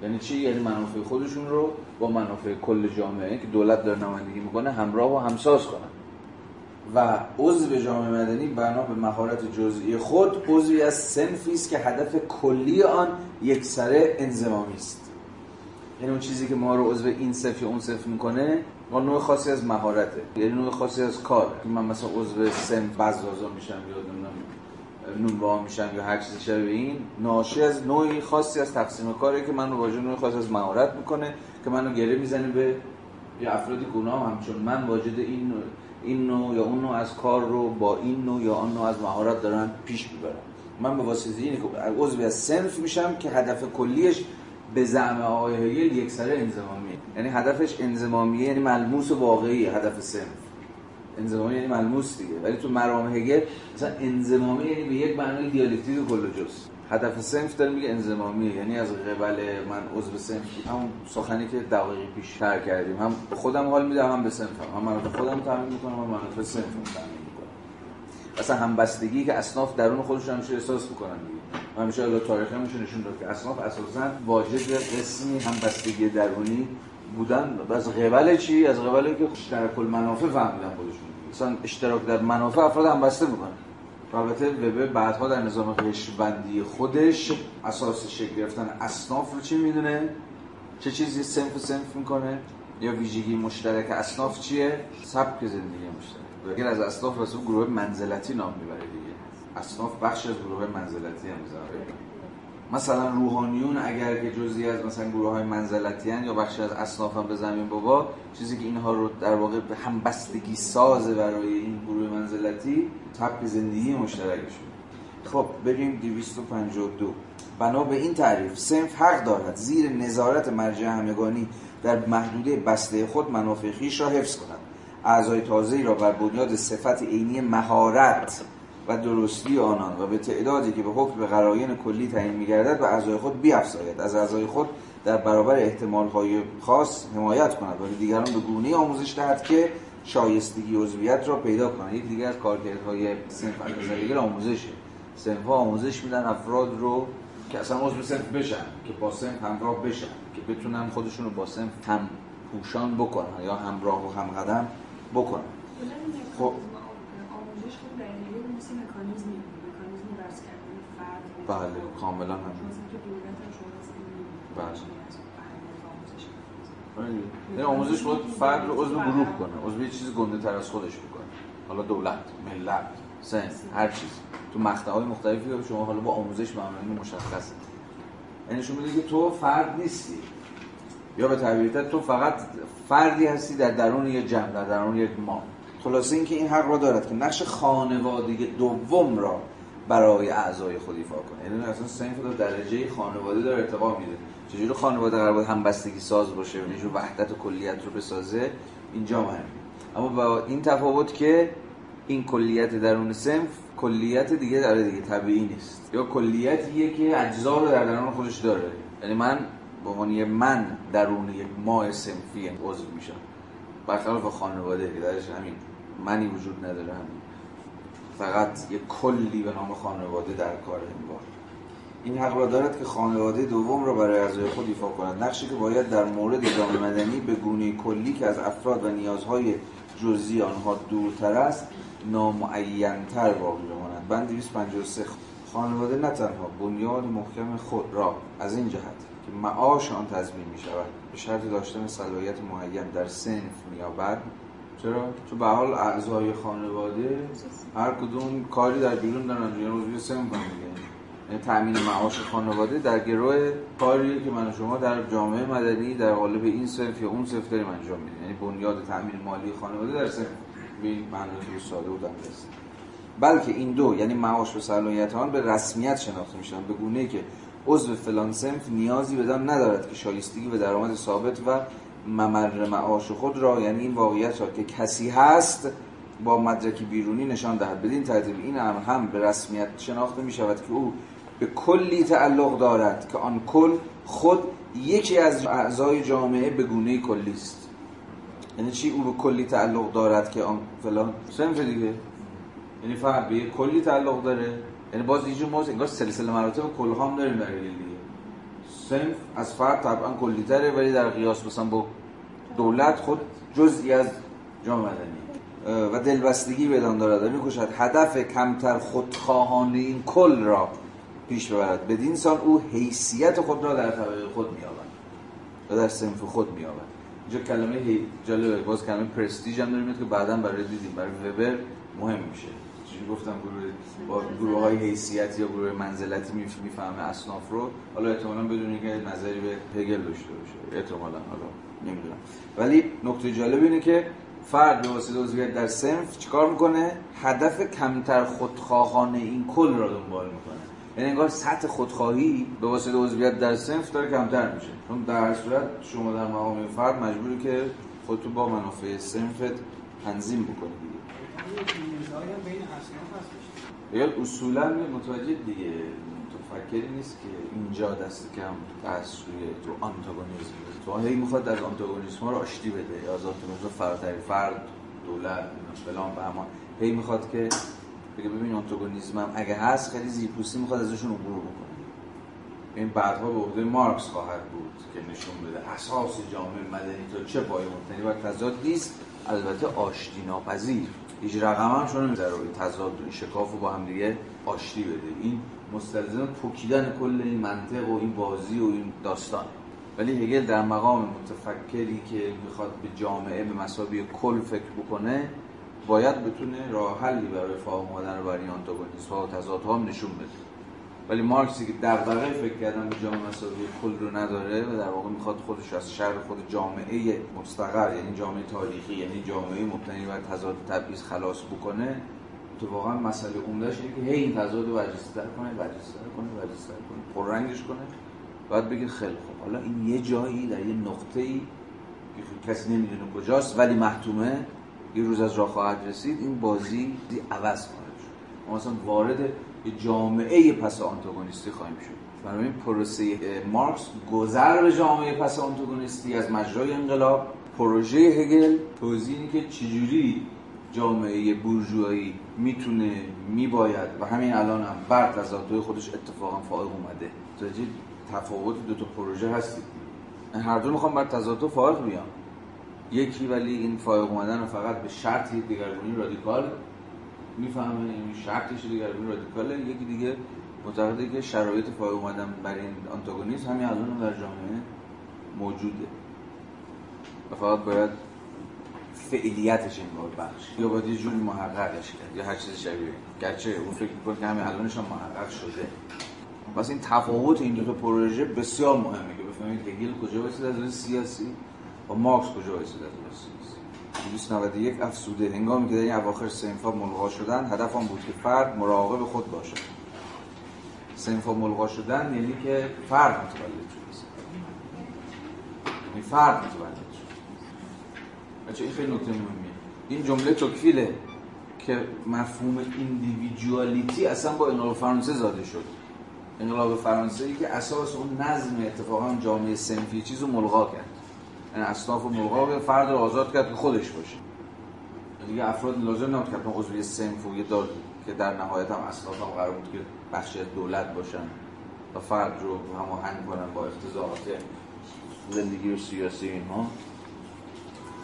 یعنی چی؟ یعنی منافع خودشون رو با منافع کل جامعه که دولت داره نمایندگی می‌کنه همراه و همساز کنن. و عضو جامعه مدنی بنا به مهارت جزئی خود عضوی از سنفی است که هدف کلی آن یکسره انضمامی است. یعنی اون چیزی که ما رو عضو این صف یا اون صف می‌کنه ما نوع خاصی از مهارته. یعنی نوع خاصی از کار که من مثلا عضو سنف بزازا میشم یا نونوا میشم یا هر چیزی شبیه این ناشی از نوعی خاصی از تقسیم کاری که من رو واجد نوع خاصی از مهارت می‌کنه که منو گره می‌زنه به یا افرادی گناه همچون من واجد این این نوع یا اون نوع از کار رو با این نوع یا آن نوع از مهارت دارن پیش می‌برن. من به واسطه اینه که عضو از سنف میشم که هدف کلیش به زعم آقای هگل یک سره انزمامیه یعنی هدفش انزمامیه یعنی ملموس واقعی هدف سنف. انزمامی یعنی ملموس دیگه. ولی تو مرام هگل مثلا انزمامی یعنی به یک معنای دیالکتیک کل جز. هدف سنف داره میگه انزمامیه یعنی از قبل من عضو سنف همون سخنی که دقیقی پیش تر کردیم. هم خودم حال میدم هم به سنفم هم. منافع خودم تامین می‌کنم هم منافع سنفم تامین می‌کنم. مثلا همبستگی که اصناف درون خودشون همیشه احساس می‌کنن دیگه. همیشه الله تاریخی میشه نشون داد که اصناف اساسا واجد قسمی همبستگی درونی بودن. از قبل چی؟ از قبل که اشتراک المنافع فهمیدن خودشون. مثلا اشتراک در منافع افراد همبسته بودن. البته وبه بعدها در نظام قشربندی خودش اساس شکل گرفتن اصناف رو چی می‌دونه؟ چه چیزی سنف سنف می‌کنه؟ یا ویژگی مشترک اصناف چیه؟ سبک زندگی مشترک. اگر از اصناف واسه گروه منزلتی نام می‌بره دیگه. اصناف بخش از گروه منزلتی هم مثلا روحانیون اگر که جزئی از مثلا گروه های منزلتی هن یا بخشی از اصناف هم به زمین بابا چیزی که اینها رو در واقع به هم بستگی سازه برای این گروه منزلتی طبق زندگی مشترکشون. خب بریم 252 بنا به این تعریف سنف حق دارد زیر نظارت مرجع همگانی در محدوده بسته خود منافع خیش را حفظ کند. اعضای تازه را بر بنیاد صفت عینی مهارت و درستی آنان و به تعدادی که به حکم قرائن کلی تعیین می‌گردد و اعضای خود بیافزاید. از اعضای خود در برابر احتمال‌های خاص حمایت کند. و به دیگران به گونه آموزش دهد که شایستگی عضویت را پیدا کنند. یک دیگر از کارکردهای صنف الازلیگر آموزشه صنف ها آموزش میدن افراد رو که اصلا عضو صنف بشن که با صنف همراه بشن که بتونن خودشون رو با صنف هم پوشان بکنن یا همراه و همقدم بکنن. خب بله کاملا هم. بله. یعنی آموزش باید فرد رو عضو گروه کنه. عضو یه چیز گنده تر از خودش بکنه حالا دولت ملت سن هر چیز. تو مقطع های مختلفی که شما حالا با آموزش معمولی مشخصه. یعنی شما میگه که تو فرد نیستی. یا به تعبیر تو فقط فردی هستی در درون یه جمع در درون یک ما. خلاصه اینکه این حق را دارد که نقش خانواده دوم را برای اعضای خود ایفا کنه. یعنی اصلا سنف رو درجه خانواده داره ارتقا میده. چجوری خانواده قرار بود همبستگی ساز باشه و یه وحدت و کلیت رو بسازه؟ اینجا مهمه. اما با این تفاوت که این کلیت درون سنف کلیت دیگه داره دیگه طبیعی نیست. یا کلیتیه که اجزا رو در درون خودش داره. یعنی من به عنوان من درون یک ماه سنفی عضو میشم. برخلاف خانواده که درش همین منی وجود نداره همین فقط یه کلی به نام خانواده در کار این بار. این حق را دارد که خانواده دوم را برای اعضای خود ایفا کند. نقشی که باید در مورد جامعه مدنی به گونه کلی که از افراد و نیازهای جزئی آنها دورتر است نامعینتر باقی بماند. بند 253 خانواده نه تنها بنیاد محکم خود را از این جهت که معاش آن تضمین می شود به شرط داشتن صلاحیت معین در سنف مییابد چرا؟ چون به حال اعضای خانواده هر کدوم کاری در بیرون دارن. یه روز سن کنن دیگه. یعنی تأمین معاش خانواده در گروه کاریه که من و شما در جامعه مدنی در قالب این صرف یا اون صرف داریم انجام میدیم. یعنی بنیاد تأمین مالی خانواده در صرف به این معنی ساده بودم است بلکه این دو یعنی معاش و صلاحیت آن به رسمیت شناخته میشن. به گونه که عضو فلان سنف نیازی بدان ندارد که شایستگی به درآمد ثابت و ممر معاش خود را یعنی این واقعیت را که کسی هست با مدرکی بیرونی نشان دهد. بدین ترتیب این امر هم به رسمیت شناخته می شود که او به کلی تعلق دارد که آن کل خود یکی از اعضای جامعه به گونه کلی است. یعنی چی؟ او به کلی تعلق دارد که آن فلان. سنف دیگه. یعنی فقط به کلی تعلق داره. یعنی باز اینجا ما انگار سلسله مراتب کل هم داریم در سنف از فرد طبعا کلی تره ولی در قیاس مثلا با دولت خود جزئی از جامعه مدنی. و دلبستگی بدان دارد. و می‌کشد هدف کمتر خودخواهانه این کل را پیش ببرد. بدین سان او حیثیت خود را در طبقه خود مییابد. و در سنف خود مییابد. اینجا کلمه. جالبه. باز کلمه پرستیژ هم داریم که بعدا برای دیدیم. برای وبر مهم میشه. چون گفتم گروه با گروه های حیثیت یا گروه منزلتی می‌فهمه اصناف رو. حالا احتمالاً بدون اینکه نظری به هگل داشته باشه. احتمالاً حالا نمی‌دونم. ولی نکته جالب اینه که فرد به واسطه عضویت در سنف چیکار می‌کنه؟ هدف کمتر خودخواهانه این کل را دنبال می‌کنه. یعنی انگار سطح خودخواهی به واسطه عضویت در سنف داره کمتر میشه. چون در هر صورت شما در مقام فرد مجبوری که خودتو با منافع سنفت تنظیم بکنی. دیگه یا اصولا متوجه دیگه متفکری نیست که اینجا دست کم روی تو آنتاگونیسم تو هی می‌خواد از آنتاگونیسم ها رو آشتی بده یا از آنتاگونیسم فراتری فرد دولت فلان به همان هی می‌خواد که بگه ببین آنتاگونیسم هم اگه هست خیلی زیرپوستی می‌خواد ازشون عبور بکنه. این بعدها به عهده مارکس خواهد بود که نشون بده اساس جامعه مدنی تا چه پای مبتنی بر تضاد نیست. البته آشتی ناپذیر هیچ رقم هم شونه نمی‌ذاره. این تضاد این شکاف رو با هم دیگه آشتی بده. این مستلزم پوکیدن کل این منطق و این بازی و این داستان. ولی هگل در مقام متفکری که می‌خواد به جامعه به مسابقه کل فکر بکنه باید بتونه راه حلی برای فاهم آمدن برای این ها و تضادها هم نشون بده. ولی مارکسی که واقع فکر کردن به جامعه مسابقه کل رو نداره و در واقع می‌خواد خودش از شر خود جامعه مستقر یعنی جامعه تاریخی یعنی جامعه مبتنی بر تضاد تبعیض خلاص بکنه تو واقعا مسئله عمدهش اینه که هی این تضاد رو برجسته‌تر کنه برجسته‌تر کنه برجسته‌تر کنه پررنگش کنه بعد بگه خیلی خوب. حالا این یه جایی در یه نقطه‌ای که کسی نمی‌دونه کجاست ولی محتومه. یه روز از راه خواهد رسید. این بازی عوض شد. ما مثلا وارد جامعه پس آنتاگونیستی خواهیم شد. برای این پروسه مارکس گذر به جامعه پس آنتاگونیستی از مجرای انقلاب پروژه هگل توضیحی که چجوری جامعه بورژوایی می‌تونه میباید و همین الان هم بر تضادهای خودش اتفاقا فائق اومده. توجه تفاوت دو تا پروژه هستید هر دو می‌خوام بر تضاد فائق بیان. یکی ولی این فائق اومدن فقط به شرط دیگرگونی رادیکال می‌فهمه این شرطش دیگرگونی رادیکاله. یکی دیگه معتقده که شرایط فائق اومدن بر این آنتاگونیسم همین الان در جامعه موجوده. و فقط باید فعلیتش انگار بخش. یا باید یه جوری محققش کرد یا هر چیز شبیه. گرچه اون فکر می‌کنه که همین الانش هم محقق شده. پس این تفاوت این دو تا پروژه بسیار مهمه که بفهمید هگل کجا واسه از سیاسی و مارکس کجا واسه از سیاسی. 291 افسوده. هنگامی که در این اواخر سنفا ملغا شدن هدف آن بود که فرد مراقب خود باشد. سنفا ملغا شدن یعنی که فرد متولد شد. یعنی فرد متولد شد. بچه این خیلی نکته مهمیه. این جمله تکفیله که مفهوم ایندیویدوالیتی اصلا با انقلاب فرانسه زاده شد. انقلاب فرانسه ای که اساس اون نظم اتفاقا جامعه سنفی چیز رو ملغا کرد. اصناف رو ملغا به فرد رو آزاد کرد که خودش باشه. دیگه افراد لازم نبود که عضو سنف و یه دار که در نهایت هم اصناف هم قرار بود که بخشی دولت باشن و فرد رو هماهنگ کنن با اقتضاعات زندگی و سیاسی اینها.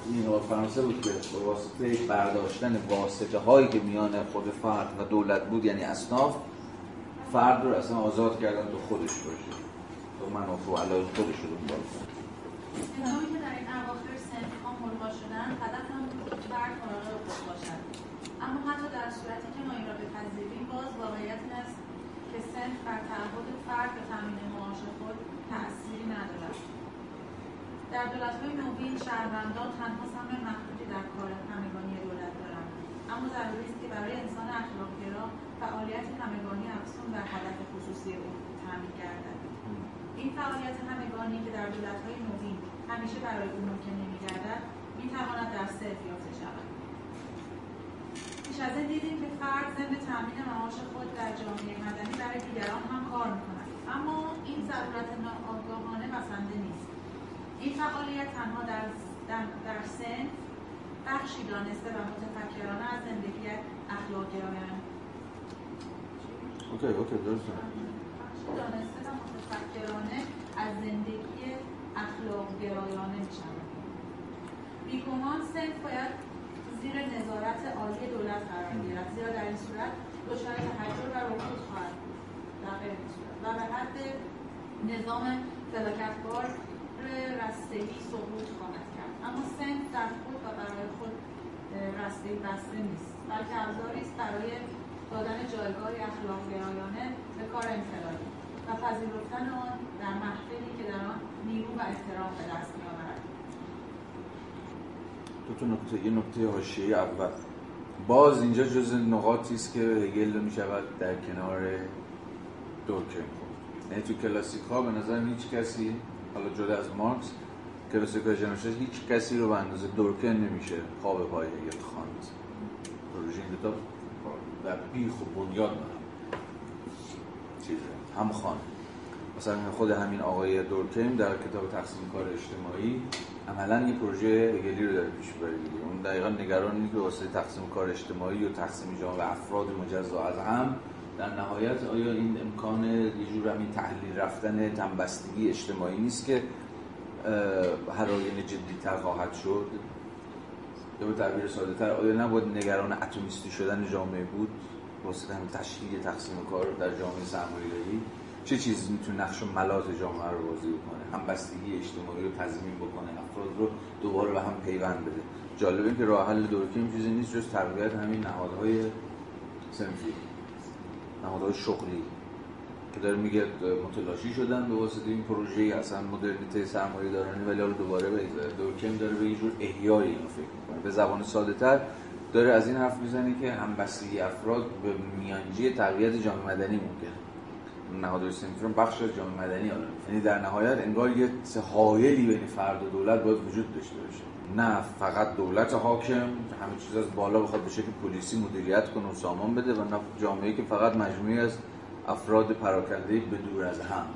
این فرانسه بود که به واسطه برداشتن واسطه هایی که میان خود فرد و دولت بود یعنی اصناف فرد رو اصلا آزاد کردن تو خودش باشه. تو من و علای خودش رو دنبال هنگامی که در این اواخر سنف ها ملغا شدن هدف هم فرد مراقب خود باشد اما حتی در صورتی که ما این را بپذیریم باز واقعیت این است که سنف بر تعهد فرد به تامین معاش خود تأثیری ندارد. در دولت‌های نوین شهروندان تنها سهم محدودی در کار همگانی دولت دارند. اما ضروری است که برای انسان اخلاقگرا فعالیت همگانی افزون در هدف خصوصی او تعمین گردد. این فعالیت همگانی که در دولت‌های نوین همیشه برای او ممکن نمی‌گردد می‌تواند در صرف یافته شود. پیش از این دیدیم که فرد ضمن تامین معاش خود در جامعه مدنی برای دیگران هم کار می‌کند. اما این ضرورت ناآگاهانه بسنده نیست. این فعالیت تنها در, در, در سن بخشی دانسته و متفکرانه از زندگی اخلاقگرایانه اوکی اوکی درست دانسته و متفکرانه از زندگی اخلاق گرایانه می شود بیگمان سنف باید زیر نظارت عالی دولت قرار گیرد. زیرا در این صورت دچار تحجر و رکود خواهد بود. در و به حد نظام فلاکتبار رستگی سقوط خواهد کرد. اما سنف در خود و برای خود رستگی بسته نیست. بلکه ابزاری است برای دادن جایگاه اخلاق گرایانه به کار انفرادی و پذیرفتن آن در محفلی که در آن نیرو و احترام به دست دو تا نکته یه نکته حاشیه اول. باز اینجا جز نقاطی است که هگل می شود در کنار دورکیم یعنی تو کلاسیک ها به نظر هیچ کسی حالا جدا از مارکس کلاسیک های هیچ کسی رو به اندازه دورکن نمیشه خواب پای هگل خواند. پروژه این کتاب و بیخ و بنیاد هم چیزه هم خانه. مثلا خود همین آقای دورکیم در کتاب تقسیم کار اجتماعی عملا یه پروژه هگلی رو داره پیش بره اون دقیقا نگران که واسه تقسیم کار اجتماعی و تقسیم جامعه افراد مجزا از هم در نهایت آیا این امکان یه جور همین تحلیل رفتن تنبستگی اجتماعی نیست که هر آینه جدیتر خواهد شد؟ یا به تعبیر ساده تر آیا نباید نگران اتمیستی شدن جامعه بود واسه همین تشکیل تقسیم کار در جامعه سرمایه‌داری چه چیزی می‌تونه نقش و ملاط جامعه رو بازی بکنه؟ همبستگی اجتماعی رو تضمین بکنه افراد رو دوباره به هم پیوند بده. جالب این که راه حل دورکیم چیزی نیست جز تقویت همین نهادهای سنفی نهادهای شغلی. که داره میگه متلاشی شدن به واسطه این پروژه اصلا مدرنیته سرمایه دارانی ولی حالا دوباره به دورکیم داره. به یه احیای اینو فکر می‌کنه. به زبان ساده تر داره از این حرف می‌زنه که همبستگی افراد به میانجی تقویت جامعه مدنی ممکنه. نهادهای سنفی بخش جامعه مدنی حالا. یعنی در نهایت انگار یه حایلی بین فرد و دولت باید وجود داشته باشه. نه فقط دولت حاکم همه چیز از بالا بخواد به شکل پلیسی مدیریت کنه و سامان بده و نه جامعه که فقط مجموعی از افراد پراکنده به دور از هم.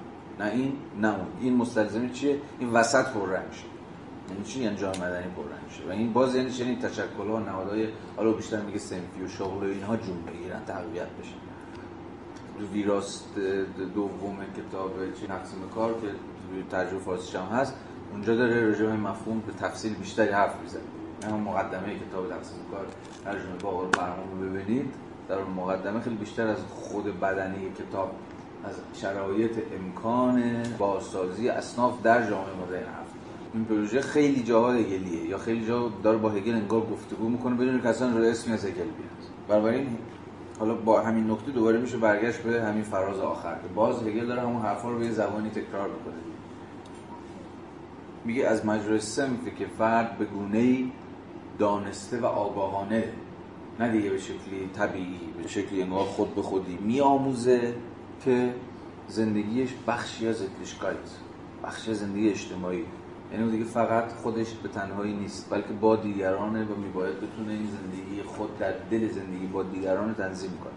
نه این نه اون. این مستلزم چیه؟ این وسط پررنگ شه یعنی چی؟ یعنی جامعه مدنی پررنگ شه و این باز یعنی چنین تشکل ها نهادهای حالا بیشتر میگه سنفی و شغل و اینها جون بگیرن تقویت بشه. ویراست دوم کتاب تقسیم کار که ترجمه فارسیش هم هست اونجا داره راجع مفهوم به تفصیل بیشتری حرف می‌زنه. اما مقدمه کتاب تقسیم کار ترجمه با آقای برنامه رو ببینید در مقدمه خیلی بیشتر از خود بدنی کتاب از شرایط امکان بازسازی اصناف در جامعه مدرن حرف این پروژه خیلی جاها هگلیه یا خیلی جا داره با هگل انگار گفتگو می‌کنه بدون که اصلا رو اسمی از هگل بیاد. بنابراین حالا با همین نکته دوباره میشه برگشت به همین فراز آخر که باز هگل داره همون حرفا رو به زبانی تکرار می‌کنه. میگه از مجرای سنفی که فرد به گونه ای دانسته و آگاهانه نه دیگه به شکلی طبیعی به شکلی انگار خود به خودی میآموزه که زندگیش بخشی از اتلیشکایت بخشی از زندگی اجتماعی. یعنی دیگه فقط خودش به تنهایی نیست بلکه با دیگرانه و میباید بتونه این زندگی خود در دل زندگی با دیگران تنظیم کنه.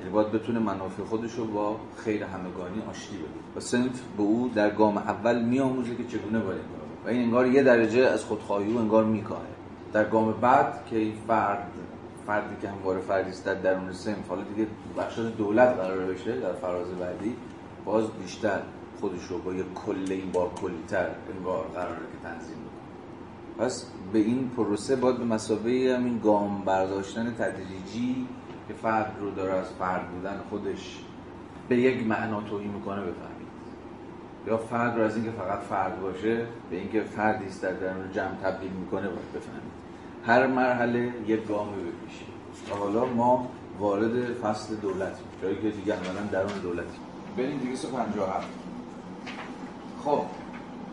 یعنی باید بتونه منافع خودش رو با خیر همگانی آشتی بده. و سنف به او در گام اول میآموزه که چگونه باید و این انگار یه درجه از خودخواهی و انگار میکاهه. در گام بعد که این فرد فردی که همواره فردی است در درون سنف حالا دیگه بخشات دولت قرار بشه در فراز بعدی باز بیشتر خودش رو با یه کل این بار کلیتر انگار قراره که تنظیم بکنه. پس به این پروسه باید به مسابقه همین گام برداشتن تدریجی که فرد رو داره از فرد بودن خودش به یک معنا توهی می‌کنه بفهمید. یا فرد رو از اینکه فقط فرد باشه به اینکه فردی است در درون جمع تبدیل می‌کنه باید بفهمید. هر مرحله یک گام به پیشه و حالا ما وارد فصل دولت جایی که دیگه عملا درون دولتی بریم 257 خب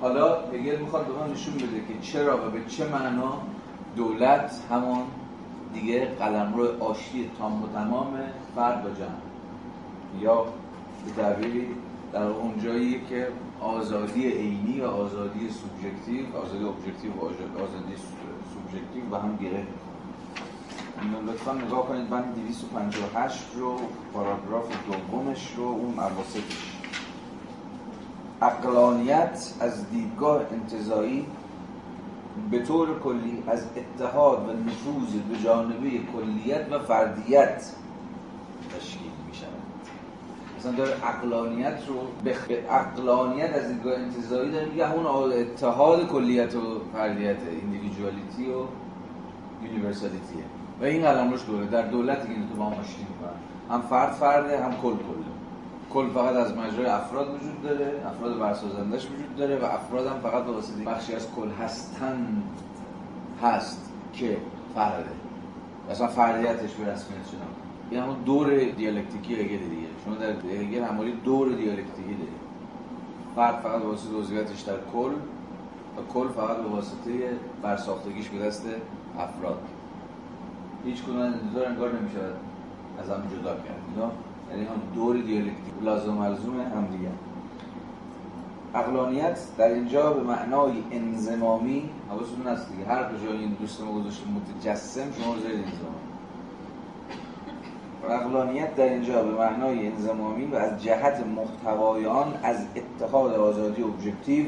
حالا هگل می‌خواد به ما نشون بده که چرا و به چه معنا دولت همان دیگه قلمرو آشتی تام و تمام فرد با جمع. یا به تعبیری در اون جایی که آزادی عینی و آزادی سوبژکتیو آزادی objective و آزادی سوبژکتیو و هم گره لطفا نگاه کنید. من 258 رو پاراگراف دومش رو اون اواسطش. اقلانیت از دیدگاه انتظایی به طور کلی از اتحاد و نفوذ به جانبه کلیت و فردیت تشکیل می شود. مثلا داره اقلانیت رو به عقلانیت از دیدگاه انتزاعی داره میگه اون اتحاد کلیت و فردیت individuality و universality ه و این قلمروش دولته در دولتی که تو با هم هم فرد فرده هم کل کله. کل فقط از مجرای افراد وجود داره افراد برسازندش وجود داره و افراد هم فقط به بخشی از کل هستن هست که فرده. مثلا فردیتش به رسمیت شدن این همون دور دیالکتیکی هگل دیگه. شما در هگل هموری دور دیالکتیکی دارید. فرد فقط به واسطه در کل و کل فقط به واسطه برساختگیش به دست افراد. هیچ کدوم از این انگار نمیشه از هم جدا کرد یعنی هم دور دیالکتیک لازم ملزوم هم دیگه. اقلانیت در اینجا به معنای انزمامی حواستون هست دیگه. هر کجا این دوست ما گذاشته متجسم شما زیر انزمام عقلانیت در اینجا به معنای انضمامی و از جهت محتوای آن از اتحاد آزادی objective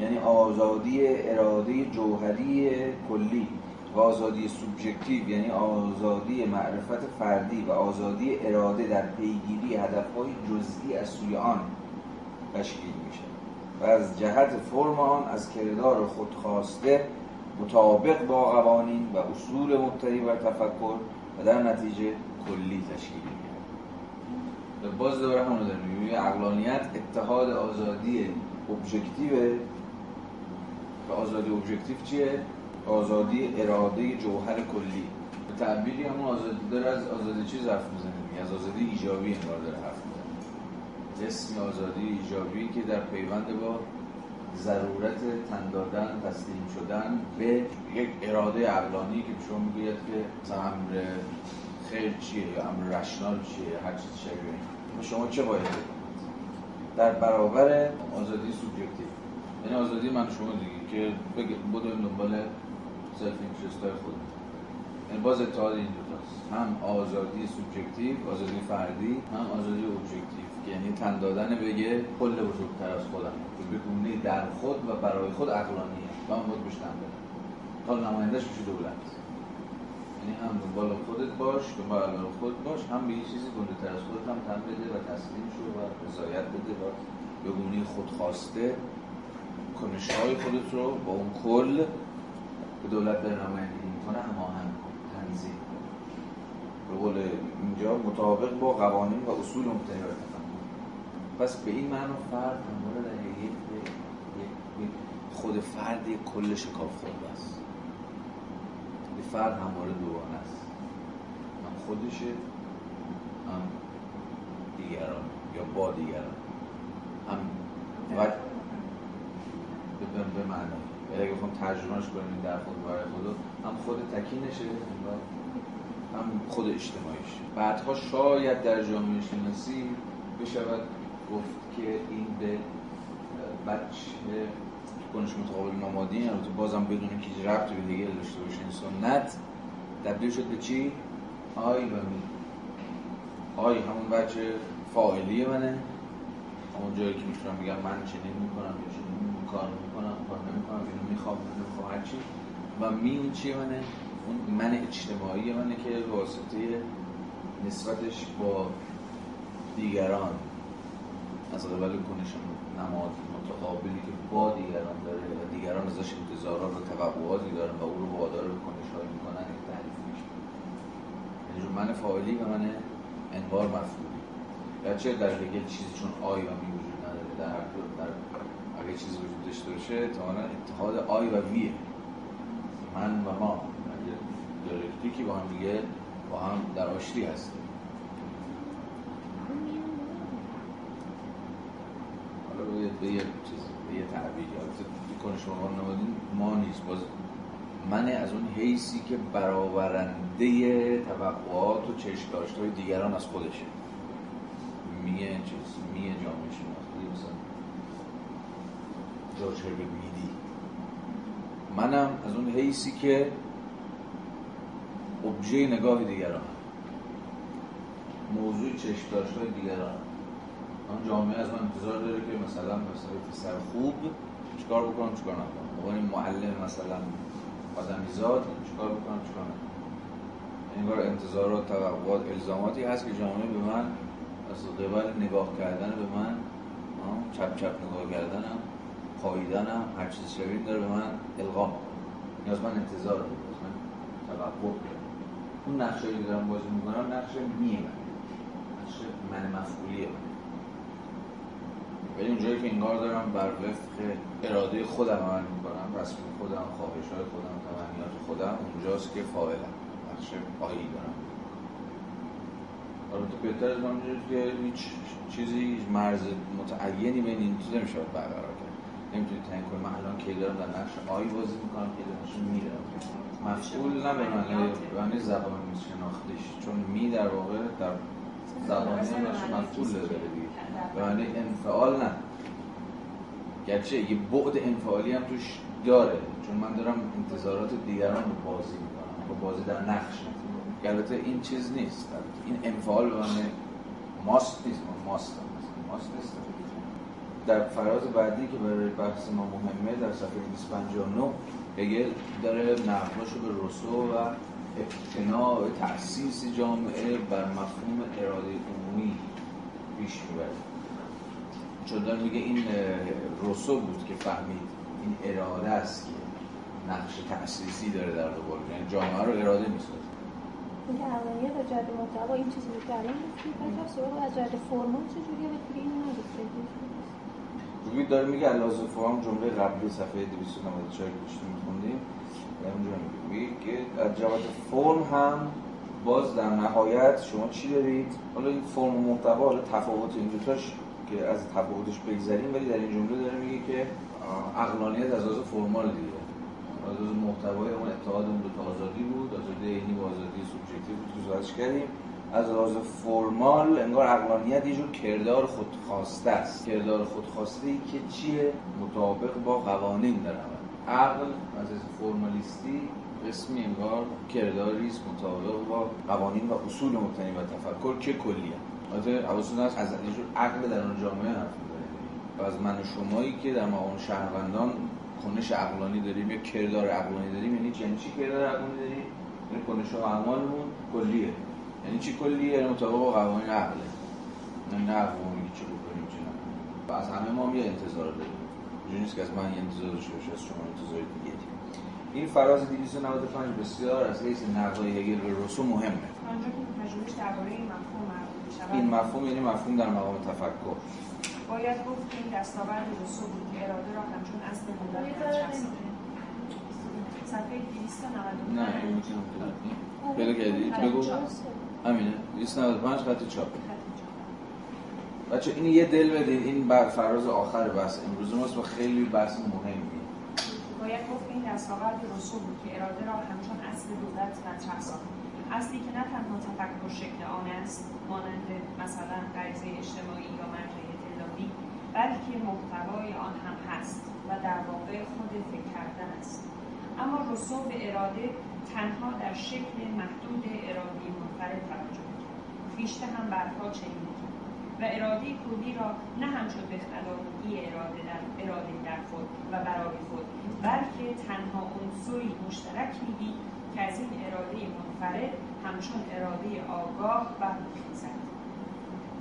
یعنی آزادی اراده جوهری کلی. و آزادی سوبژکتیو یعنی آزادی معرفت فردی و آزادی اراده در پیگیری هدفهای جزئی از سوی آن تشکیل میشه. و از جهت فرم آن از کردار خودخواسته مطابق با قوانین و اصول مبتنی بر تفکر و در نتیجه کلی تشکیل میشه باز دوباره همونو داریم. عقلانیت اتحاد آزادی ابژکتیو و آزادی ابژکتیو چیه؟ آزادی اراده جوهر کلی. به تعبیری همون آزادی داره از آزادی چیز حرف می‌زنه؟ از آزادی ایجابی انگار داره حرف می‌زنه. آزادی ایجابی که در پیوند با ضرورت تن دادن تسلیم شدن به یک اراده عقلانی که شما می‌گوید که مثلا امر خیر چیه یا امر rational چیه هر چیز شبیه شما چه باید در برابر آزادی سوبژکتیو یعنی آزادی من شما دیگه که بگه بدویم دنبال هدف های خود باز اتحاد این دوتاست هم آزادی سوبژکتیو آزادی فردی هم آزادی ابژکتیو یعنی تن دادن به کل بزرگتر از خودم. به گونه در خود و برای خود عقلانیه. و هم باید بهش تن بدن حال نمایندهش میشه دولت. یعنی هم دنبال خودت باش دنبال خود باش هم به چیزی گنده تر از خودت هم تن بده و تسلیم شو و رضایت بده و به گونه خودخواسته کنش های خودت رو با اون کل که دولت داره نمایندگی می‌کنه هماهنگ تنظیم به قول اینجا مطابق با قوانین و اصول مبتنی بر پس به این معنا فرد همواره در یک خود فرد یک کل شکاف خورده است. یه فرد همواره دوانه است. هم خودشه هم دیگران یا با دیگران. هم و به معنی. یعنی اگه بخوام ترجمهش کنیم در خود برای خدا هم خود تکینشه هم خود اجتماعیش. بعدها شاید در جامعه شناسی بشود گفت که این به بچه کنش متقابل نمادین البته بازم بدون که ربطی به دیگه داشته باشه این سنت تبدیل شد به چی؟ آی و می. آی همون بچه فاعلی منه. همون جایی که می‌تونم بگم من چنین می‌کنم یا چنین کار می‌کنم. کار نمی‌کنم اینو می‌خوام نمی‌خوام هرچی و می اون چیه منه؟ اون من اجتماعی منه که واسطه نسبتش با دیگران از قبل کنش نماد متقابلی که با دیگران داره و دیگران ازش انتظارات و توقعاتی دارن و او رو وادار به کنش هایی می‌کنن این تعریف میشه. یعنی من فاعلی و من انبار مفعولی. گرچه در هگل چیزی چون آی و می وجود نداره در اگه چیزی وجود داشته باشه احتمالا اتحاد آی و ویه من و ما. دیالکتیکی با هم دیگه با هم در آشتی هستیم. حالا به یه چیز به یه تعبیر کنش مقام نمادین ما نیست. باز من از اون حیثی که برآورنده توقعات و چشم های دیگران از خودشه. میگه چیز میگه جامعه جورج هربرت میدی منم از اون حیثی که ابژه نگاه دیگران موضوع چشم های دیگران آن جامعه از من انتظار داره که مثلا مثلا پسر خوب چیکار بکنم چیکار نکنم. عنوان معلم مثلا آدمیزاد چیکار بکنم چیکار نکنم. انگار انتظارات توقعات الزاماتی هست که جامعه به من از قبل نگاه کردن به من چپ چپ نگاه کردنم. پاییدنم هر چیز شبیه داره به من القا نیاز من انتظار داره من توقع اون نقشه که دارم بازی می‌کنم نقشه میه من نقشه من مفعولیه من ولی اونجایی که انگار دارم بر وفق اراده خودم عمل می‌کنم رسم خودم خواهش های خودم تمنیات خودم اونجاست که فاعلم. بخش پایی دارم. البته بهتر از من که هیچ چیزی مرز متعینی بین این چیزا نمیشه برقرار. کرد نمی‌تونید تعیین کنید من الان کی دارم در نقش آی بازی می‌کنم کی دارم. میرم مفعول نه به معنی به معنی زبان شناختیش چون می در واقع در زبانی نقش مفعول داره دیگه. به معنی انفعال نه. گرچه یه بعد انفعالی هم توش داره. چون من دارم انتظارات دیگران رو بازی می‌کنم. با بازی در نقش البته این چیز نیست. این انفعال به معنی ماست نیست. ماست ماست نیست. در فراز بعدی که برای بحث ما مهمه در صفحه 259 هگل داره نقلاشو به روسو و اقتناع تأسیس جامعه بر مفهوم اراده عمومی پیش می‌بره. چون داره میگه این روسو بود که فهمید این اراده است که نقش تأسیسی داره در قبال یعنی جامعه رو اراده می‌سازه. این اولیه و جهت محتوا این چیزی بود در این بعد سراغ از جهت فرمان چجوریه؟ و دیگه اینو روی داره میگه علاوه فرم جمله قبلی صفحه 294 که داشتیم میخوندیم اونجا میگه که از جهت فرم هم باز در نهایت شما چی دارید؟ حالا این فرم و محتوا حالا تفاوت این دوتاش که از تفاوتش بگذریم ولی در این جمله داره میگه که عقلانیت از لحاظ فرمال دیگه از لحاظ محتوای اون اتحاد اون دو آزادی بود. آزادی عینی و آزادی سوبژکتیو بود که کردیم. از لحاظ فرمال انگار عقلانیت یه جور کردار خودخواسته است. کردار خودخواسته ای که چیه؟ مطابق با قوانین در عمل. عقل از فرمالیستی قسمی انگار کرداری است مطابق با قوانین و اصول مبتنی و تفکر که کلیه البته حواستون هست از یه جور عقل در اون جامعه حرف و از من و شمایی که در مقام شهروندان کنش عقلانی داریم یا کردار عقلانی داریم یعنی یعنی چی کردار عقلانی داریم؟ یعنی کنش و اعمالمون کلیه. یعنی چی کلیه یعنی مطابق با قوانین عقله نه عقل میگه چی بکنیم چی نکنیم. و از همه ما هم یه انتظار داریم. اینجوری نیست که از من یه انتظار داشته باشه از شما انتظار دیگه این فراز 295 بسیار از حیث نقدای هگل به روسو مهمه. این مفهوم یعنی مفهوم در مقام تفکر. باید گفت که این دستاورد روسو بود که اراده را همچون اصل برچسب صفحه 299 نه این می‌تونم کردید بگو. همینه. 295 خط چاپ. بچه این یه دل بدید این بر فراز آخر بحث. امروز ماست و خیلی بحث مهمی. باید گفت این دستاورد رسو بود که اراده را همچون اصل دولت مطرح ساخت. اصلی که نه تنها تفکر شکل آن است مانند مثلا غریزه اجتماعی یا مرجع اطلاعی بلکه محتوای آن هم هست و در واقع خود فکر کردن است. اما رسو به اراده تنها در شکل محدود ارادی منفرد توجه کرد. پیشته هم برها چنین و اراده کلی را نه همچون بخدادگی اراده در اراده در خود و برای خود بلکه تنها عنصری مشترک می‌دید که از این اراده منفرد همچون اراده آگاه برمیخیزد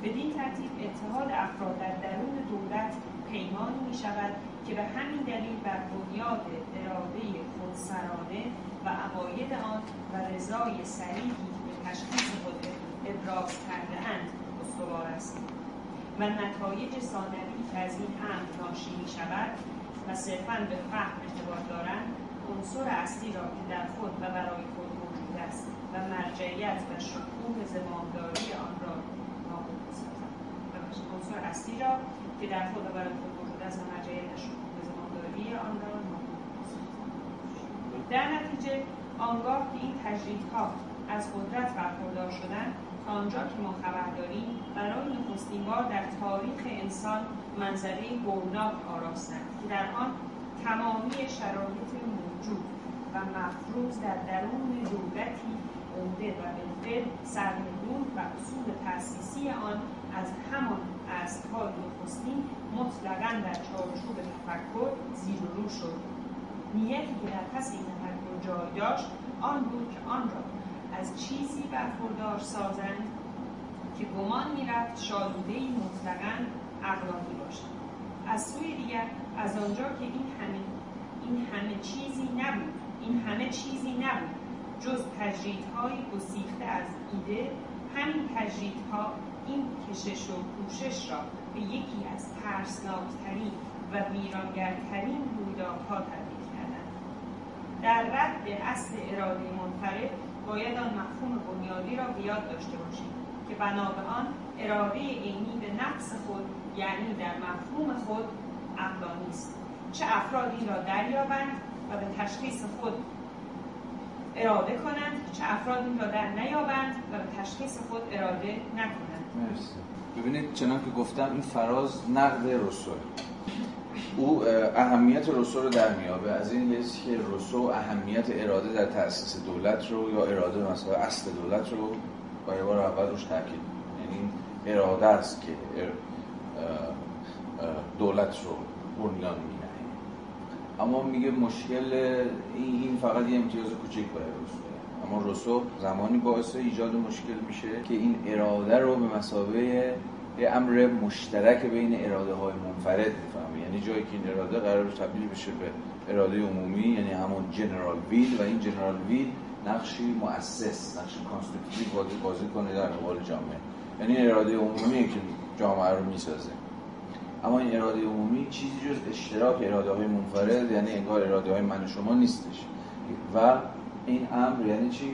بدین ترتیب اتحاد افراد در درون دولت پیمانی می شود که به همین دلیل بر بنیاد اراده خودسرانه و عقاید آن و رضای سریحی به تشخیص خود ابراز کرده اند استوار است. و نتایج ثانوی که از این امر ناشی می شود و صرفا به فهم ارتباط دارند عنصر اصلی را که در خود و برای خود موجود است و مرجعیت و شکوه زمانداری آن را نابود می‌سازد عنصر اصلی را که در خود و برای خود موجود است و مرجعیت و شکوه زمانداری آن را نابود در نتیجه آنگاه که این تجریدها از قدرت برخوردار شدند تا آنجا که ما خبر داریم برای نخستین بار در تاریخ انسان منظره هولناک آراستند که در آن تمامی شرایط موجود و مفروض در درون دولتی عمده و بالفعل سرنگون و اصول تأسیسی آن از همان اصلهای نخستین مطلقا در چارچوب تفکر زیر و رو شد. نیتی که در پس این تفکر جای داشت آن بود که آن را از چیزی برخوردار سازند که گمان می‌رفت شالودهای مطلقا عقلانی باشد. از سوی دیگر از آنجا که این همه این همه چیزی نبود این همه چیزی نبود جز تجریدهای گسیخته از ایده همین تجریدها این کشش و کوشش را به یکی از ترسناکترین و ویرانگرترین رویدادها تبدیل کردند. در رد اصل اراده منفرد باید آن مفهوم بنیادی را بیاد داشته باشیم که بنا به آن اراده عینی به نفس خود یعنی در مفهوم خود عقلانی است. چه افراد این را دریابند و به تشخیص خود اراده کنند چه افراد این را در نیابند و به تشخیص خود اراده نکنند. مرسی. ببینید چنان که گفتم این فراز نقد رسول او اهمیت رسو رو در میابه. از این حیث که رسو اهمیت اراده در تأسیس دولت رو یا اراده مثلا اصل دولت رو برای بار اول روش تاکید یعنی اراده است که دولت رو بنیان مینه اما میگه مشکل این فقط یه امتیاز کوچیک برای رسو. اما رسو زمانی باعث ایجاد مشکل میشه که این اراده رو به مسابقه یه امر مشترک بین اراده های منفرد بفهمه یعنی جایی که این اراده قرار تبدیل بشه به اراده عمومی یعنی همون جنرال ویل و این جنرال ویل نقشی مؤسس نقشی constitutive بازی بازی کنه در قبال جامعه. یعنی اراده عمومی که جامعه رو می‌سازه. اما این اراده عمومی چیزی جز اشتراک اراده های منفرد یعنی انگار اراده های من و شما نیستش. و این امر یعنی چی؟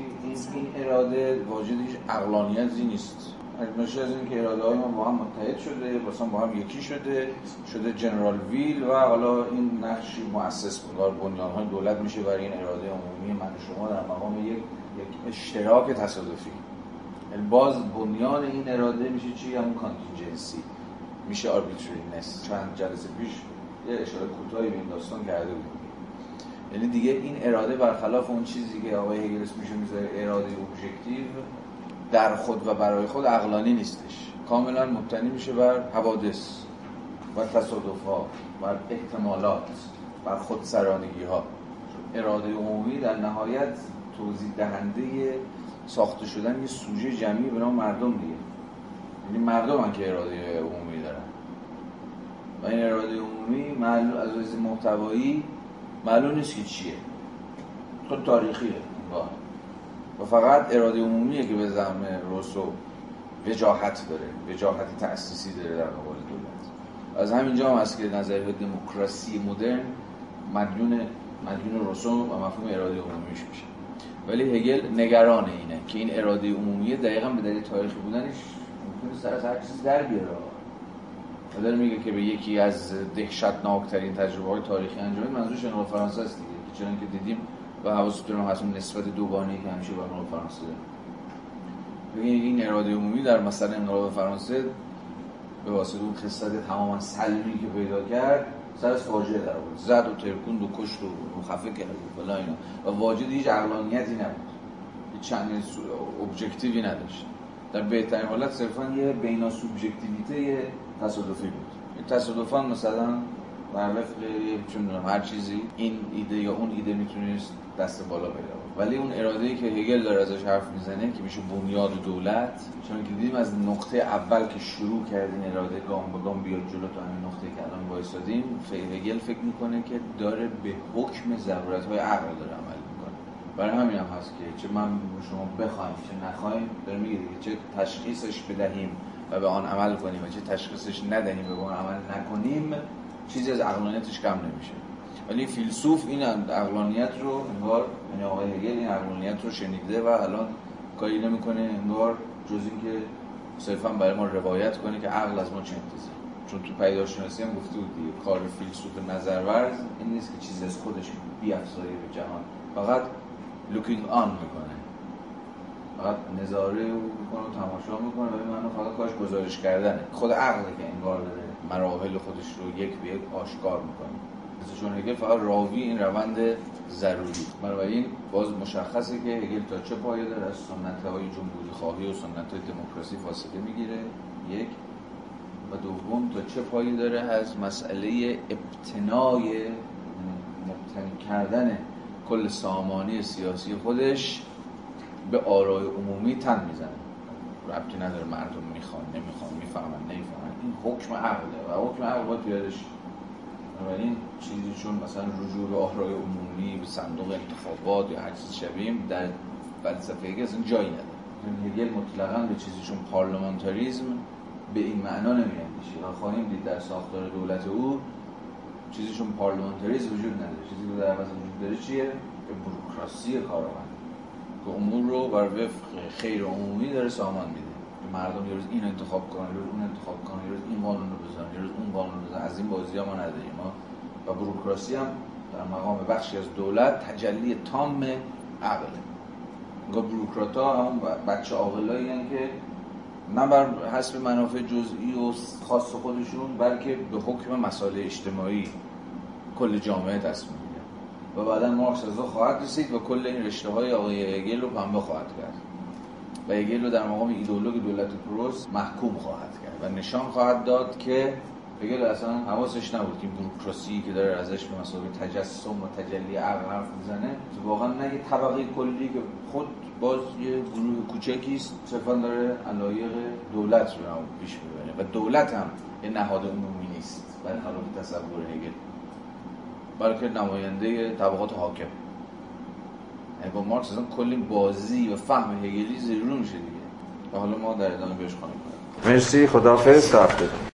این اراده واجد عقلانیتی نیست. ناشی از این که اراده های ما با هم متحد شده مثلا با هم یکی شده شده general will و حالا این نقشی مؤسس بودار بنیان های دولت میشه برای این اراده عمومی من شما در مقام یک, یک اشتراک تصادفی. یعنی باز بنیان این اراده میشه چی؟ همون contingency میشه arbitrariness چند جلسه پیش یه اشاره کوتاهی به این داستان کرده بود یعنی دیگه این اراده برخلاف اون چیزی که آقای هگلس میشه می‌ذاره اراده ابژکتیو در خود و برای خود عقلانی نیستش. کاملا مبتنی میشه بر حوادث و تصادف ها بر احتمالات بر خودسرانگی ها اراده عمومی در نهایت توضیح دهنده ساخته شدن یه سوژه جمعی به نام مردم دیگه. یعنی مردم که اراده عمومی دارن. و این اراده عمومی معلوم از محتوایی معلوم نیست که چیه. خود تاریخیه. با. و فقط اراده عمومیه که به زعم روسو وجاهت داره وجاهت تأسیسی داره در قبال دولت. از همینجا هم هست که نظریه دموکراسی مدرن مدیون مدیون روسو و مفهوم اراده عمومیش میشه. ولی هگل نگران اینه که این اراده عمومیه دقیقا به دلیل تاریخی بودنش ممکنه سر از هر چیز در بیاره. و میگه که به یکی از دهشتناکترین تجربه های تاریخی انجامید منظورش انقلاب فرانسه است دیگه. چون که دیدیم و حواستون هست نسبت دوگانه‌ای که همیشه با انقلاب فرانسه داره این اراده عمومی در مثلا انقلاب فرانسه به واسطه اون قصت تماما سلمی که پیدا کرد سر فاجعه در آورد. زد و ترکوند و کشت و خفه کرد و فلا اینا. و واجد هیچ عقلانیتی نبود. هیچ چند ابجکتیوی نداشت. در بهترین حالت صرفا یه بینا سوبژکتیویته تصادفی بود. تصادفا مثلا بر وفق چون هر چیزی این ایده یا اون ایده می‌تونست دست بالا پیدا ولی اون اراده ای که هگل داره ازش حرف می‌زنه که میشه بنیاد دولت چون که دیدیم از نقطه اول که شروع کردین اراده گام به گام بیاد جلو تا همین نقطه که الان وایسادیم هگل فکر می‌کنه که داره به حکم ضرورت های عقل داره عمل می‌کنه. برای همین هم هست که چه من شما بخوایم چه نخوایم داره میگه چه تشخیصش بدهیم و به آن عمل کنیم و چه تشخیصش ندهیم و به آن عمل نکنیم چیزی از عقلانیتش کم نمیشه. ولی فیلسوف این عقلانیت رو انگار یعنی آقای هگل این عقلانیت رو شنیده و الان کاری نمی‌کنه انگار جز اینکه صرفا برای ما روایت کنه که عقل از ما چه انتظار چون تو پیداشناسی هم گفته بود دیگه کار فیلسوف نظرورز این نیست که چیزی از خودش بیافزایه به جهان. فقط looking on می‌کنه. فقط نظاره می‌کنه و تماشا می‌کنه. و من فقط کارش گزارش کردنه. خود عقل که انگار داره مراحل خودش رو یک به یک آشکار می‌کنه. چون هگل فقط راوی این روند ضروری. بنابراین باز مشخصه که هگل تا چه پایه داره از سنت های جمهوری خواهی و سنت های دموکراسی فاصله می‌گیره. یک. و دوم تا چه پایی داره از مسئله ابتنای مبتنی کردن کل سامانی سیاسی خودش به آرای عمومی تن می‌زنه. ربطی نداره مردم می‌خوان نمی‌خوان می‌فهمن نمی‌فهمن. این حکم عقله و حکم عقل باید پیادش این چیزی چون مثلا رجوع به آرای عمومی به صندوق انتخابات یا هر چیز شبیه در فلسفه هگل اصلا جایی نداره. هگل مطلقا به چیزی چون پارلمانتاریزم به این معنا نمیاندیشه. و خواهیم دید در ساختار دولت او چیزی چون پارلمانتاریزم وجود نداره. چیزی که در وجود داره چیه؟ بروکراسی کارآمد. که امور رو بر وفق خیر عمومی داره سامان میده. مردم یه روز این انتخاب کنن یه روز اون انتخاب کنن یه روز این قانون رو بزنن یه روز اون قانون رو بزنن. از این بازی ها ما نداریم. ما و بروکراسی هم در مقام بخشی از دولت تجلی تام عقله انگار بروکرات ها هم بچه عاقلایی که نه بر حسب منافع جزئی و خاص خودشون بلکه به حکم مسائل اجتماعی کل جامعه تصمیم می‌گیرن. و بعدا مارکس از خواهد رسید و کل این رشته های آقای هگل رو پنبه خواهد کرد. و هگل رو در مقام ایدئولوژی دولت پروس محکوم خواهد کرد و نشان خواهد داد که هگل اصلا حواسش نبود که بروکراسی که داره ازش به مسابقه تجسم و تجلی عقل حرف می‌زنه. واقعا نه یه طبقه کلی که خود باز یه گروه کوچکی است صرفا داره علایق دولت رو پیش می‌بره و دولت هم یه نهاد عمومی نیست. برخلاف تصور هگل بلکه نماینده طبقات حاکم. یعنی با مارکس اصلا کلی بازی و فهم هگلی زیرون میشه دیگه. و حالا ما در ادامه بهش خواهیم مرسی. خداحافظ. تا